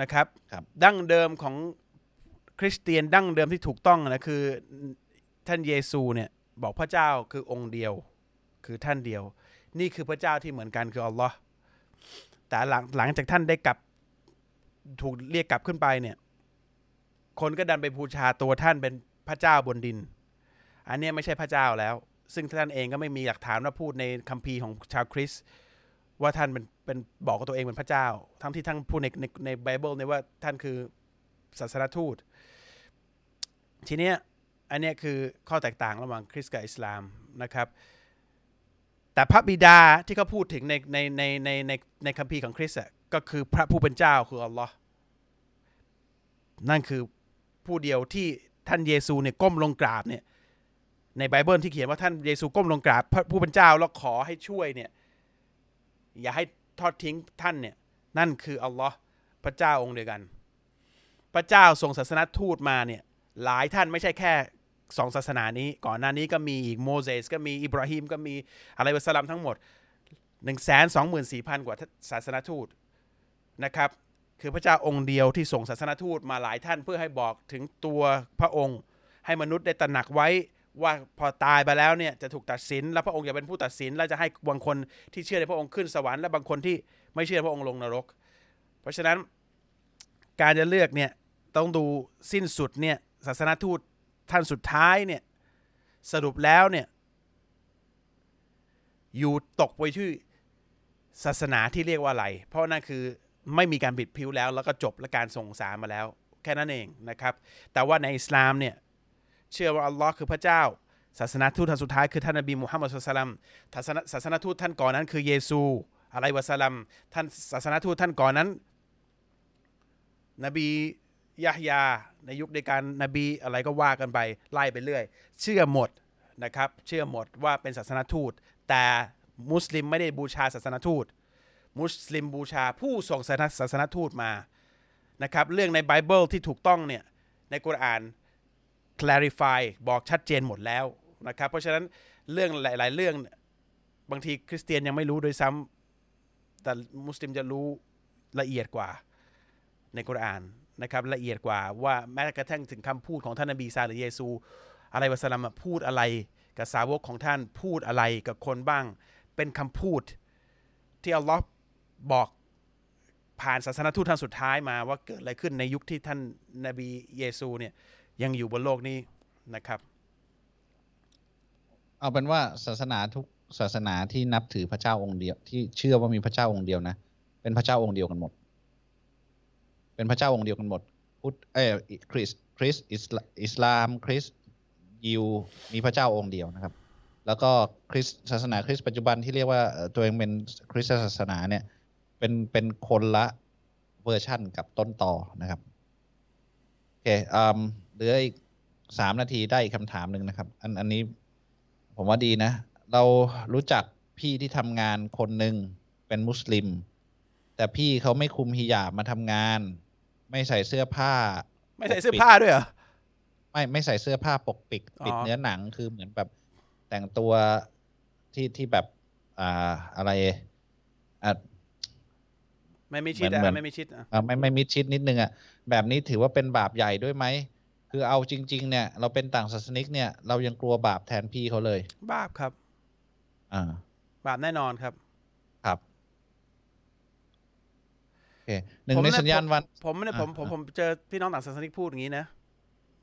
นะครับครับดั้งเดิมของคริสเตียนดั้งเดิมที่ถูกต้องนะคือ ท่านเยซูเนี่ยบอกพระเจ้าคือองค์เดียว คือท่านเดียว นี่คือพระเจ้าที่เหมือนกันคืออัลลอฮ์แต่หลังหลังจากท่านได้กลับถูกเรียกกลับขึ้นไปเนี่ย คนก็ดันไปบูชาตัวท่านเป็นพระเจ้าบนดิน อันนี้ไม่ใช่พระเจ้าแล้ว ซึ่งท่านเองก็ไม่มีหลักฐานว่าพูดในคัมภีร์ของชาวคริสต์ว่าท่านเป็นเป็นบอกกับตัวเองเป็นพระเจ้า ทั้งที่ท่านพูดในในในไบเบิลเนี่ยว่าท่านคือศาสนทูต ทีเนี้ยอันนี้คือข้อแตกต่างระหว่างคริสต์กับอิสลามนะครับ แต่พระบิดาที่เขาพูดถึงในในในในในในคัมภีร์ของคริสต์ก็คือพระผู้เป็นเจ้าคืออัลลอฮ์นั่นคือ ผู้เดียวที่ท่านเยซูเนี่ยก้มลงกราบเนี่ยในไบเบิลที่เขียนว่าท่านเยซูก้มลงกราบพระผู้เป็นเจ้าแล้วขอให้ช่วยเนี่ยอย่าให้ทอดทิ้งท่านเนี่ยนั่นคืออัลลอฮ์พระเจ้าองค์เดียวกัน พระเจ้าส่งศาสนทูตมาเนี่ยหลายท่านไม่ใช่แค่สองศาสนานี้ ก่อนหน้านี้ก็มีอีกโมเสสก็มีอิบราฮิมก็มีอะไรวะสลัมทั้งหมด1นึ่งแสนสองหมื่นสี่พันกว่าศาสนทูตนะครับ คือพระเจ้าองค์เดียวที่ส่งศาสนทูตมาหลายท่านเพื่อให้บอกถึงตัวพระองค์ ให้มนุษย์ได้ตระหนักไว้ว่าพอตายไปแล้วเนี่ยจะถูกตัดสิน แล้วพระองค์จะเป็นผู้ตัดสิน แล้วจะให้บางคนที่เชื่อในพระองค์ขึ้นสวรรค์และบางคนที่ไม่เชื่อในพระองค์ลงนรก เพราะฉะนั้นการจะเลือกเนี่ยต้องดูสิ้นสุดเนี่ยศาสนทูตท่านสุดท้ายเนี่ยสรุปแล้วเนี่ยอยู่ตกไปที่ศาสนาที่เรียกว่าอะไร เพราะนั่นคือ ไม่มีการบิดผิวแล้ว แล้วก็จบและการส่งสารมาแล้ว แค่นั้นเองนะครับ แต่ว่าในอิสลามเนี่ยเชื่อว่าอัลลอฮ์คือพระเจ้า ศาสนาทูตท่านสุดท้ายคือท่านนบีมุฮัมมัดสุลตัลัมศาสนาศาสนาทูตท่านก่อนนั้น คือเยซูอะลัยวะสลัมท่านศาสนาทูตท่านก่อนนั้น นบียะฮยา ในยุคในการนบีอะไรก็ว่ากันไปไล่ไปเรื่อย เชื่อหมดนะครับ เชื่อหมดว่าเป็นศาสนาทูต แต่มุสลิมไม่ได้บูชาศาสนาทูต มุสลิมบูชาผู้ส่งศาสนาศาสนทูตมานะครับเรื่องในไบเบิลที่ถูกต้องเนี่ยในกุรอาน clarify บอกชัดเจนหมดแล้วนะครับเพราะฉะนั้นเรื่องหลาย ๆ เรื่องบางทีคริสเตียนยังไม่รู้โดยซ้ำแต่มุสลิมจะรู้ละเอียดกว่าในกุรอานนะครับละเอียดกว่าว่าแม้กระทั่งถึงคำพูดของท่านนบีซาหรือเยซู อะไรวะสลัมพูดอะไรกับสาวกของท่านพูดอะไรกับคนบ้าง เป็นคำพูดที่อัลลอฮ์ บอกผ่านศาสนทูตท่านสุดท้ายมาว่าเกิดอะไรขึ้นในยุคที่ท่านนบีเยซูเนี่ยยังอยู่บนโลกนี้นะครับ เอาเป็นว่าศาสนาทุกศาสนาที่นับถือพระเจ้าองค์เดียว ที่เชื่อว่ามีพระเจ้าองค์เดียวนะ เป็นพระเจ้าองค์เดียวกันหมด เป็นพระเจ้าองค์เดียวกันหมดพุทธเออคริสคริสอิสลามคริสยิวมีพระเจ้าองค์เดียวนะครับ แล้วก็คริสศาสนาคริสต์ปัจจุบันที่เรียกว่าตัวเองเป็นคริสตศาสนาเนี่ย เป็นเป็นคนละเวอร์ชั่นกับต้นต่อนะครับ โอเคอืมเหลืออีกสามนาทีได้อีกคำถามหนึ่งนะครับ อันอันนี้ผมว่าดีนะ เรารู้จักพี่ที่ทำงานคนหนึ่งเป็นมุสลิม แต่พี่เขาไม่คุมฮิญาบมาทำงาน ไม่ใส่เสื้อผ้า ไม่ใส่เสื้อผ้าด้วยเหรอไม่ไม่ใส่เสื้อผ้าปกปิดอ๋อปิดเนื้อหนังคือเหมือนแบบแต่งตัวที่ที่แบบ อ่าอะไรอะ ไม่ไม่ชิดเหมือะอนไม่ไม่ชิดอะอ่าไม่ไม่มิดชิดนิดนึงอะแบบนี้ถือว่าเป็นบาปใหญ่ด้วยไหมคือเอาจริง ๆ เนี่ย เราเป็นต่างศาสนิกเนี่ย เรายังกลัวบาปแทนพี่เขาเลย บาปครับ อ่า บาปแน่นอนครับ ครับโอเคหนึ่งผมในเยสัญญาณวัน ผมผมเนี่ยผมผมอ่าผมเจอพี่น้องต่างศาสนิกพูดอย่างนี้นะ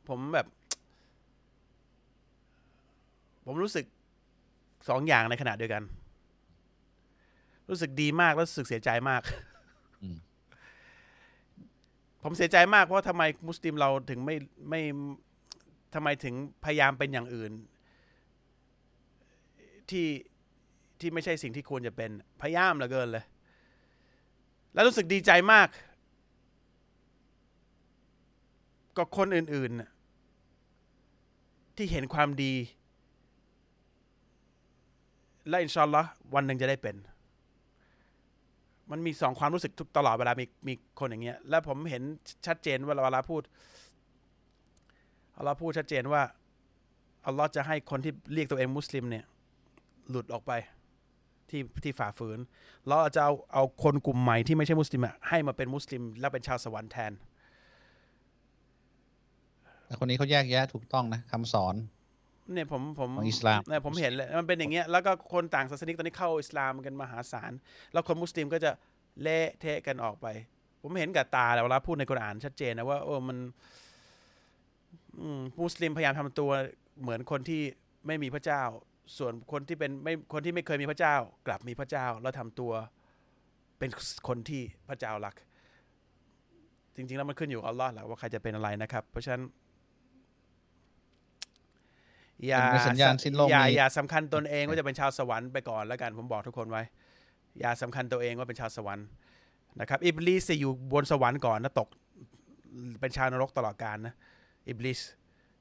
ผมแบบ ผมรู้สึกสองอย่างในขณะเดียวกัน รู้สึกดีมากแล้วรู้สึกเสียใจมากอืม ผมเสียใจมากเพราะทำไมมุสลิมเราถึงไม่ไม่ทำไมถึงพยายามเป็นอย่างอื่น ที่ที่ไม่ใช่สิ่งที่ควรจะเป็นพยายามเหลือเกินเลย แล้วรู้สึกดีใจมากก็คนอื่นๆ ที่เห็นความดี และอินชาอัลลอฮ์วันหนึ่งจะได้เป็น มันมีสองความรู้สึกทุกตลอดเวลามีมีคนอย่างเงี้ย แล้วผมเห็นชัดเจนว่าเวลาพูดอัลลอฮ์พูดชัดเจนว่าอัลลอฮ์จะให้คนที่เรียกตัวเองมุสลิมเนี่ย หลุดออกไปที่ที่ฝ่าฝืนแล้วเราจะเอาเอาคนกลุ่มใหม่ที่ไม่ใช่มุสลิมอะให้มาเป็นมุสลิม แล้วเป็นชาวสวรรค์แทนแต่คนนี้เขาแยกแยะถูกต้องนะคำสอน เนี่ยผมผมของอิสลามเนี่ยผมเห็นเลยมันเป็นอย่างเงี้ยแล้วก็คนต่างศาสนิกตอนนี้เข้าอิสลามกันมหาศาล แล้วคนมุสลิมก็จะเละเทะกันออกไป ผมเห็นกับตาแล้วเวลาพูดในกุรอานชัดเจนนะว่าโอ้มันอืมมุสลิมพยายามทำตัวเหมือนคนที่ไม่มีพระเจ้า ส่วนคนที่เป็นไม่คนที่ไม่เคยมีพระเจ้า กลับมีพระเจ้า แล้วทำตัวเป็นคนที่พระเจ้ารัก จริง ๆ แล้วมันขึ้นอยู่กับอัลลอฮ์แหละว่าใครจะเป็นอะไรนะครับ เพราะฉะนั้น อย่าเป็นสัญญาณสิ้นโลกอย่านี้อย่าสำคัญตนเองว่าจะเป็นชาวสวรรค์ไปก่อนแล้วกันผมบอกทุกคนไว้ อย่าสำคัญตัวเองว่าเป็นชาวสวรรค์นะครับอิบลิสจะอยู่บนสวรรค์ก่อนนะตกเป็นชาวนรกตลอดกาลนะอิบลิส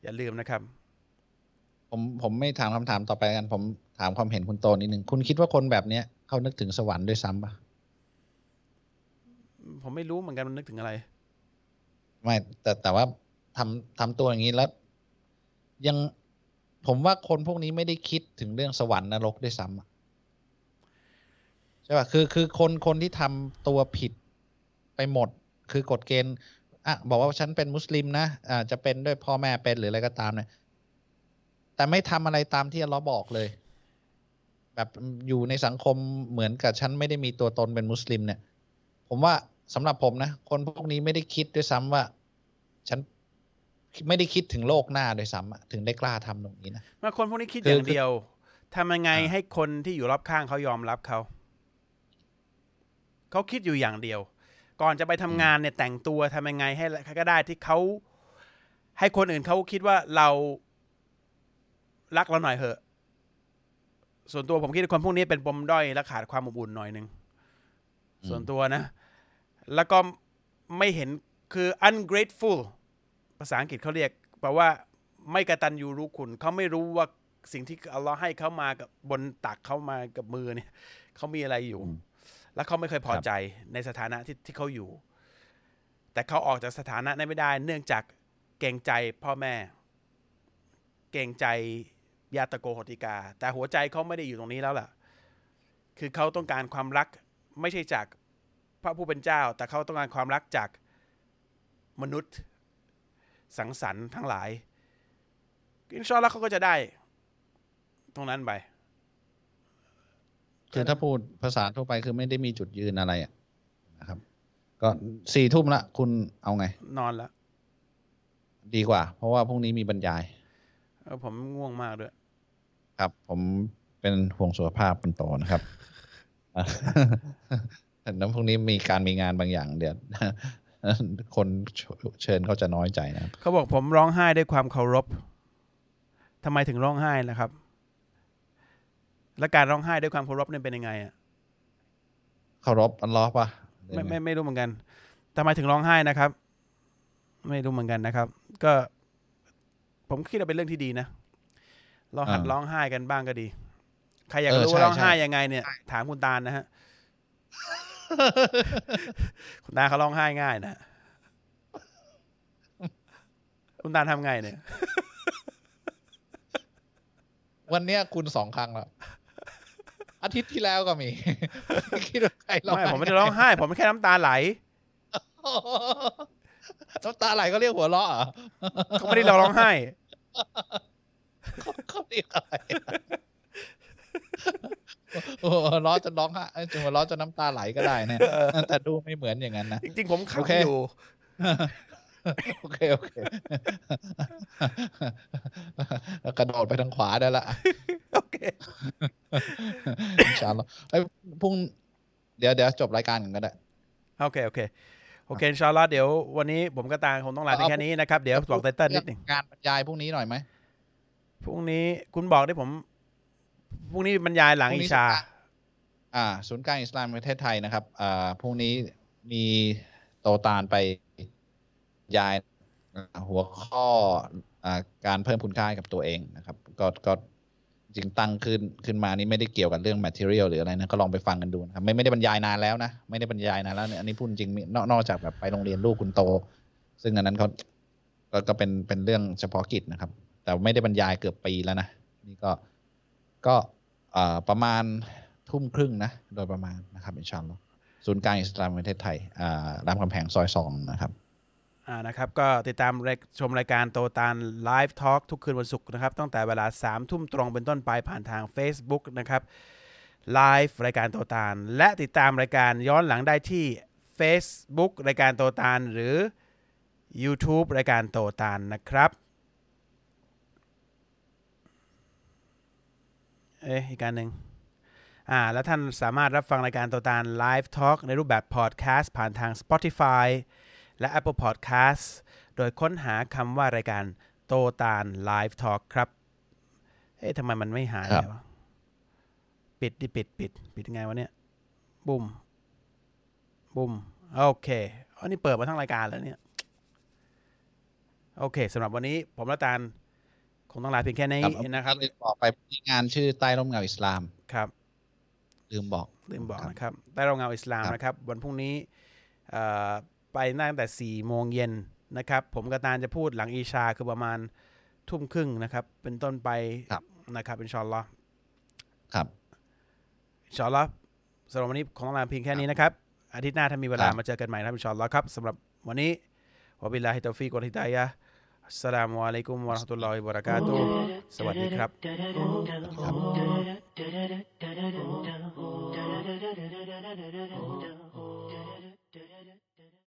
อย่าลืมนะครับ ผมผมไม่ถามคำถามต่อไปกัน ผมถามความเห็นคุณโตนิดหนึ่งคุณคิดว่าคนแบบเนี้ยเขานึกถึงสวรรค์ด้วยซ้ำปะผมไม่รู้เหมือนกันมันนึกถึงอะไร ไม่แต่แต่ว่าทำทำตัวอย่างนี้แล้วยัง ผมว่าคนพวกนี้ไม่ได้คิดถึงเรื่องสวรรค์นรกด้วยซ้ำใช่ป่ะคือคือคนคนที่ทำตัวผิดไปหมด คือกฎเกณฑ์อะบอกว่าฉันเป็นมุสลิมนะอ่าจะเป็นด้วยพ่อแม่เป็นหรืออะไรก็ตามเนี่ยแต่ไม่ทำอะไรตามที่อัลเลอฮ์บอกเลย แบบอยู่ในสังคมเหมือนกับฉันไม่ได้มีตัวตนเป็นมุสลิมเนี่ย ผมว่าสำหรับผมนะ คนพวกนี้ไม่ได้คิดด้วยซ้ำว่า ฉัน ไม่ได้คิดถึงโลกหน้าด้วยซ้ำอะถึงได้กล้าทำตรงนี้นะมาคนพวกนี้คิดคืออย่างเดียวทำยังไงอ่าให้คนที่อยู่รอบข้างเขายอมรับเขา เขาคิดอยู่อย่างเดียว ก่อนจะไปทำงานเนี่ยแต่งตัวทำยังไงให้ใครก็ได้ที่เขาให้คนอื่นเขาคิดว่าเรารักเราหน่อยเหอะ ส่วนตัวผมคิดว่าคนพวกนี้เป็นปมด้อยและขาดความอบอุ่นหน่อยหนึ่งอืมส่วนตัวนะ แล้วก็ไม่เห็นคือ ungrateful ภาษาอังกฤษเขาเรียกแปลว่าไม่กระตันยูรู้คุณเขาไม่รู้ว่าสิ่งที่อัลลอฮ์ให้เขามากับบนตักเขามากับมือเนี่ยเขามีอะไรอยู่อืมแล้วเขาไม่เคยพอใจในสถานะที่ที่เขาอยู่ แต่เขาออกจากสถานะนั้นไม่ได้ เนื่องจากเกรงใจพ่อแม่ เกรงใจญาตโกโหติกา แต่หัวใจเขาไม่ได้อยู่ตรงนี้แล้วล่ะ คือเขาต้องการความรักไม่ใช่จากพระผู้เป็นเจ้า แต่เขาต้องการความรักจากมนุษย์ สังสรรค์ทั้งหลายอินชาอัลลอฮ์เขาก็จะได้ ตรงนั้นไปคือถ้าพูดภาษาทั่วไปคือไม่ได้มีจุดยืนอะไรอะนะครับ ก็สี่ทุ่มละ คุณเอาไง นอนแล้วดีกว่า เพราะว่าพรุ่งนี้มีบรรยายเออผมง่วงมากด้วย ครับ ผมเป็นห่วงสุขภาพคุณโตนะครับอะแล้วพรุ่งนี้มีการมีงานบางอย่างเดี๋ยว คนเชิญเขาจะน้อยใจนะครับเขาบอกผมร้องไห้ด้วยความเคารพทำไมถึงร้องไห้นะครับ และการร้องไห้ด้วยความเคารพเนี่ยเป็นยังไงอะเคารพอัลเลอฮ์ปะหรือไม่ไงไม่ไม่รู้เหมือนกันทำไมถึงร้องไห้นะครับ ไม่รู้เหมือนกันนะครับ ก็ ผมคิดว่าเป็นเรื่องที่ดีนะลองหัดร้องไห้กันบ้างก็ดี ใครอยากรู้ว่าร้องไห้ยังไงเนี่ย ถามคุณตาลนะฮะ คุณตาเขาร้องไห้ง่ายนะ คุณตาลทำไงเนี่ย วันเนี้ยคุณสองครั้งแล้ว อาทิตย์ที่แล้วก็มี คิดว่าใครร้องไม่ ผมไม่ได้ร้องไห้ ผมแค่น้ำตาไหลน้ำตาไหลก็เรียกหัวเราะเหรอเขาไม่ได้ร้องไห้เขาเรียกอะไรโอ้โหหัวเราะจนร้องไห้เอ้ยจนหัวเราะจนน้ำตาไหลก็ได้นะแต่ดูไม่เหมือนอย่างนั้นนะ จริง ๆ ผมโอเคขำอยู่โอเค โอเคแล้วกระโดดไปทางขวาได้ละโอเคอินชาอัลลอฮ์ไอ้ยพรุ่งเดี๋ยวเดี๋ยวจบรายการกันก็ได้ โอเค โอเค โอเคอินชาอัลลอฮ์เดี๋ยววันนี้ผมก็ตางคงต้องลาเพียงแค่นี้นะครับ เดี๋ยวบอกไตเติ้ลนิดหนึ่งงานบรรยายพรุ่งนี้หน่อยไหมพรุ่งนี้คุณบอกได้ผม พรุ่งนี้บรรยายหลังพรุ่อินี้ชาศูนย์กลงอ่า ศูนย์กลางอิสลามประเทศไทยนะครับอ่าพรุ่งนี้มีโตตานไปยายหัวข้ออ่าการเพิ่มคุณค่าให้กับตัวเองนะครับ ก็ก็จริงตั้งขึ้นขึ้นมานี่ไม่ได้เกี่ยวกับเรื่อง material หรืออะไรนะ ก็ลองไปฟังกันดูนะครับ ไม่ไม่ได้บรรยายนานแล้วนะ ไม่ได้บรรยายนานแล้วเนี่ยอันนี้พูดจริงมีนอกนอกจากแบบไปโรงเรียนลูกคุณโต ซึ่งอันนั้นเขาก็ก็เป็นเป็นเรื่องเฉพาะกิจนะครับ แต่ไม่ได้บรรยายเกือบปีแล้วนะนี่ก็ ก็ประมาณทุ่มครึ่งนะ โดยประมาณนะครับอินชาอัลลศูนย์กลางอิสลามประเทศไทยรามคำแหงซอยสองนะครับอ่านะครับก็ติดตามชมรายการโตตานไลฟ์ทอล์กทุกคืนวันศุกร์นะครับตั้งแต่เวลา3ามทุ่มตรงเป็นต้นไปผ่านทาง Facebook นะครับไลฟ์รายการโตตานและติดตามรายการย้อนหลังได้ที่ Facebook รายการโตตานหรือ YouTube รายการโตตานนะครับ เอ๊ะอีกการหนึ่งอ่าแล้วท่านสามารถรับฟังรายการโตตาล Live Talk ในรูปแบบพอดแคสต์ผ่านทาง Spotify และ Apple Podcast โดยค้นหาคำว่ารายการโตตาล Live Talk ครับ เอ๊ะทำไมมันไม่หายครับเลยวะปิดดิปิดปิดปิดยังไงวะเนี่ย บุ้ม บุ้ม โอเคอันนี้เปิดมาทั้งรายการแล้วเนี่ย โอเคสำหรับวันนี้ผมและตาล คงต้องลาเพียงแค่นี้นะครับลืมบอกไปที่งานชื่อใต้ร่มเงาอิสลามครับ ลืมบอกลืมบอกครับนะครับ ใต้ร่มเงาอิสลามครับนะครับ วันพรุ่งนี้เอ่อไปตั้งแต่4ี่โมงเย็นนะครับ ผมกับตาลจะพูดหลังอีชาคือประมาณทุ่มครึ่งนะครับ เป็นต้นไปนะครับอินชาอัลลอฮ์ครับอินชาอัลลอฮ์สำหรับวันนี้คงต้องลาเพียงแค่นี้นะครับ อาทิตย์หน้าถ้ามีเวลาครับมาเจอกันใหม่นะครับอินชาอัลลอฮ์ครับสำหรับวันนี้วะบิลลาฮิตอฟิกวะลิฮิดายะห์ อัสลามุอะลัยกุมวะราะห์ตุลลอฮิวะบะเราะกาตุสวัสดีครับครับ